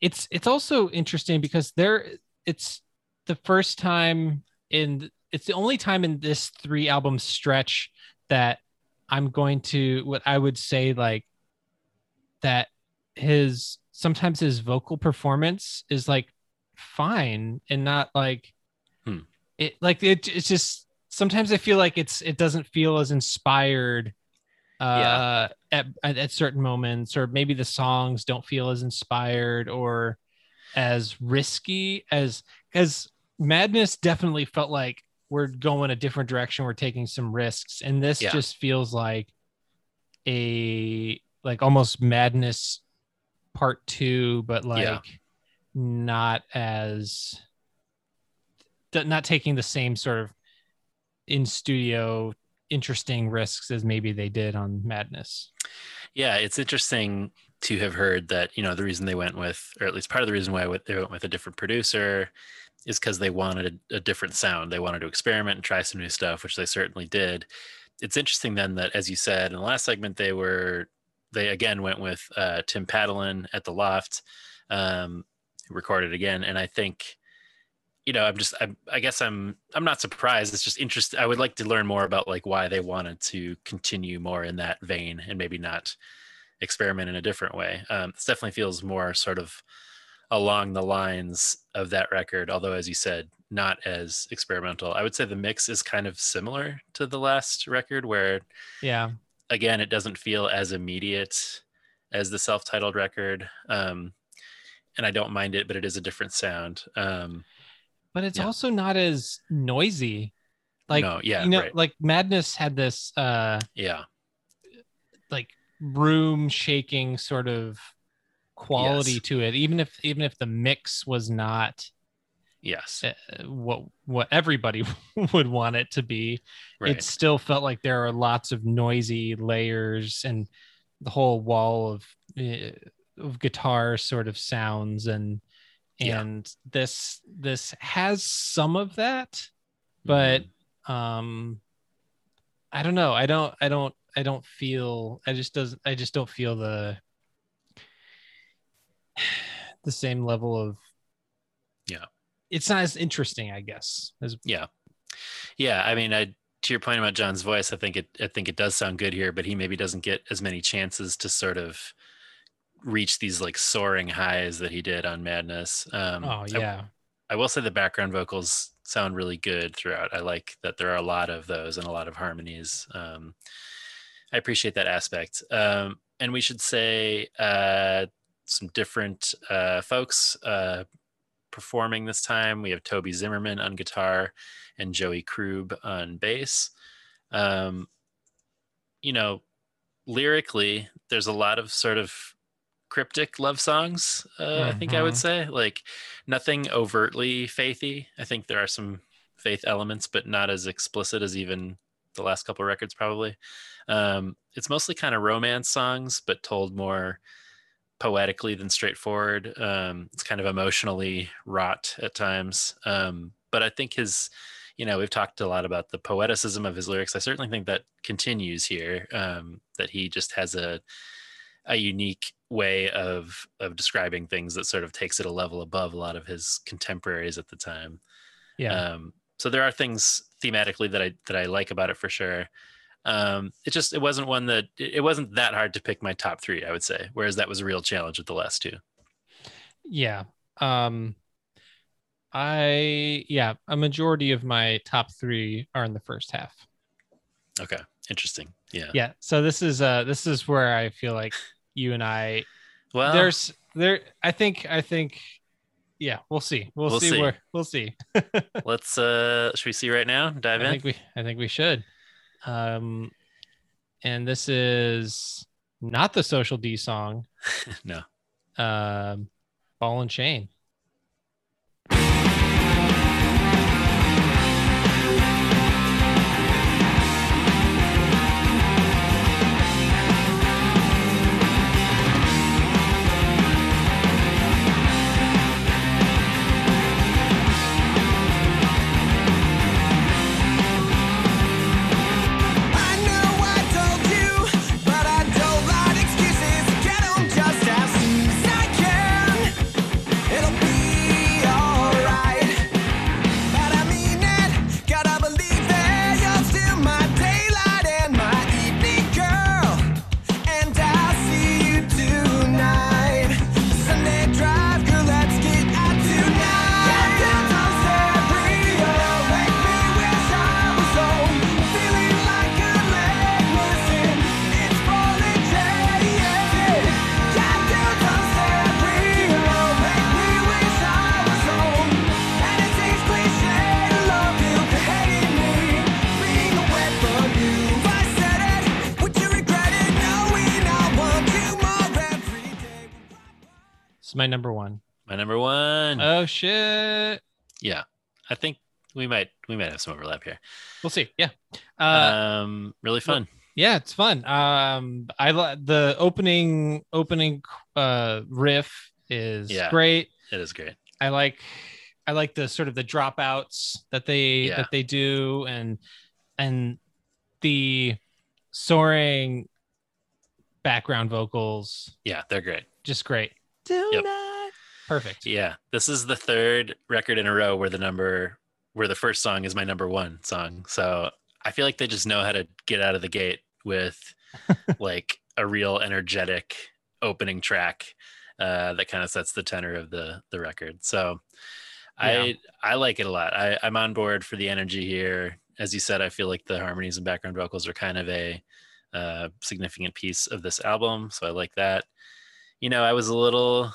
it's it's also interesting because there it's the first time in it's the only time in this three album stretch that i'm going to what i would say like that his sometimes his vocal performance is like fine and not like. It like it, it's just sometimes i feel like it's it doesn't feel as inspired uh at, at at certain moments or maybe the songs don't feel as inspired or as risky as as madness definitely felt like we're going a different direction we're taking some risks and this Yeah. just feels like a like almost madness part two but like Yeah. not as not taking the same sort of in studio interesting risks as maybe they did on madness Yeah, it's interesting to have heard that you know the reason they went with, or at least part of the reason why they went with a different producer, is because they wanted a, a different sound. They wanted to experiment and try some new stuff, which they certainly did. It's interesting then that, as you said in the last segment, they were they again went with uh, Tim Padalin at the Loft, um, recorded again, and I think you know i'm just I'm, i guess i'm i'm not surprised. It's just interesting i would like to learn more about like why they wanted to continue more in that vein and maybe not experiment in a different way. Um this definitely feels more sort of along the lines of that record although as you said not as experimental. I would say the mix is kind of similar to the last record where yeah. again it doesn't feel as immediate as the self-titled record um and i don't mind it but it is a different sound. Um but it's Yeah. also not as noisy like No, yeah, you know right. like madness had this uh yeah like room shaking sort of quality Yes. to it even if even if the mix was not yes uh, what what everybody would want it to be Right. it still felt like there are lots of noisy layers and the whole wall of uh, of guitar sort of sounds and Yeah. and this this has some of that but Mm-hmm. um i don't know i don't i don't i don't feel i just doesn't i just don't feel the the same level of Yeah. it's not as interesting i guess as yeah yeah i mean i to your point about john's voice i think it i think it does sound good here but he maybe doesn't get as many chances to sort of reach these like soaring highs that he did on madness um oh I- yeah I will say the background vocals sound really good throughout. I like that there are a lot of those and a lot of harmonies. Um, I appreciate that aspect. Um, and we should say uh, some different uh, folks uh, performing this time. We have Toby Zimmerman on guitar and Joey Krug on bass. Um, you know, lyrically, there's a lot of sort of cryptic love songs. Uh, I think I would Mhm. say like nothing overtly faithy. I think there are some faith elements, but not as explicit as even the last couple of records, probably. Um, it's mostly kind of romance songs, but told more poetically than straightforward. Um, it's kind of emotionally wrought at times. Um, but I think his, you know, we've talked a lot about the poeticism of his lyrics. I certainly think that continues here. Um, that he just has a a unique way of of describing things that sort of takes it a level above a lot of his contemporaries at the time. Yeah. Um, so there are things thematically that I that I like about it for sure. Um, it just it wasn't one that it wasn't that hard to pick my top three. I would say, whereas that was a real challenge with the last two. Yeah. Um I yeah, a majority of my top 3 are in the first half. Okay, interesting. Yeah. Yeah. So this is uh this is where I feel like you and I Well, there's there I think I think yeah, we'll see. We'll, We'll see, see. where we'll see. let's uh should we see right now? Dive I in. I think we I think we should. Um and this is not the social D song. no. Um Ball and Chain. My number one. My number one. Oh shit. yeah. I think we might we might have some overlap here. We'll see. Yeah. Uh um really fun. yeah, it's fun. Um I the opening opening uh riff is Yeah. great. It is great. I like I like the sort of the dropouts that they Yeah. that they do and and the soaring background vocals Yeah, they're great. just great. Yep. Perfect. Yeah. This is the third record in a row where the number where the first song is my number one song. So I feel like they just know how to get out of the gate with like a real energetic opening track uh, that kind of sets the tenor of the the record. So I I like it a lot. I, I'm on board for the energy here. As you said, I feel like the harmonies and background vocals are kind of a uh, significant piece of this album. So I like that. You know, I was a little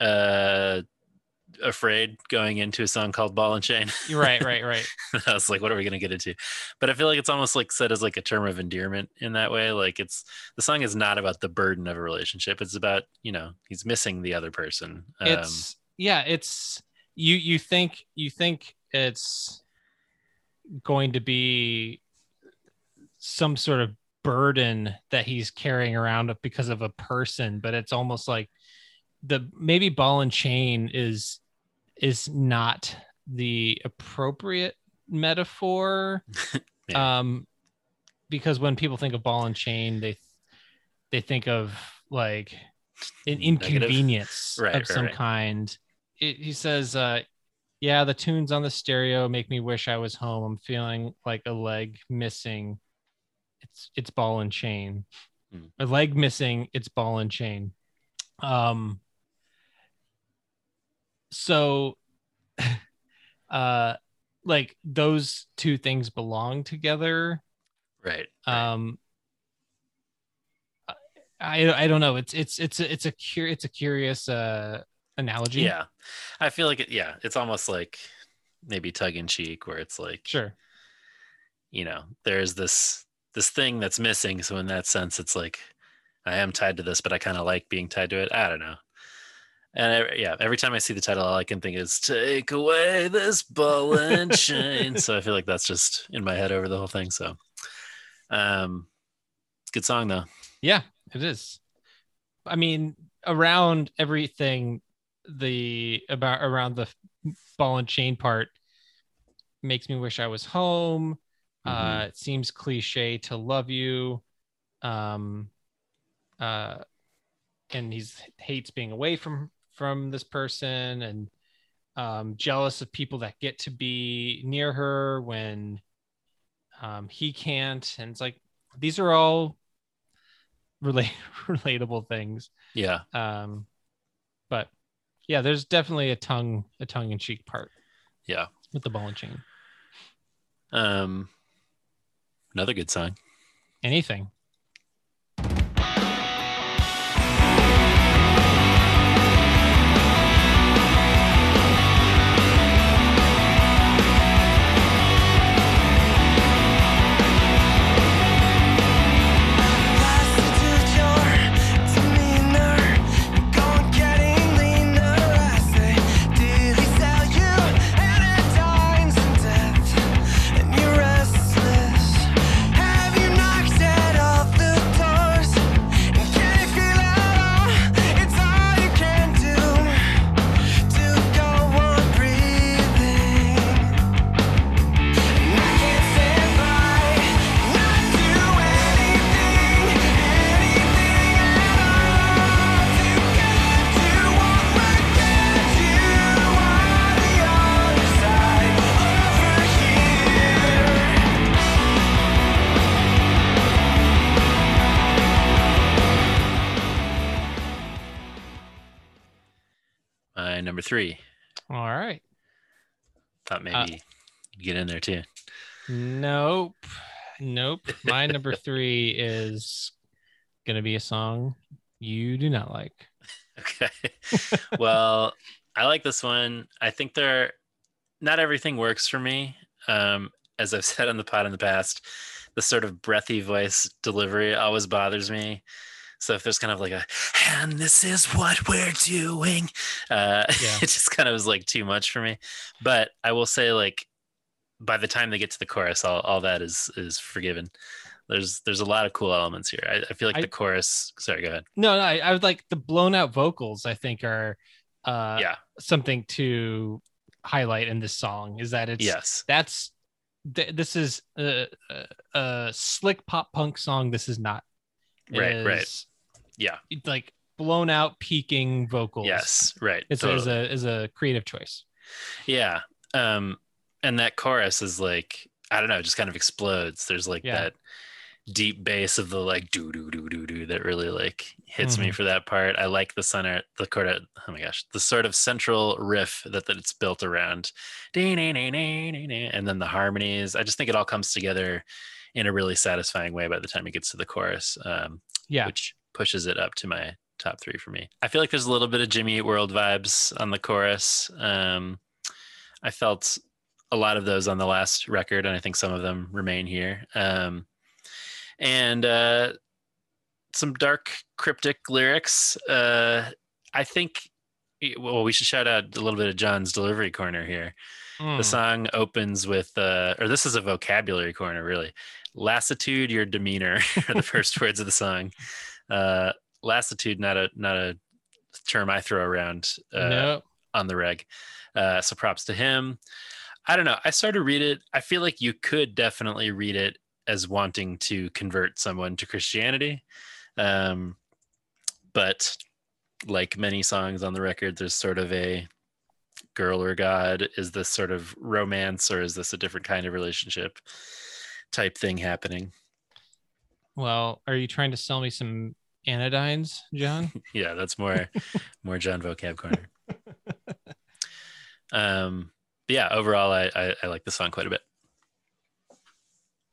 uh, afraid going into a song called Ball and Chain. Right, right, right. I was like, what are we gonna get into? But I feel like it's almost like said as like a term of endearment in that way. Like it's the song is not about the burden of a relationship. It's about, you know, he's missing the other person. Um, it's yeah it's you you think you think it's going to be some sort of burden that he's carrying around because of a person but it's almost like the maybe ball and chain is is not the appropriate metaphor. Um because when people think of ball and chain they they think of like an inconvenience Right, of right, some right. kind. It, he says uh yeah the tunes on the stereo make me wish i was home. I'm feeling like a leg missing it's it's ball and chain Hmm. a leg missing it's ball and chain um so uh like those two things belong together right. um i i don't know it's it's it's a, it's a cur- it's a curious uh analogy Yeah. I feel like it yeah, it's almost like maybe tug in cheek where it's like sure you know, there's this this thing that's missing. So in that sense, it's like I am tied to this, but I kind of like being tied to it. I don't know. And I, yeah, every time I see the title, all I can think is "Take away this ball and chain." so I feel like that's just in my head over the whole thing. So, um, good song though. Yeah, it is. I mean, around everything, the about around the ball and chain part makes me wish I was home. Uh, it seems cliche to love you. Um, uh, and he's hates being away from from this person and um, jealous of people that get to be near her when um, he can't. And it's like these are all relate relatable things. Yeah. Um, but yeah, there's definitely a tongue a tongue in cheek part Yeah. with the ball and chain. Um, another good sign. Anything. Number three. All right. Thought maybe Uh, you'd get in there too. Nope. Nope. My number three is gonna be a song you do not like. Okay. well, I like this one. I think there not everything works for me. Um, as I've said on the pod in the past, the sort of breathy voice delivery always bothers me. So if there's kind of like a and this is what we're doing, uh, Yeah. it just kind of was like too much for me. But I will say, like, by the time they get to the chorus, all, all that is is forgiven. There's there's a lot of cool elements here. I, I feel like I- the chorus. Sorry, go ahead. No, no, I, I would like the blown out vocals, I think are uh yeah. something to highlight in this song is that it's Yes. that's th- this is a, a, a slick pop punk song this is not It Right, right. Yeah. like blown out peaking vocals Yes. Right. it's totally. a is a creative choice Yeah. Um, and that chorus is like, I don't know, it just kind of explodes. There's like Yeah. that deep bass of the like do do do do do that really like hits me Mhm. for that part. I like the center, the chord, oh my gosh, the sort of central riff that, that it's built around. And then the harmonies. I just think it all comes together in a really satisfying way by the time it gets to the chorus. Um, yeah which pushes it up to my top three for me. I feel like there's a little bit of Jimmy Eat World vibes on the chorus. Um, I felt a lot of those on the last record, and I think some of them remain here. Um, and uh, some dark, cryptic lyrics. Uh, I think. Well, we should shout out a little bit of John's delivery corner here. The Mm. song opens with, uh, or this is a vocabulary corner, really. Lassitude, your demeanor are the first words of the song. Uh, lassitude, not a not a term I throw around uh, Nope. on the reg. Uh, so props to him. I don't know. I started to read it. I feel like you could definitely read it as wanting to convert someone to Christianity. Um, but like many songs on the record, there's sort of a girl or God. Is this sort of romance or is this a different kind of relationship type thing happening? well are you trying to sell me some anodynes john yeah, that's more more John vocab corner. Um, but yeah, overall, I, I I like the song quite a bit.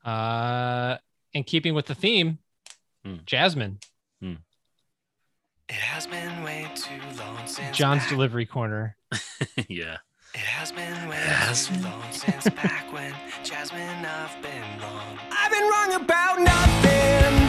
uh in keeping with the theme Hmm. jasmine It has been way too long since john's back. delivery corner yeah, It has been way Has too been. long since back when Jasmine I've been wrong. I've been wrong about nothing.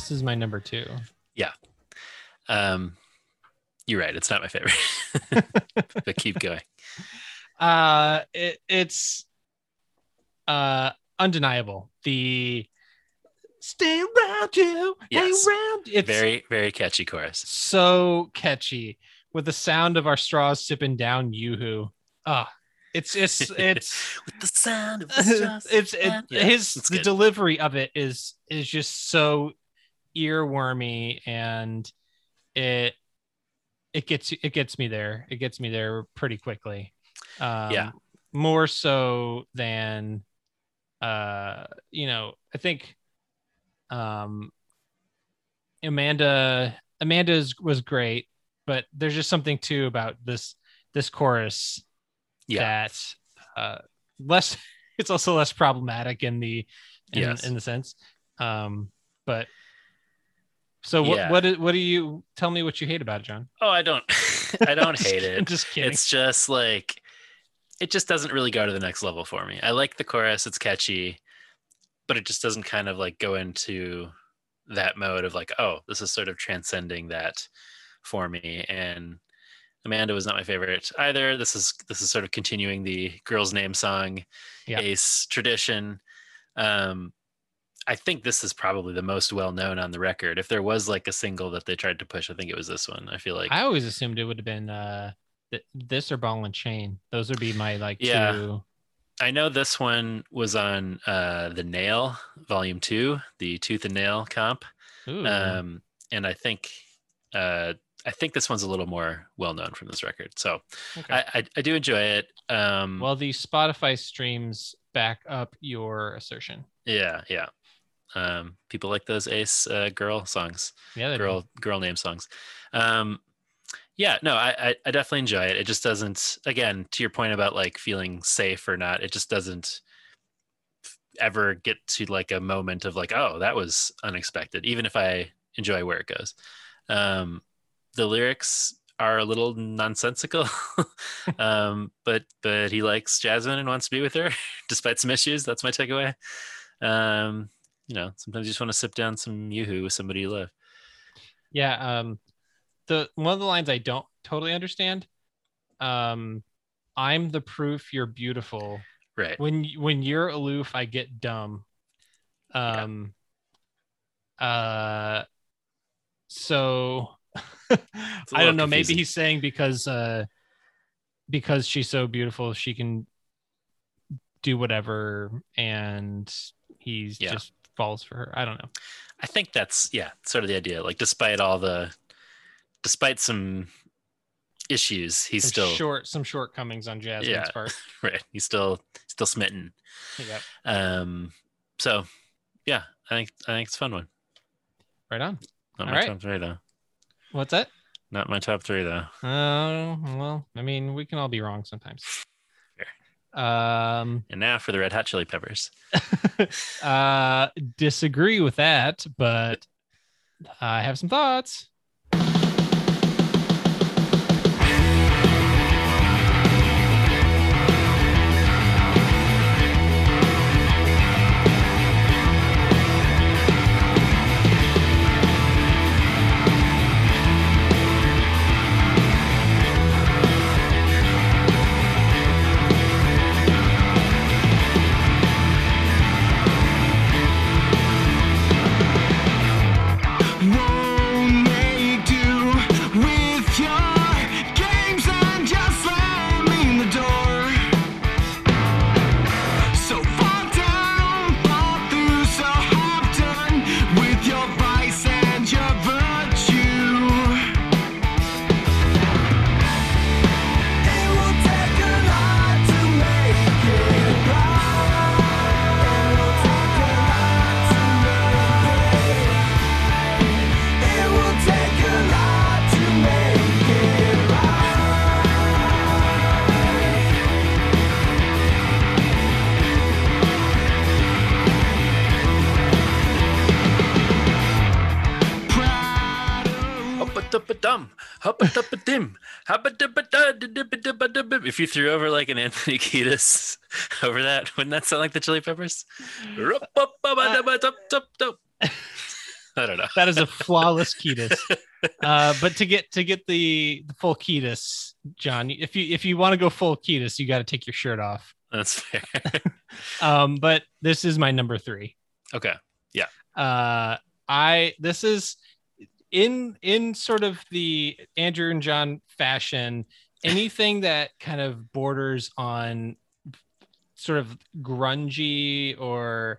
This is my number two. Yeah. Um, you're right. It's not my favorite, but keep going. Uh, it, it's uh undeniable. The stay around you, Yes. hang around. It's very, very catchy chorus. so catchy with the sound of our straws sipping down yoo-hoo. Ah, it's it's it's With the sound of the it's it's it, Yeah, his it's the delivery of it is is just so earwormy and it it gets it gets me there it gets me there pretty quickly um Yeah. more so than uh you know i think um amanda amanda's was great but there's just something too about this this chorus Yeah. that uh less it's also less problematic in the in, Yes. in the sense um but so what Yeah. what do- what do you tell me what you hate about it john Oh, I don't, I don't Just hate kidding, it. just kidding It's just like, it just doesn't really go to the next level for me. I like the chorus; it's catchy, but it just doesn't kind of like go into that mode of like, oh, this is sort of transcending that for me. And Amanda was not my favorite either. This is this is sort of continuing the girls' name song Yeah. Ace tradition. Um, I think this is probably the most well known on the record. If there was like a single that they tried to push, I think it was this one. I feel like i always assumed it would have been uh th- this or ball and chain those would be my like Yeah. two I know this one was on uh, the Nail Volume Two, the Tooth and Nail comp, Ooh. um, and I think uh, I think this one's a little more well known from this record. So Okay. I, I I do enjoy it. Um, well the spotify streams back up your assertion yeah, yeah. Um, people like those Ace uh, girl songs, yeah they do. girl girl name songs. Um, yeah, no, I, I I definitely enjoy it. It just doesn't. Again, to your point about like feeling safe or not, it just doesn't ever get to like a moment of like, oh, that was unexpected. Even if I enjoy where it goes, um, the lyrics are a little nonsensical. um, but but he likes Jasmine and wants to be with her, despite some issues. That's my takeaway. Um, you know, sometimes you just want to sip down some yoo-hoo with somebody you love. Yeah, um the one of the lines I don't totally understand. Um I'm the proof you're beautiful. Right. When when you're aloof, I get dumb. Um uh so I don't know, maybe he's saying because uh because she's so beautiful, she can do whatever and he's Yeah. just falls for her. I don't know. I think that's yeah, sort of the idea. Like despite all the despite some issues, he's Some still short some shortcomings on Jasmine's Yeah. part. right. He's still still smitten. Yep. Um so yeah, I think I think it's a fun one. Right on. Not All my right. top three though. What's that? Not my top three though. Oh, well, I mean, we can all be wrong sometimes. Um, And now for the Red Hot Chili Peppers. uh, disagree with that, but I have some thoughts. You threw over like an Anthony Kiedis over that, wouldn't that sound like the Chili Peppers? I don't know. that is a flawless Kiedis. Uh, but to get to get the, the full Kiedis, John, if you if you want to go full Kiedis, you got to take your shirt off. That's fair. Um, but this is my number three. okay. Yeah. uh i this is in in sort of the andrew and john fashion anything that kind of borders on sort of grungy or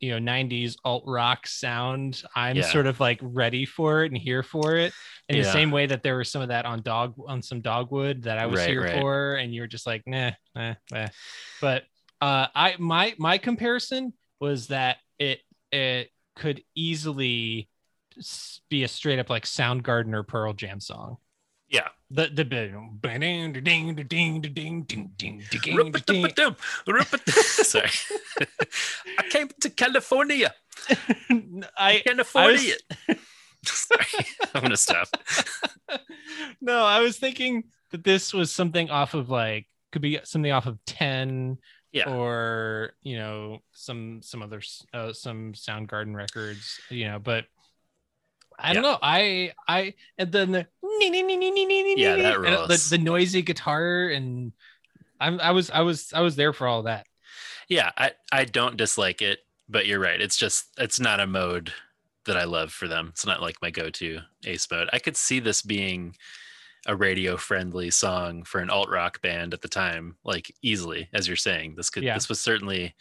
you know 90s alt rock sound i'm Yeah. sort of like ready for it and here for it in the same way that there was some of that on dog on some dogwood that i was Right, here right. for and you're just like nah, nah, nah. but uh i my my comparison was that it it could easily be a straight up like Soundgarden or Pearl Jam song. Yeah. The the ding ding ding ding ding ding ding Sorry. I came to California. I California. Sorry. I'm gonna stop. no, I was thinking that this was something off of like could be something off of 10 Yeah. or you know some some other uh, some Soundgarden records, you know, but I don't know. I I and then the Yeah, that the, the noisy guitar and I'm I was I was I was there for all that. Yeah, I, I don't dislike it, but you're right. It's just it's not a mode that I love for them. It's not like my go-to ace mode. I could see this being a radio friendly song for an alt rock band at the time, like easily, as you're saying. This could Yeah. this was certainly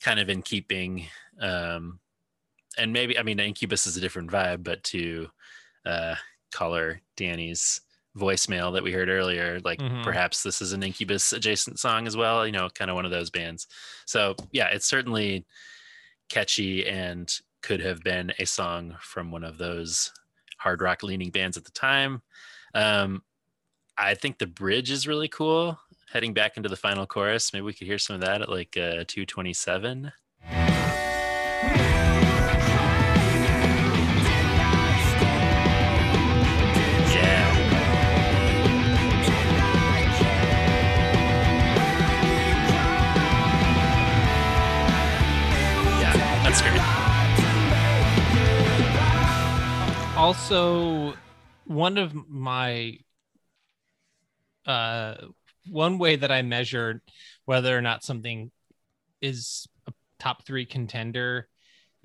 kind of in keeping. Um and maybe I mean Incubus is a different vibe, but to uh caller Danny's voicemail that we heard earlier, like Mhm. perhaps this is an Incubus adjacent song as well, you know, kind of one of those bands. So yeah, it's certainly catchy and could have been a song from one of those hard rock leaning bands at the time. Um, I think the bridge is really cool. Heading back into the final chorus, maybe we could hear some of that at like uh, 227. Also one of my uh one way that i measure whether or not something is a top three contender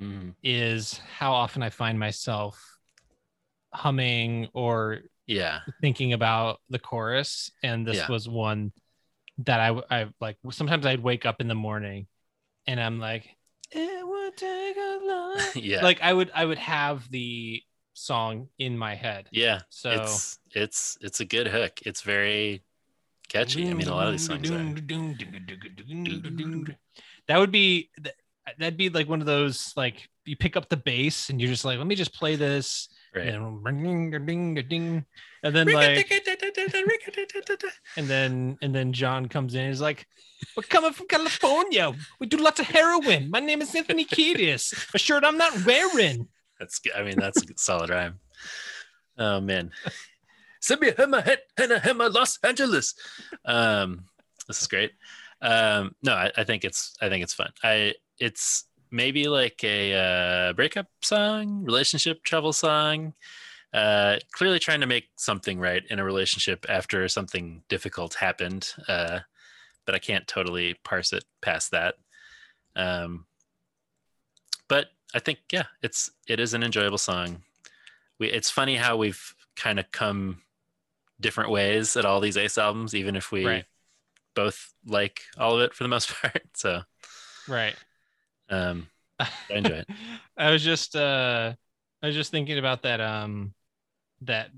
Mhm. is how often i find myself humming or Yeah. thinking about the chorus and this Yeah. was one that i i like sometimes i'd wake up in the morning and i'm like it would take a long Yeah. like i would i would have the song in my head Yeah. So- it's it's it's a good hook. It's very catchy. I mean, a lot of these songs are. that would be that'd be like one of those like you pick up the bass and you're just like let me just play this Right. and, um, ding, and then like and then and then john comes in and is like we're coming from california we do lots of heroin my name is anthony kiedis a shirt i'm not wearing That's good. I mean, that's a solid rhyme. Oh man. Send me a hammer head and a hammer Los Angeles. Um, this is great. Um, no, I, I think it's I think it's fun. I it's maybe like a uh, breakup song, relationship travel song. Uh, clearly trying to make something right in a relationship after something difficult happened. Uh, but I can't totally parse it past that. Um, but I think yeah, it's it is an enjoyable song. We it's funny how we've kind of come different ways at all these Ace albums, even if we Right. both like all of it for the most part. So right um, I enjoy it. I was just uh I was just thinking about that um that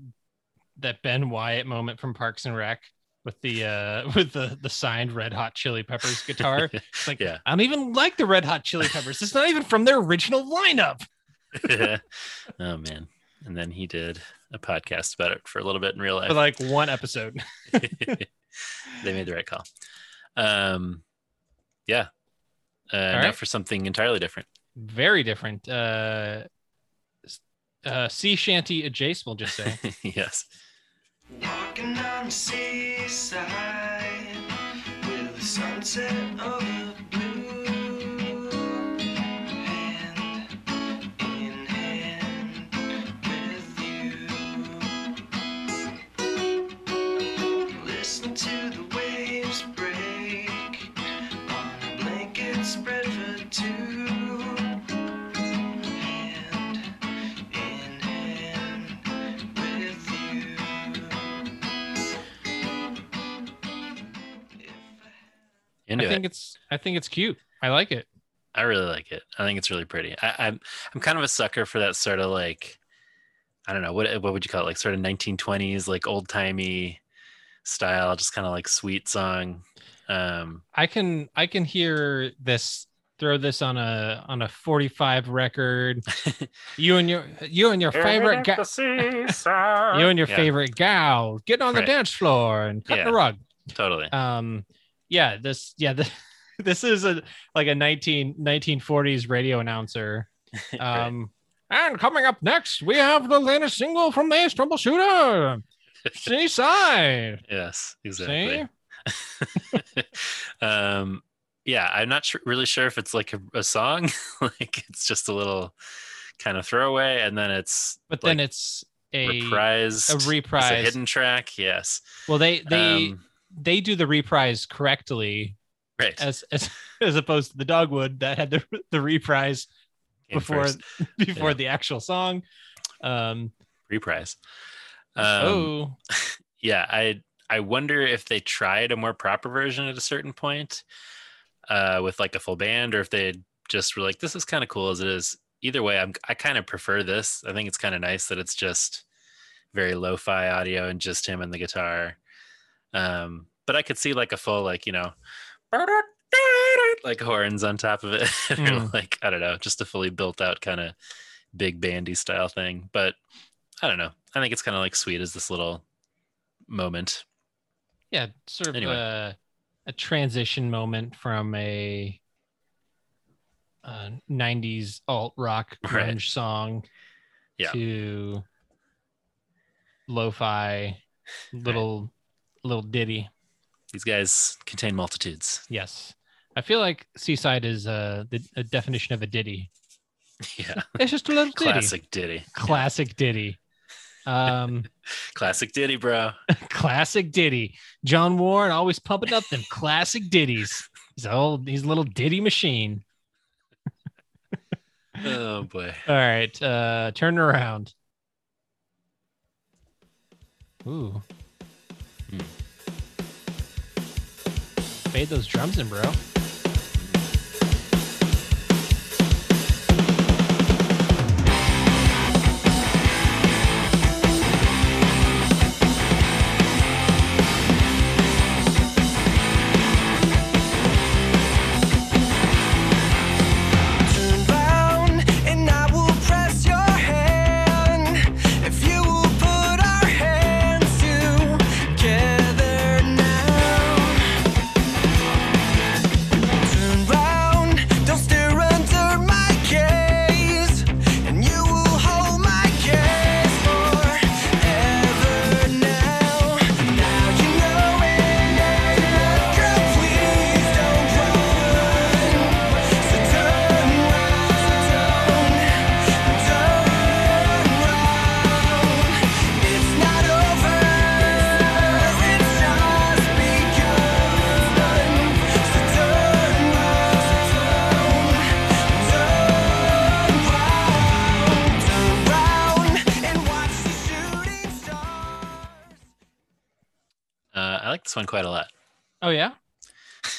that Ben Wyatt moment from Parks and Rec with the uh with the the signed Red Hot Chili Peppers guitar. It's like Yeah. I don't even like the Red Hot Chili Peppers. It's not even from their original lineup. oh man. And then he did a podcast about it for a little bit in real life. For like one episode. they made the right call. Um, yeah. Uh, now right. for something entirely different. Very different. Uh uh sea shanty adjacent, we'll just say. yes. Walking on the seaside with the sunset over Into I think it. it's I think it's cute. I like it. I really like it. I think it's really pretty. I, I'm I'm kind of a sucker for that sort of like I don't know what what would you call it like sort of 1920s like old timey style, just kind of like sweet song. Um, I can I can hear this throw this on a on a 45 record. you and your you and your favorite ga- you and your Yeah. favorite gal getting on the dance floor and cutting the rug. totally. Um yeah, this yeah, the, this is a like a 19 1940s radio announcer. Um and coming up next, we have the latest single from the Ace Troubleshooter. Seaside. Yes, exactly. um, yeah, I'm not sure, really sure if it's like a, a song, like it's just a little kind of throwaway, and then it's But then it's a reprised. a It's a hidden track. Yes, Well, they they Um, they do the reprise correctly, right. as as as opposed to the Dogwood that had the the reprise Came before first. before Yeah. the actual song. Um, reprise. Um, oh, yeah, I I wonder if they tried a more proper version at a certain point, uh, with like a full band, or if they just were like, "This is kind of cool as it is." Either way, I'm I kind of prefer this. I think it's kind of nice that it's just very lo-fi audio and just him and the guitar. Um, but I could see like a full like you know, like horns on top of it, Mm. like I don't know, just a fully built out kind of big bandy style thing. But I don't know. I think it's kind of like sweet as this little moment. yeah, sort of Anyway. a, a transition moment from a, uh 90s alt rock grunge Right. song Yeah. to lo-fi little little ditty. These guys contain multitudes. Yes. I feel like Seaside is uh, the a definition of a ditty. Yeah. It's just a little ditty. Classic ditty. Classic ditty. Um, Classic ditty, bro. classic ditty. John Warren always pumping up them classic ditties. He's old, he's a little ditty machine. Oh boy. All right, uh, turn around. Ooh. Hmm. Fade those drums in, bro.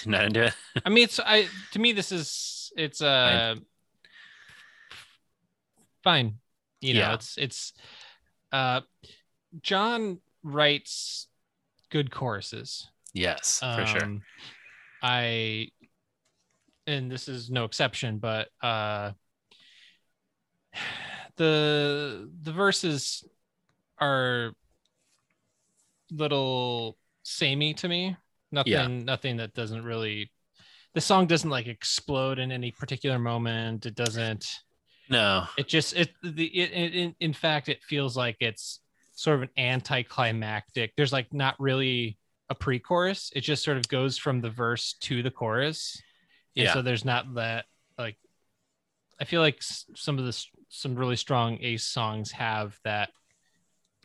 Not into it. I mean, it's I to me this is it's uh fine. You know, Yeah. it's it's uh John writes good choruses. Yes, for sure. Um, I and this is no exception, but uh the the verses are little samey to me. Nothing Yeah. nothing that doesn't really the song doesn't like explode in any particular moment. It doesn't No. it just it the it, it in, in fact it feels like it's sort of an anticlimactic there's like not really a pre-chorus it just sort of goes from the verse to the chorus and Yeah. so there's not that like i feel like some of the some really strong ace songs have that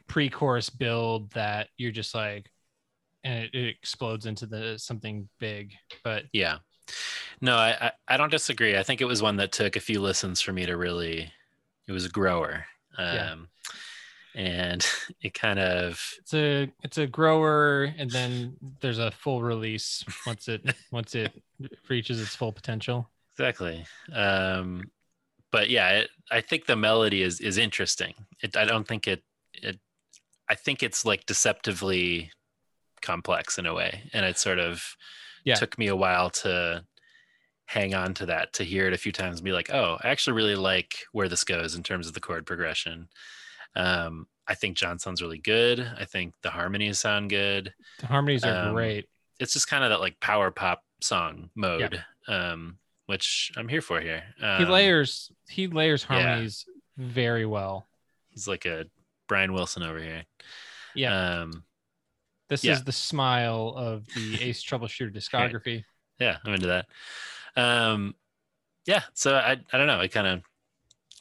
pre-chorus build that you're just like and it, it explodes into the something big but Yeah. No, I, I don't disagree. I think it was one that took a few listens for me to really. It was a grower. Um, Yeah. and it kind of It's a it's a grower, and then there's a full release once it once it reaches its full potential. exactly. Um, but yeah, it, I think the melody is is interesting. It, I don't think it it. I think it's like deceptively complex in a way, and it sort of Yeah. took me a while to hang on to that to hear it a few times and be like oh i actually really like where this goes in terms of the chord progression um i think john sounds really good i think the harmonies sound good The harmonies are Um, great. it's just kind of that like power pop song mode um which i'm here for here um, he layers he layers yeah. harmonies very well. he's like a brian wilson over here Yeah. um This yeah. is the smile of the Ace Troubleshooter discography. yeah i'm into that. Um yeah so i i don't know it kind of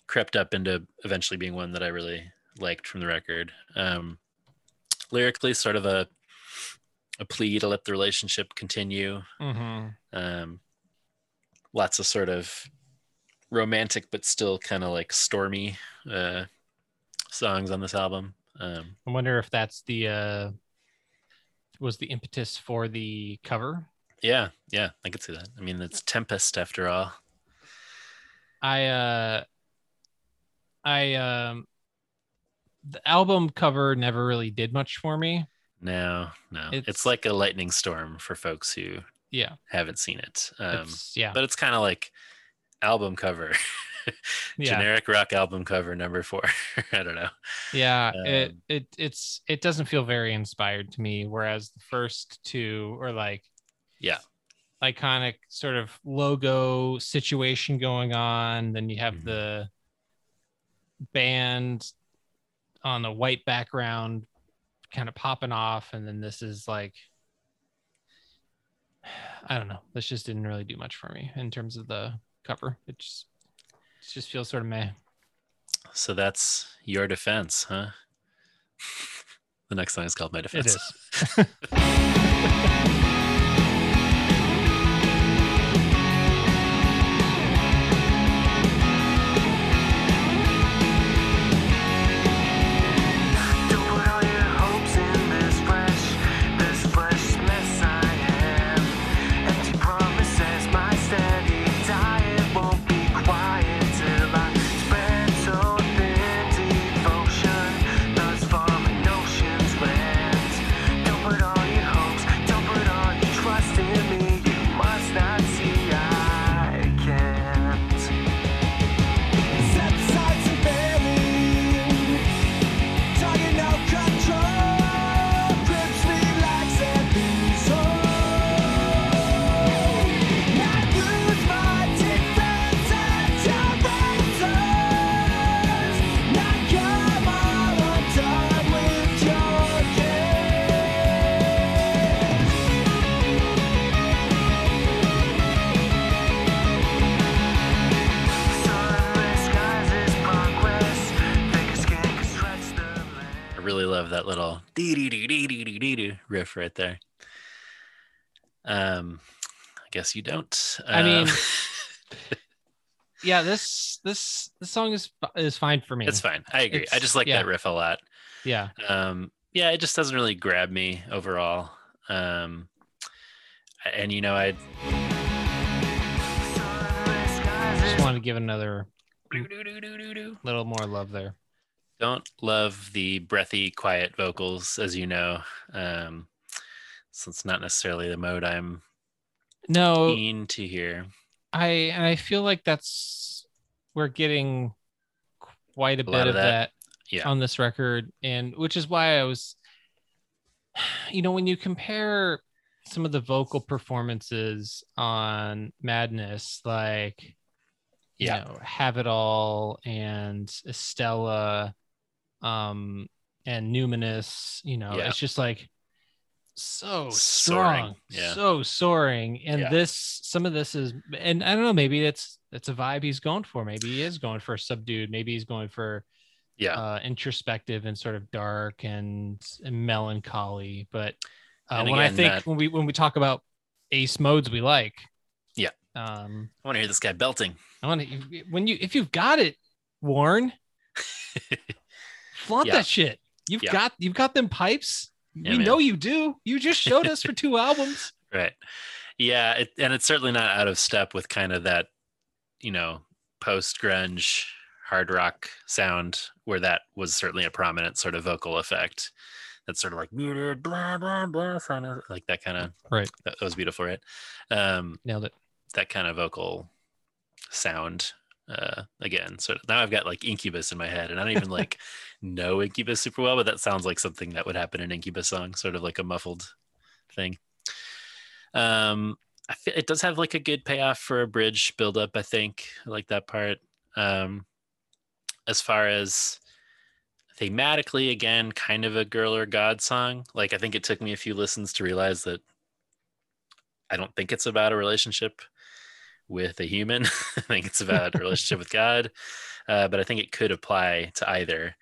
crept up into eventually being one that i really liked from the record. Um lyrically sort of a a plea to let the relationship continue. Hmm um lots of sort of romantic but still kind of like stormy uh songs on this album. Um I wonder if that's the uh was the impetus for the cover. yeah yeah i could see that i mean it's tempest after all I uh I um the album cover never really did much for me. No, no. It's, It's- like a lightning storm for folks who Yeah. haven't seen it. Um, It's- yeah. But it's kind of like album cover, Yeah. generic rock album cover number four. I don't know. Yeah, it Um, it it's it doesn't feel very inspired to me. Whereas the first two are like Yeah. iconic sort of logo situation going on. Then you have Mhm. the band on a white background kind of popping off. And then this is like I don't know. This just didn't really do much for me in terms of the cover. It just it just feels sort of meh. So that's your defense, huh? the next song is called My Defense. is. dee right there. Um, I guess you don't. I mean, Um, yeah this this this song is is fine for me it's fine. I agree. I just like yeah. that riff a lot. yeah um yeah it just doesn't really grab me overall um and you know i just is wanted to give another little more love there don't love the breathy quiet vocals as you know um so it's not necessarily the mode i'm no keen to hear i and i feel like that's we're getting quite a, A bit of that, that. yeah on this record and which is why i was you know when you compare some of the vocal performances on madness like you Yeah. know have it all and estella um and numinous you know Yeah. it's just like so Soaring, strong yeah. so soaring and Yeah. this some of this is and i don't know maybe it's it's a vibe he's going for maybe he is going for subdued maybe he's going for yeah uh introspective and sort of dark and, and melancholy but uh, And when i think that- when we when we talk about ace modes we like Yeah. um i want to hear this guy belting i want to when you if you've got it warren Flaunt Yeah. that shit. You've got you've got them pipes. Yeah, we man. know you do. You just showed us for two albums. Right. Yeah, it, and it's certainly not out of step with kind of that, you know, post grunge hard rock sound where that was certainly a prominent sort of vocal effect. That's sort of like blah blah blah, like that kind of Right. That, that was beautiful, right? Um, Nailed it. That kind of vocal sound. Uh, again, so now I've got like Incubus in my head, and I don't even like know Incubus super well, but that sounds like something that would happen in Incubus song, sort of like a muffled thing. Um, I feel it does have like a good payoff for a bridge buildup. I think I like that part. Um, as far as thematically, again, kind of a girl or god song. Like I think it took me a few listens to realize that I don't think it's about a relationship with a human. I think it's about a relationship with God. Uh, but I think it could apply to either.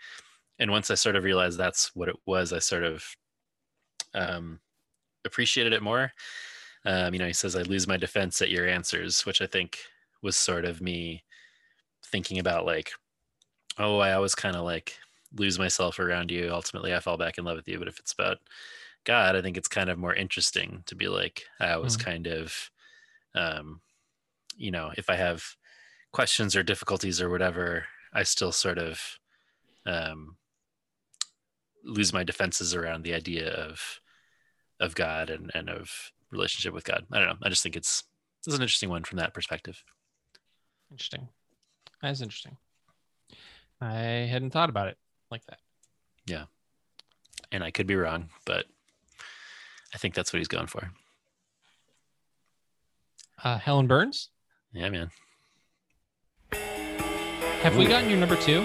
And once I sort of realized that's what it was, I sort of um, appreciated it more. Um, you know, he says, I lose my defense at your answers, which I think was sort of me thinking about like, oh, I always kind of like lose myself around you. Ultimately, I fall back in love with you. But if it's about God, I think it's kind of more interesting to be like, I was Mhm. kind of, um, you know, if I have questions or difficulties or whatever, I still sort of um, lose my defenses around the idea of of God and, and of relationship with God. I don't know. I just think it's it's an interesting one from that perspective. Interesting. That's interesting. I hadn't thought about it like that. Yeah. And I could be wrong, but I think that's what he's going for. Uh, Helen Burns. Yeah, man. Have we gotten your number two?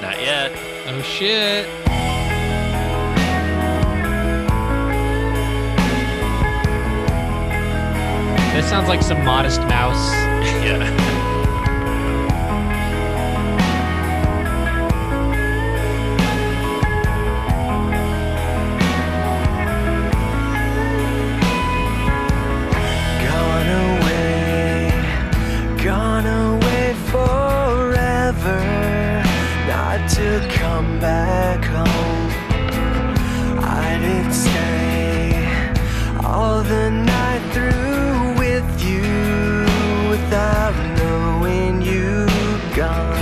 Not yet. Oh shit. This sounds like some modest mouse. yeah. Back home. I didn't stay all the night through with you without knowing you gone.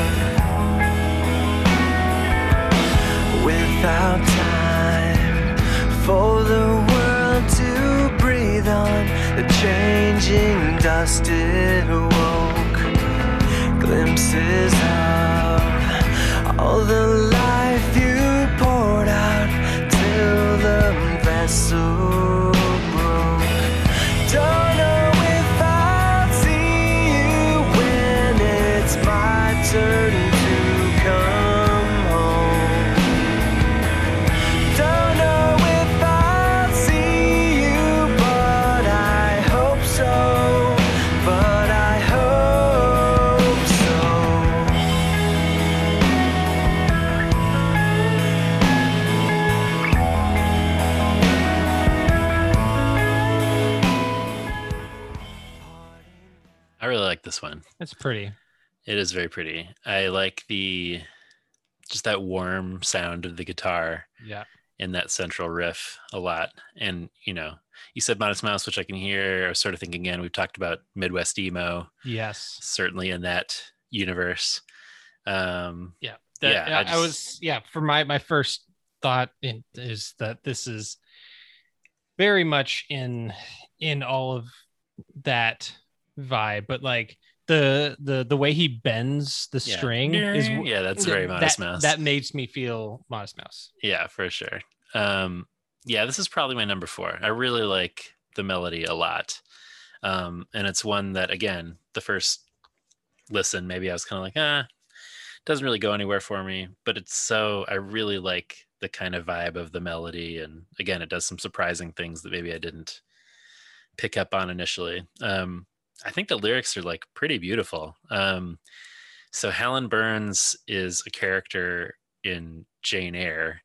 Without time for the world to breathe on, the changing dust it awoke. Glimpses of all the vessel broke. This one. It's pretty. It is very pretty. I like the just that warm sound of the guitar Yeah. in that central riff a lot. And you know, you said Modest Mouse, which I can hear. I was sort of thinking again. We've talked about Midwest emo, Yes. certainly in that universe. Um, Yeah. That- Yeah, I I, I was yeah, for my my first thought in, is that this is very much in in all of that vibe, but like the the the way he bends the Yeah. string is Yeah, that's very that- Modest Mouse. That makes me feel Modest Mouse. Yeah, for sure. Um, yeah, this is probably my number four. I really like the melody a lot. Um, and it's one that, again, the first listen, maybe I was kind of like, ah, doesn't really go anywhere for me. But it's so, I really like the kind of vibe of the melody. And again, it does some surprising things that maybe I didn't pick up on initially. Um, I think the lyrics are like pretty beautiful. Um, so Helen Burns is a character in Jane Eyre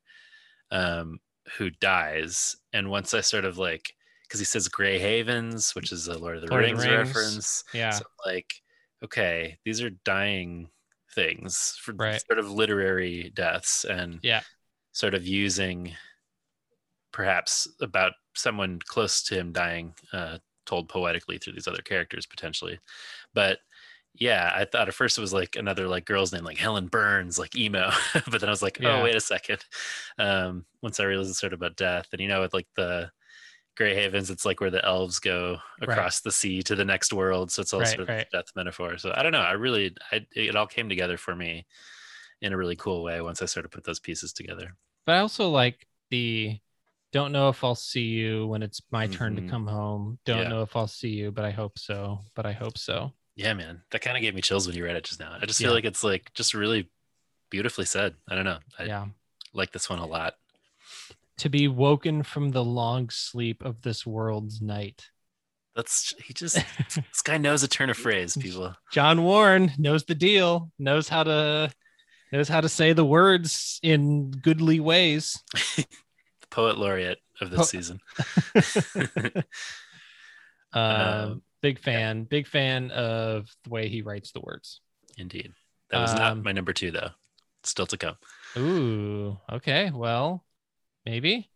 um, who dies. And once I sort of like, because he says Grey Havens, which is a Lord of the, Lord of the Rings, Rings, reference. yeah. So like, okay, these are dying things for Right. sort of literary deaths and Yeah. sort of using perhaps about someone close to him dying uh, told poetically through these other characters potentially but yeah i thought at first it was like another like girl's name like helen burns like emo but then i was like Yeah. oh wait a second um once i realized it's sort of about death and you know with like the Grey Havens, it's like where the elves go Right. across the sea to the next world. So it's all Right, sort of right. death metaphor. So I don't know. I really, I, it all came together for me in a really cool way once I sort of put those pieces together. But I also like the don't know if I'll see you when it's my turn to Mhm. come home. Don't Yeah. know if I'll see you, but I hope so. But I hope so. Yeah, man, that kind of gave me chills when you read it just now. I just Yeah. feel like it's like just really beautifully said. I don't know. I yeah. like this one a lot. To be woken from the long sleep of this world's night. That's he just this guy knows a turn of phrase, people. John Warren knows the deal, knows how to knows how to say the words in goodly ways. The poet laureate of this Po- season. Um, Um, big fan, big fan of the way he writes the words. Indeed. That was not Um, my number two though. Still to come. Ooh, okay. Well, maybe.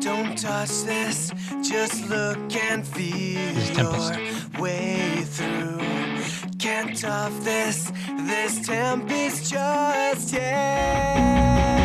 Don't touch this, just look and feel This Tempest. your way through. Can't tough this, this tempest just yet.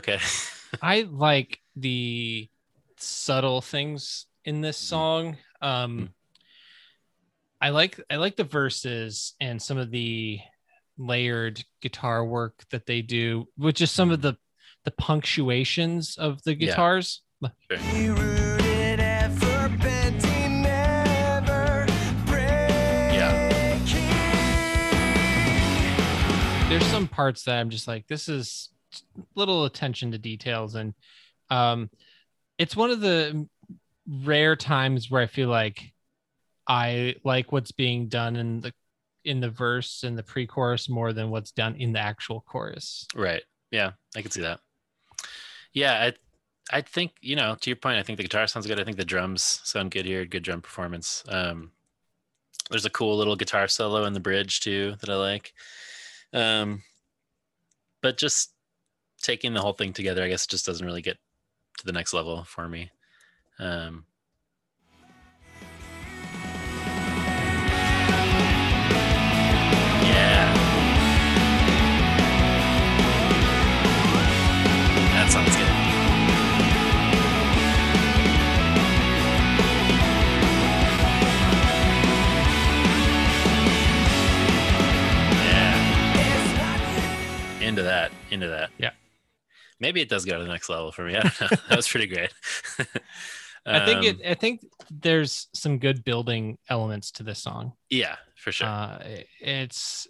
Okay. I like the subtle things in this mm. song. Um mm. I like I like the verses and some of the layered guitar work that they do, which is some of mm. the the punctuations of the guitars. He rooted ever bending, never breaking. there's some parts that I'm just like, this is little attention to details, and um, it's one of the rare times where I feel like I like what's being done in the in the verse and the pre-chorus more than what's done in the actual chorus. Right. Yeah, I can see that. Yeah, I I think, you know, to your point, I think the guitar sounds good. I think the drums sound good here, good drum performance. Um there's a cool little guitar solo in the bridge too that I like. Um but just taking the whole thing together, I guess just doesn't really get to the next level for me. Um Yeah. That sounds good. Into that. Into that. Yeah. Maybe it does go to the next level for me. I don't know. that was pretty great. I think it. Um, I think there's some good building elements to this song. Yeah, for sure. Uh, it's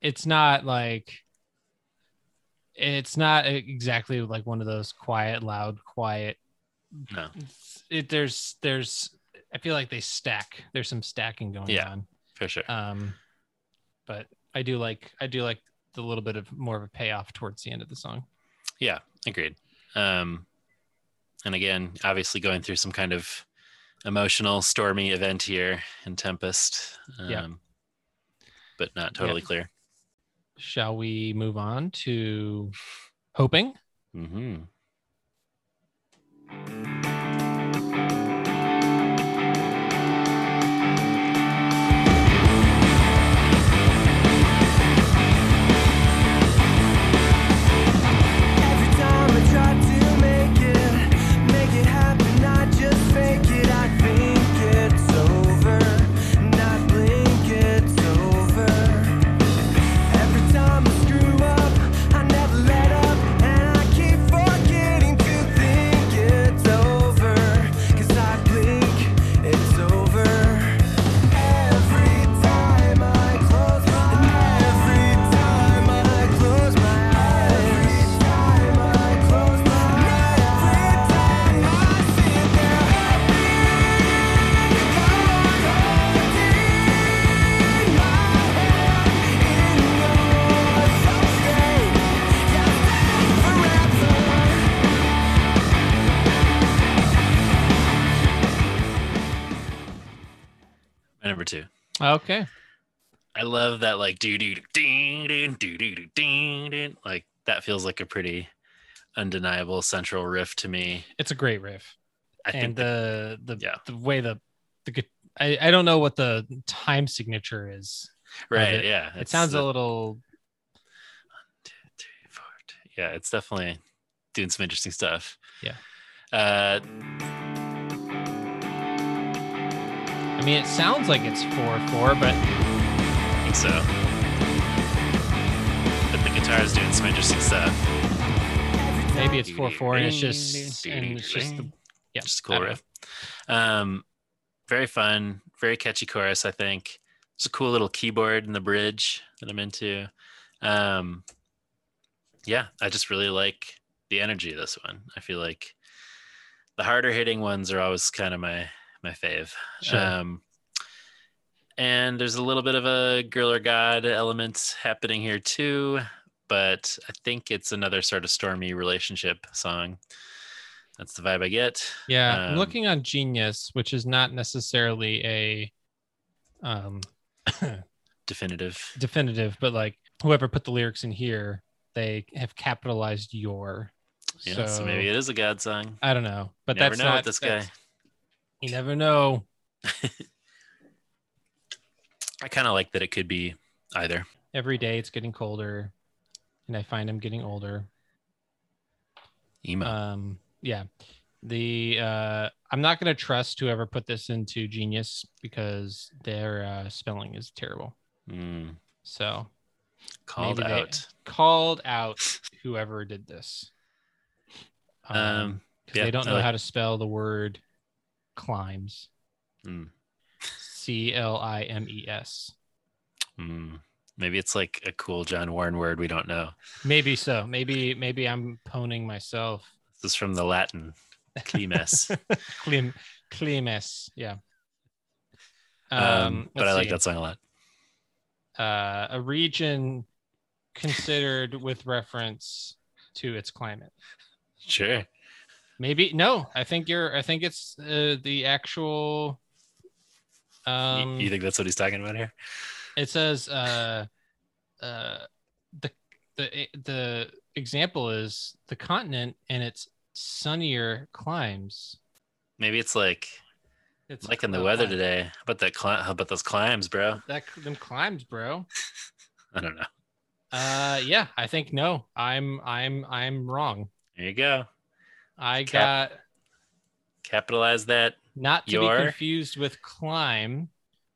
it's not like it's not exactly like one of those quiet, loud, quiet. no. It there's there's I feel like they stack. There's some stacking going Yeah. on. For sure. Um, but I do like I do like the little bit of more of a payoff towards the end of the song. Yeah, agreed. Um, and again, obviously going through some kind of emotional, stormy event here in Tempest. Um, Yeah. But not totally clear. Shall we move on to hoping? hmm number two. Okay. I love that like do do ding ding do do do ding ding like that feels like a pretty undeniable central riff to me. It's a great riff. I think and the the yeah. the way the the I, I don't know what the time signature is. Right, it. yeah, It sounds a the- little yeah, it's definitely doing some interesting stuff. Yeah. Uh, I mean it sounds like it's four four, but I think so. But the guitar is doing some interesting stuff. maybe it's four four and it's just and it's just the, yeah, just cool riff. Um, very fun, very catchy chorus. I think it's a cool little keyboard in the bridge that I'm into. Um, yeah, I just really like the energy of this one. I feel like the harder hitting ones are always kind of my my fave. Sure. Um, and there's a little bit of a girl or god element happening here too, but I think it's another sort of stormy relationship song. That's the vibe I get. Yeah, I'm Um, looking on Genius, which is not necessarily a um definitive. definitive, but like whoever put the lyrics in here, they have capitalized your. Yeah, so, maybe it is a god song. I don't know, but never that's know not this guy. You never know. I kind of like that it could be either. Every day it's getting colder, and I find I'm getting older. Emo. Um, yeah. The uh, I'm not gonna trust whoever put this into Genius because their uh, spelling is terrible. Mm, So called out. called out whoever did this. Um, 'cause yeah, they don't know like- how to spell the word climbs. Mm, C L I M E S. mm. Maybe it's like a cool John Warren word we don't know. Maybe so. Maybe maybe I'm poning myself. This is from the Latin climes. Clim climes. Yeah. um, but let's I like that song a lot. uh, a region considered with reference to its climate. Sure. Maybe no. I think you're. I think it's uh, the actual. You- Um, you think that's what he's talking about here? it says uh, uh, the the the example is the continent and its sunnier climes. Maybe it's like It's like in the weather clim- today. How about that? Cli- how about those climbs, bro? That them climbs, bro. I don't know. Uh, yeah. I think no. I'm I'm I'm wrong. There you go. I Cap- got Capitalize that. Not to Your- be confused with climb.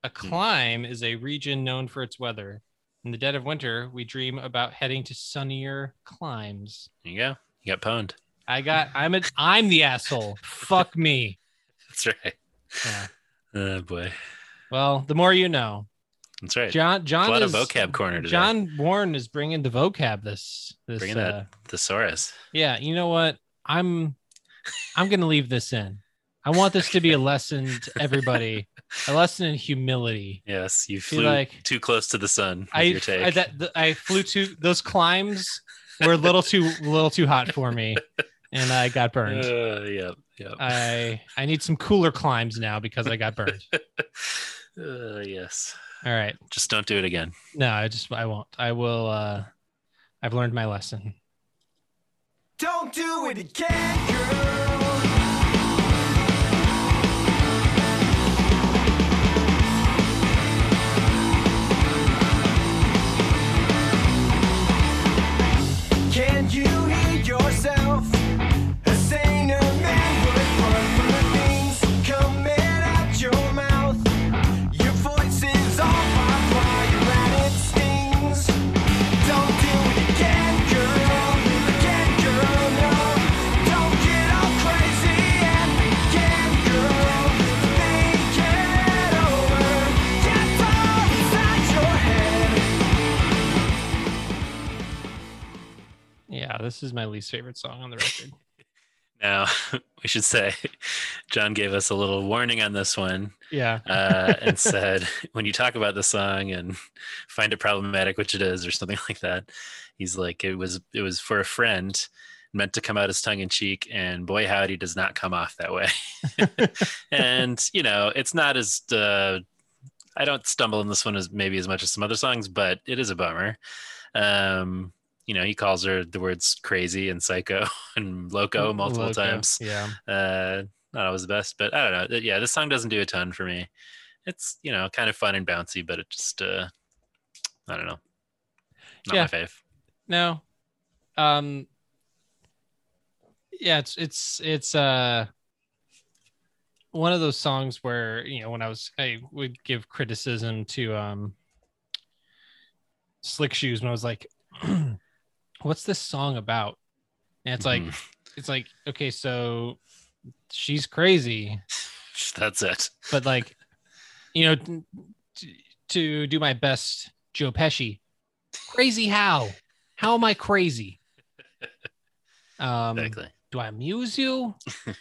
A climb is a region known for its weather. In the dead of winter, we dream about heading to sunnier climes. There you go. You got pwned. I got. I'm a. I'm the asshole. Fuck me. That's right. Yeah. Oh boy. Well, the more you know. That's right. John. John a is, of vocab corner today. John Warren is bringing the vocab this. This. Bringing uh, that thesaurus. Yeah. You know what? I'm. I'm gonna leave this in. I want this to be a lesson to everybody. A lesson in humility. Yes, you Feel flew like- too close to the sun. With I, your take. I that the, I flew to those climbs were a little too little too hot for me, and I got burned. Uh, yep, yep. I I need some cooler climbs now because I got burned. Uh, yes. All right, Just don't do it again. no, I just I won't. I will. uh I've learned my lesson. Don't do it again, girl. Yeah, this is my least favorite song on the record. Now, we should say John gave us a little warning on this one Yeah. uh, and said, when you talk about the song and find it problematic, which it is, or something like that, he's like, it was it was for a friend, meant to come out as tongue in cheek, and boy howdy, does not come off that way. and you know, it's not as uh, I don't stumble in this one as maybe as much as some other songs, but it is a bummer. Um, you know, he calls her the words crazy and psycho and loco multiple Loco, times. Yeah. Uh, not always the best, but I don't know. Yeah, this song doesn't do a ton for me. It's you know kind of fun and bouncy, but it just uh, I don't know. Not Yeah. my fave. No. Um yeah, it's it's it's uh one of those songs where, you know, when I was I would give criticism to um Slick Shoes when I was like what's this song about? And it's like Mhm. it's like okay, so she's crazy, That's it. but like you know t- t- to do my best Joe Pesci. Crazy how? How am I crazy? Um Exactly. do I amuse you?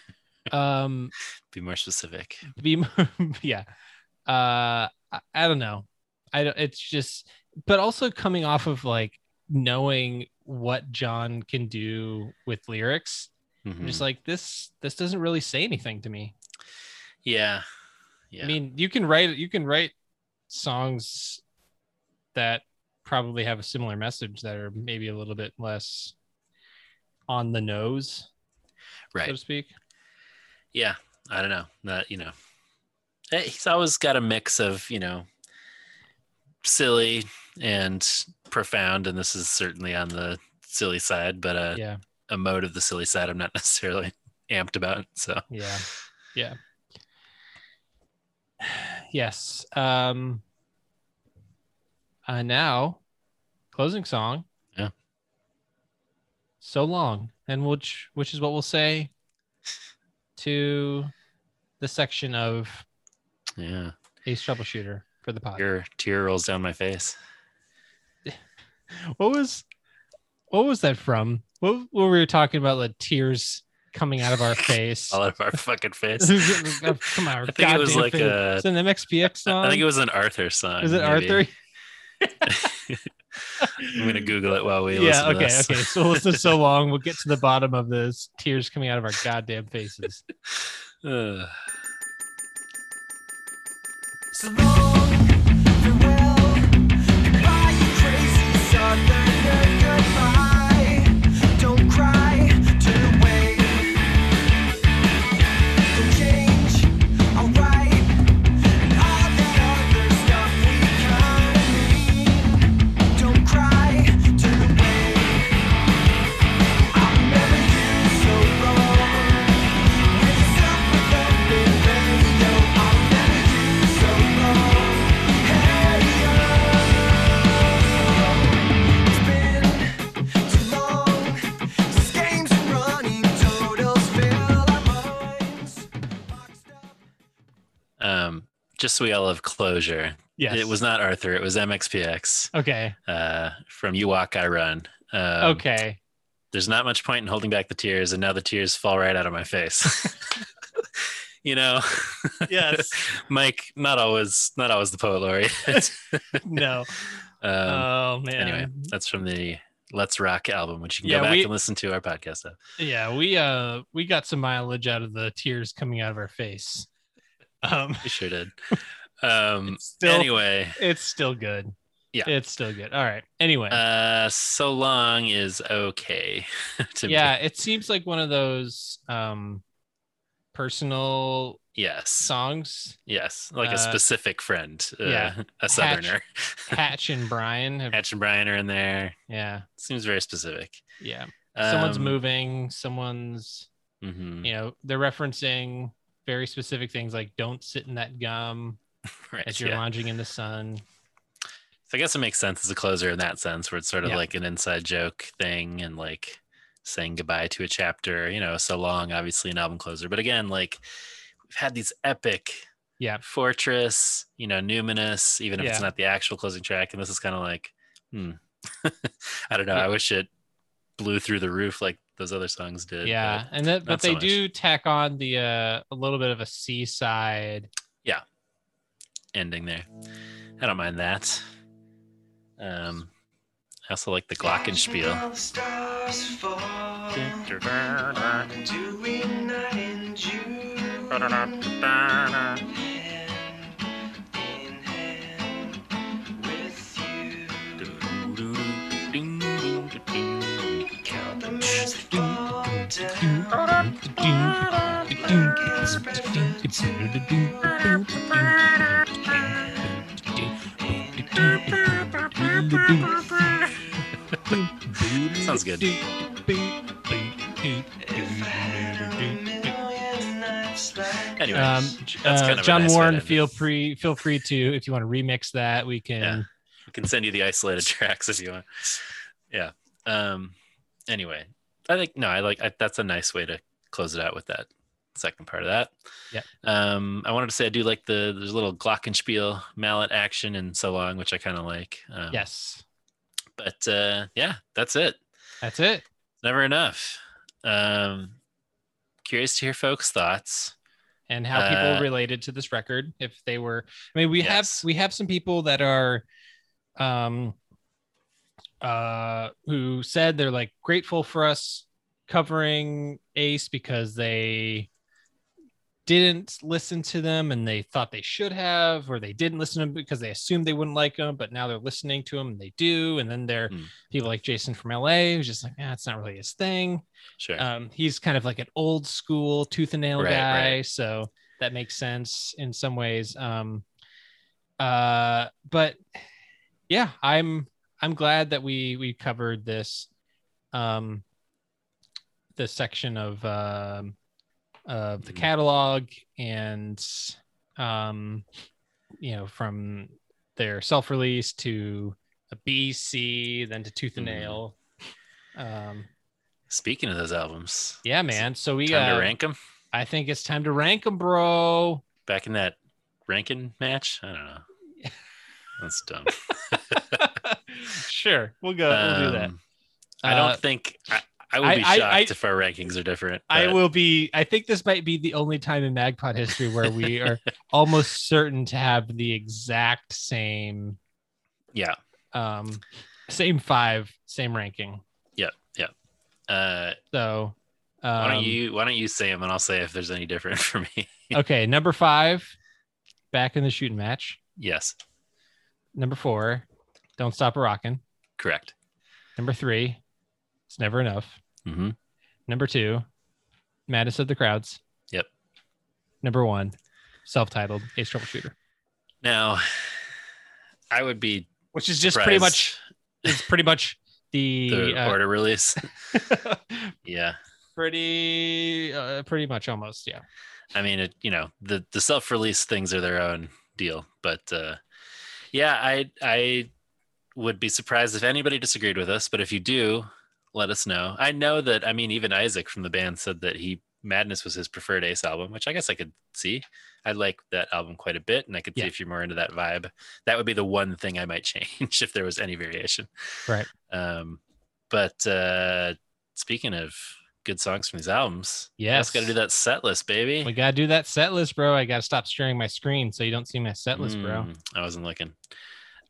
um Be more specific. be more, yeah. Uh I, I don't know. I don't it's just but also coming off of like knowing what John can do with lyrics. I'm just Mhm. like this this doesn't really say anything to me. Yeah. Yeah. I mean, you can write you can write songs that probably have a similar message that are maybe a little bit less on the nose, right. so to speak. yeah i don't know that you know he's always got a mix of you know silly and profound and this is certainly on the silly side but uh Yeah. a mode of the silly side i'm not necessarily amped about so Yeah. Yeah. Yes. Um uh now closing song. Yeah. So long. And which which is what we'll say to the section of yeah Ace Troubleshooter for the pod. your tear rolls down my face What was what was that from? What, what were we talking about? The tears coming out of our face. all out of our fucking face Come on, I think it was like a- It's an MXPX song. i think it was an arthur song Is it maybe. Arthur? i'm gonna google it while we yeah. Okay. this. Okay. So we'll listen so long. We'll get to the bottom of this tears coming out of our goddamn faces. Uh, So long, farewell, goodbye, you crazy southerner, just so we all have closure Yes. it was not arthur it was mxpx Okay. uh, from You Walk, I Run. Um, Okay. There's not much point in holding back the tears, and now the tears fall right out of my face. you know, Yes. Mike, not always, not always the poet laureate. No. um, oh man. anyway, that's from the Let's Rock album, which you can Yeah, go back we- and listen to our podcast of. Yeah, we uh we got some mileage out of the tears coming out of our face. Um We sure did. Um, still- anyway, it's still good. Yeah. It's still good. All right. Anyway. uh, so long is okay to yeah, me. it seems like one of those um personal Yes. songs. Yes. Like Uh, a specific friend, uh, yeah. a southerner. Hatch and Brian have Hatch and Brian are in there. yeah, Seems very specific. yeah. Someone's Um, moving, someone's mhm. you know, they're referencing very specific things like don't sit in that gum Right, as you're yeah. lounging in the sun. So I guess it makes sense as a closer in that sense, where it's sort of Yeah. like an inside joke thing and like saying goodbye to a chapter, you know, so long, obviously an album closer. But again, like we've had these epic Yeah. Fortress, you know, Numinous, even if it's not the actual closing track. And this is kind of like, hmm. I don't know. Yeah. I wish it blew through the roof like those other songs did. yeah but and that but they much. do tack on the uh a little bit of a seaside Yeah, ending there. I don't mind that. Um, I also like the Glockenspiel. All the stars fall. Dewy night in June. Sounds good. Anyway, Um, uh, kind of John Warren, to end it. feel free feel free to if you want to remix that, we can. Yeah. We can send you the isolated tracks if you want. Yeah. Um. Anyway, I think no, I like I, that's a nice way to close it out with that second part of that. Yeah. Um. I wanted to say I do like the there's a little glockenspiel mallet action and so long, which I kind of like. Um, Yes, But uh, yeah, that's it. that's it. Never enough. Um. Curious to hear folks' thoughts. and how people Uh, related to this record if they were i mean we Yes. have we have some people that are um uh who said they're like grateful for us covering ace because they didn't listen to them and they thought they should have or they didn't listen to them because they assumed they wouldn't like them but now they're listening to them and they do and then there are Hmm. people like jason from la who's just like yeah it's not really his thing Sure. um, he's kind of like an old school tooth and nail Right, guy, right. so that makes sense in some ways. Um, uh, but yeah, I'm I'm glad that we we covered this um, this section of um, of the Mhm. catalog and um, you know from their self release to a BC, then to Tooth and Mhm. Nail. Um, Speaking of those albums, yeah, man. So we got uh, to rank them. I think it's time to rank them, bro. Back in that ranking match. I don't know. That's dumb. sure, we'll go. we'll do that. Um, I don't Uh, think I, I would be I- shocked I- if our rankings are different. I but- will be. I think this might be the only time in Magpod history where we are almost certain to have the exact same, Yeah. um, same five, same ranking. Yeah. Yeah. Uh, So, um, why don't you Why don't you say them and I'll say if there's any different for me. Okay, number five, back in the shooting match. yes. Number four, don't stop a rockin'. Correct. Number three, it's never enough. hmm Number two, Madness of the Crowds. Yep. Number one, self-titled Ace Troubleshooter, Now, I would be which is just pretty much it's pretty much the, the uh, order release. yeah. pretty uh, pretty much almost yeah. I mean, it, you know, the the self release things are their own deal, but uh, yeah, I I would be surprised if anybody disagreed with us. But if you do, let us know. I know that. I mean, even Isaac from the band said that he Madness was his preferred Ace album, which I guess I could see. I like that album quite a bit, and I could Yeah. see if you're more into that vibe. That would be the one thing I might change if there was any variation. Right. Um, but uh, speaking of good songs from these albums, Yes. got to do that set list, baby. We gotta do that set list, bro. I gotta stop sharing my screen so you don't see my set list, bro. Mm, I wasn't looking.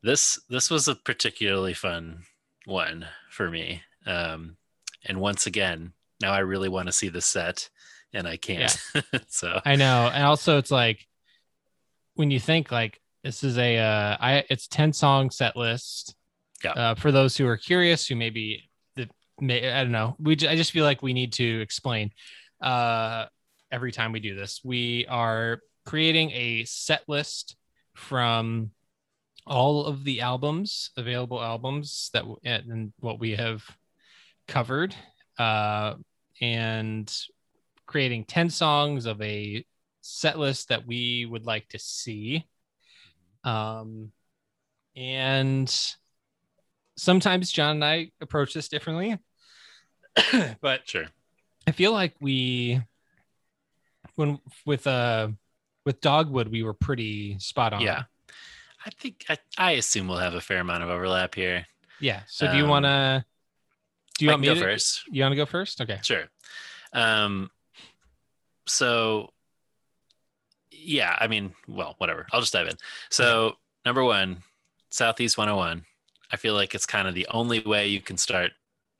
This this was a particularly fun one for me. Um, and once again, now I really want to see the set, and I can't. so I know, and also it's like when you think like this is a uh, I it's ten song set list. Yeah. Uh, for those who are curious, who maybe may I don't know, we I just feel like we need to explain uh every time we do this. We are creating a set list from all of the albums, available albums that and what we have covered, uh, and creating 10 songs of a set list that we would like to see. Um, and sometimes John and I approach this differently, but sure. I feel like we, when with uh with Dogwood, we were pretty spot on. yeah, I think I, I assume we'll have a fair amount of overlap here. yeah. So do you Um, want to? Do you I want me go to first? You want to go first? Okay. Sure. Um, so yeah, I mean, well, whatever. I'll just dive in. So number one, Southeast 101. I feel like it's kind of the only way you can start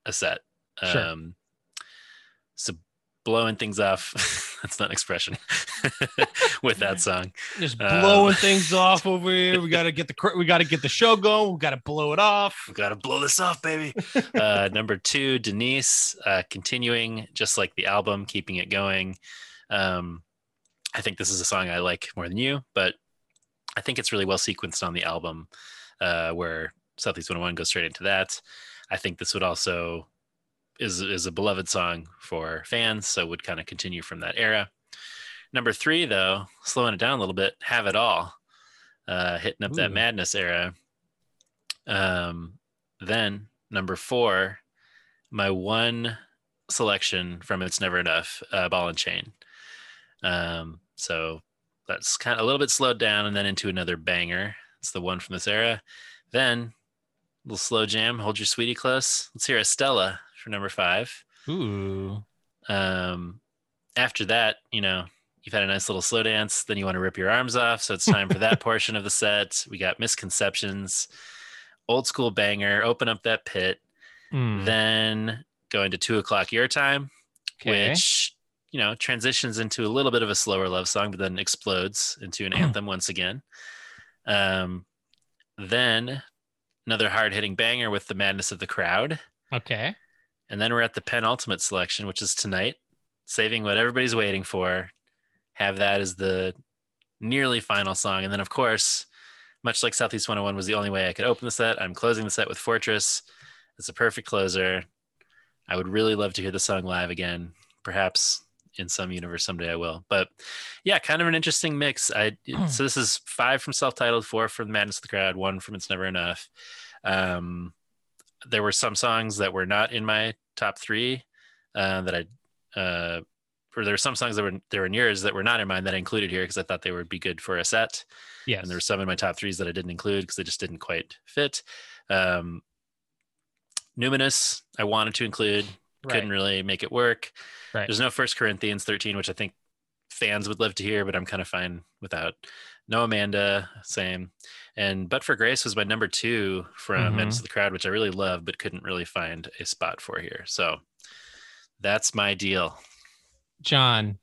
a set. Sure. Um, so blowing things off that's not an expression with that song. Just Um, blowing things off over here. We gotta get the we gotta get the show going. We gotta blow it off. We gotta blow this off, baby. uh, number two, Denise, uh, continuing just like the album, keeping it going. Um, I think this is a song I like more than you, but I think it's really well sequenced on the album, uh, where Southeast 101 goes straight into that. I think this would also is is a beloved song for fans, so would kind of continue from that era. Number three, though, slowing it down a little bit, have it all, uh, hitting up that madness era. Um, then number four, my one selection from It's Never Enough, uh, Ball and Chain. Um, so that's kind of a little bit slowed down and then into another banger. It's the one from this era. Then little slow jam, hold your sweetie close. Let's hear Estella for number five. Ooh. Um, after that, you know, you've had a nice little slow dance, then you want to rip your arms off. So it's time for that portion of the set. We got misconceptions, old school banger, open up that pit, Hmm. then going to two o'clock your time, Okay. which you know transitions into a little bit of a slower love song, but then explodes into an anthem once again. Um, then another hard hitting banger with the madness of the crowd. Okay. And then we're at the penultimate selection, which is tonight, saving what everybody's waiting for. Have that as the nearly final song. And then, of course, much like Southeast 101 was the only way I could open the set, I'm closing the set with Fortress. It's a perfect closer. I would really love to hear the song live again. Perhaps in some universe someday I will. But yeah, kind of an interesting mix. I so this is five from self-titled, four from Madness of the Crowd, one from It's Never Enough. Um, there were some songs that were not in my top three uh, that I, uh, or there were some songs that were there were in yours that were not in mine that I included here because I thought they would be good for a set. Yeah, And there were some in my top threes that I didn't include because they just didn't quite fit. Um, Numinous, I wanted to include, couldn't really make it work. Right. There's no First Corinthians 13, which I think fans would love to hear, but I'm kind of fine without. No Amanda, same. And But for Grace was my number two from Mhm. Madness of the Crowd, which I really love, but couldn't really find a spot for here. So that's my deal. John,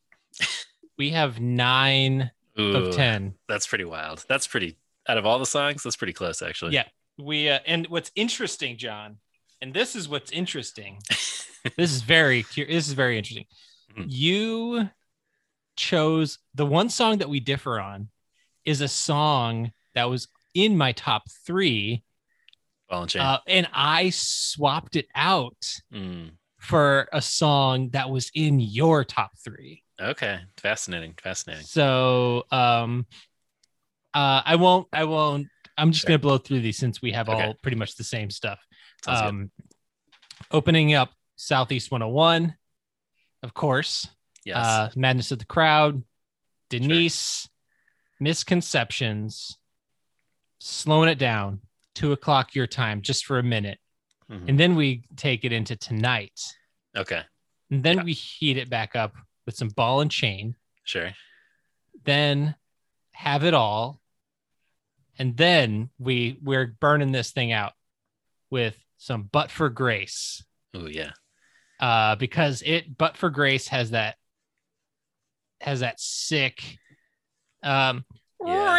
we have nine Ooh, of ten. That's pretty wild. That's pretty, out of all the songs, that's pretty close, actually. Yeah. We uh, and what's interesting, John, and this is what's interesting. this is very this is very interesting. Mhm. You chose the one song that we differ on is a song that was in my top three, Ball and chain. uh, and I swapped it out Mm, for a song that was in your top three. okay. Fascinating. Fascinating. So um uh I won't I won't I'm just Sure. gonna blow through these since we have Okay. all pretty much the same stuff. Sounds good. um opening up Southeast 101, of course. Yes. Uh Madness of the Crowd, Denise, Misconceptions, slowing it down, two o'clock your time, just for a minute. Mhm. And then we take it into tonight. Okay. And then Yeah. we heat it back up with some ball and chain. Sure. then have it all and then we we're burning this thing out with some but for grace Oh, yeah. uh because it but for grace has that has that sick um Yeah.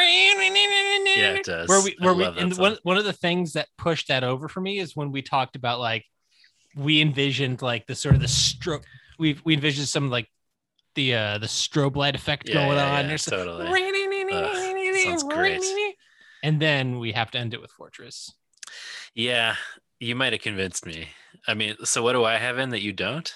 Yeah, it does. where we where we and one, one of the things that pushed that over for me is when we talked about like we envisioned like the sort of the stroke we we envisioned some like the uh the strobe light effect Yeah, going yeah, on yeah, totally. Ugh, sounds great. and then we have to end it with fortress Yeah. You might have convinced me. I mean, so what do I have in that you don't?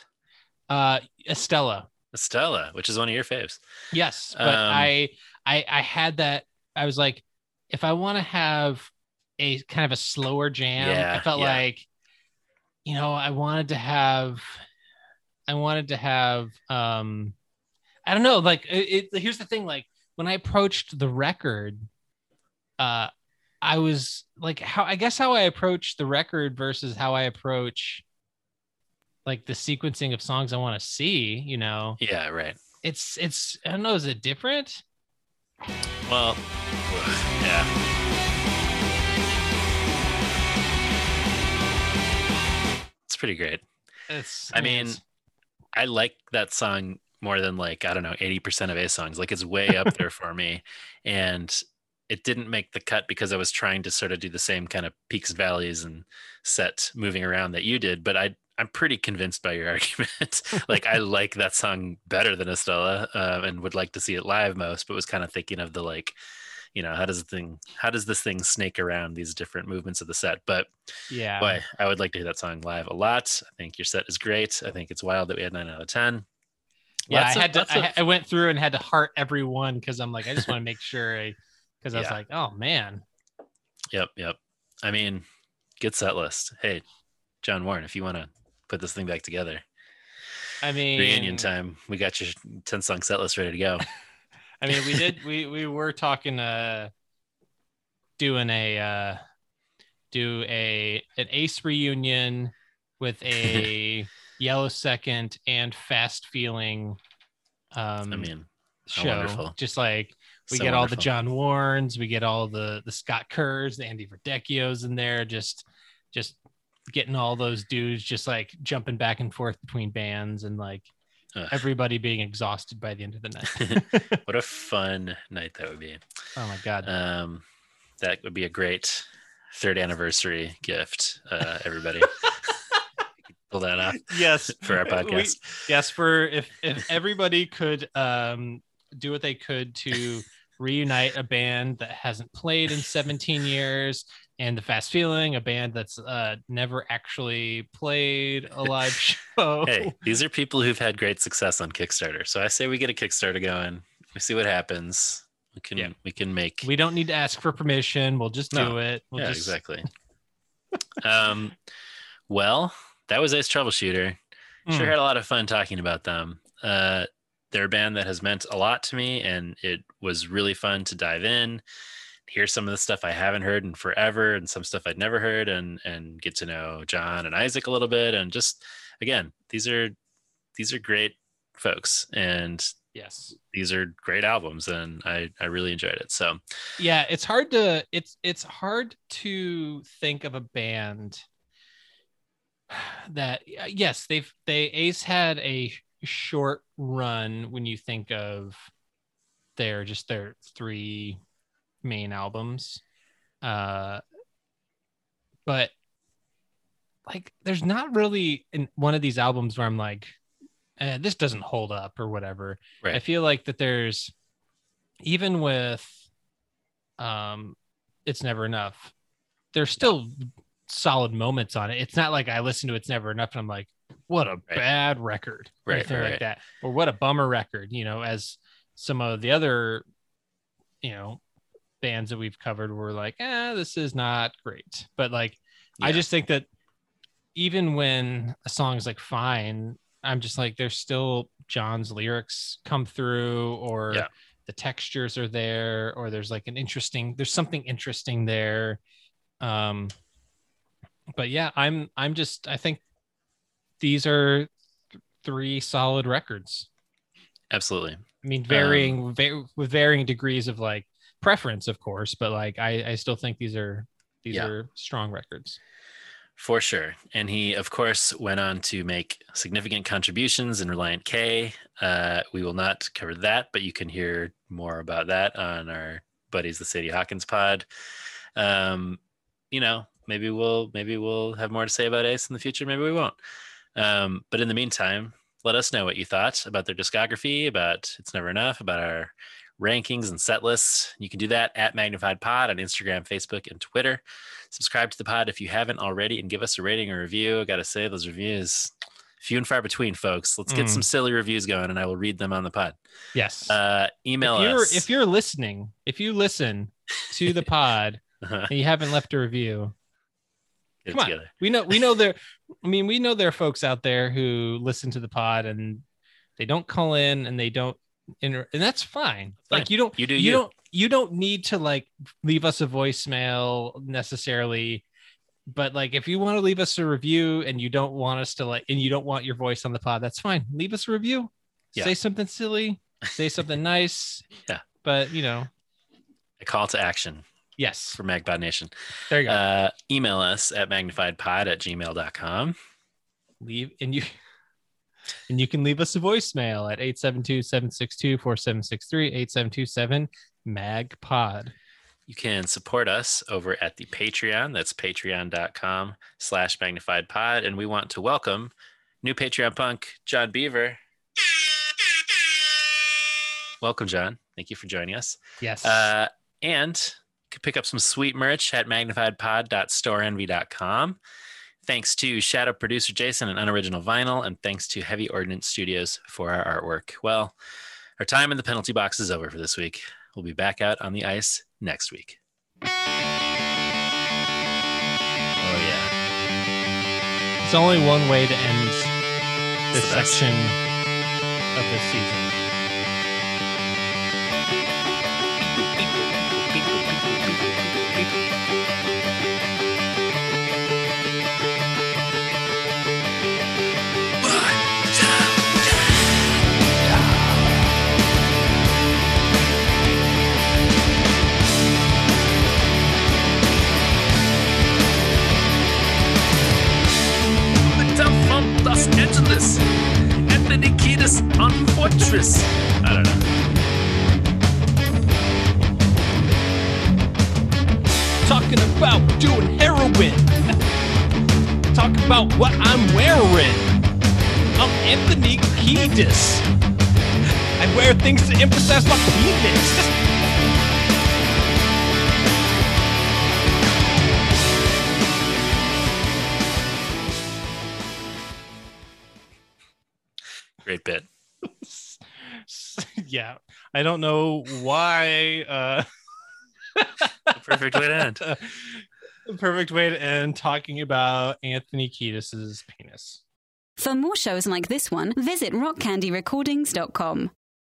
uh estella Estella, which is one of your faves. yes but Um, I, I i had that i was like if i want to have a kind of a slower jam i felt yeah. like you know i wanted to have i wanted to have um i don't know like it, it here's the thing like when i approached the record uh i was like how i guess how i approach the record versus how i approach like the sequencing of songs i want to see you know Yeah, right. it's it's i don't know is it different Well, yeah. It's pretty great. it's I mean, I like that song more than like I don't know eighty percent of Ace songs. Like it's way up there for me, and it didn't make the cut because I was trying to sort of do the same kind of peaks valleys and set moving around that you did. But I I'm pretty convinced by your argument. like I like that song better than Estella, uh, and would like to see it live most. But was kind of thinking of the like, you know, how does the thing, how does this thing snake around these different movements of the set? But Yeah. boy, I would like to hear that song live a lot. I think your set is great. I think it's wild that we had nine out of ten. Yeah, Lots I of- had to. I, of- I went through and had to heart every one because I'm like, I just want to make sure. I because I was Yeah. like, oh man, Yep, yep. I mean, good set list. Hey, John Warren, if you want to put this thing back together, I mean, reunion time, we got your 10 song set list ready to go. I mean, we did. We we were talking. Uh, doing a uh, do a an Ace reunion with a Yellow Second and Fast Feeling. Um, I mean, show. wonderful. Just like we So get all the. John Warrens, we get all the the Scott Kerrs, the Andy Verdecchios in there, just just getting all those dudes just like jumping back and forth between bands and like Ugh. everybody being exhausted by the end of the night. what a fun night that would be. oh my god. Um, that would be a great third anniversary gift, uh, everybody. Pull that off yes for our We- podcast. yes for if if everybody could um do what they could to reunite a band that hasn't played in 17 years and the fast feeling a band that's uh never actually played a live show hey, these are people who've had great success on Kickstarter. So I say we get a Kickstarter going. We see what happens. We can Yeah. we can make we don't need to ask for permission we'll just do it we'll yeah, just exactly. um, well, that was Ace Troubleshooter. Sure Mm. had a lot of fun talking about them. Uh, they're a band that has meant a lot to me, and it was really fun to dive in, hear some of the stuff I haven't heard in forever, and some stuff I'd never heard, and and get to know John and Isaac a little bit, and just again, these are these are great folks, and yes these are great albums, and I I really enjoyed it. So yeah it's hard to it's it's hard to think of a band that yes they've they ace had a short run when you think of their just their three main albums. Uh but like there's not really in one of these albums where i'm like eh, this doesn't hold up or whatever. Right. i feel like that there's even with um it's never enough there's still solid moments on it. It's not like i listen to it's never enough and i'm like what a bad record or Right, anything right, like right. that. Or what a bummer record you know as some of the other you know bands that we've covered were like eh, this is not great. But like i just think that even when a song is like fine i'm just like there's still john's lyrics come through or Yeah. the textures are there or there's like an interesting there's something interesting there. Um but yeah i'm i'm just i think these are th- three solid records. Absolutely, i mean varying Um, va- with varying degrees of like preference of course but like i i still think these are these Yeah. are strong records For sure. And he, of course, went on to make significant contributions in Relient K. Uh, we will not cover that, but you can hear more about that on our buddies, the Sadie Hawkins pod. Um, you know, maybe we'll maybe we'll have more to say about Ace in the future. Maybe we won't. Um, but in the meantime, let us know what you thought about their discography, about It's Never Enough, about our rankings and set lists. You can do that at Magnified Pod on Instagram, Facebook, and Twitter. Subscribe to the pod if you haven't already and give us a rating or review. I got to say, those reviews, few and far between, folks. Let's get Mm. some silly reviews going and I will read them on the pod. yes Uh, email if you're us. if you're listening if you listen to the pod Uh-huh. and you haven't left a review Get come on we know we know there i mean we know there are folks out there who listen to the pod and they don't call in and they don't and that's fine Fine. like you don't You do you you. don't you don't need to like leave us a voicemail necessarily but like if you want to leave us a review and you don't want us to like and you don't want your voice on the pod that's fine leave us a review Yeah. say something silly say something nice Yeah. but you know A call to action yes for Magpie Nation. there you go Uh, email us at magnifiedpod at gmail.com. leave and you And you can leave us a voicemail at 872 762 4763 8727 MAGPOD. You can support us over at the Patreon. That's patreon.com slash magnified pod. And we want to welcome new Patreon punk, John Beaver. Welcome, John. Thank you for joining us. Yes. Uh, and you can pick up some sweet merch at magnifiedpod.storeenvy.com. Thanks to Shadow producer Jason and Unoriginal Vinyl, and thanks to Heavy Ordnance Studios for our artwork. Well, our time in the penalty box is over for this week. We'll be back out on the ice next week. Oh, yeah. There's only one way to end this section of this season. Los Angeles. Anthony Kiedis on Fortress. I don't know. Talking about doing heroin. Talking about what I'm wearing. I'm Anthony Kiedis. I wear things to emphasize my penis. Great bit. yeah, I don't know why. Uh, Perfect way to end. perfect way to end talking about Anthony Kiedis's penis. For more shows like this one, visit rockcandyrecordings.com.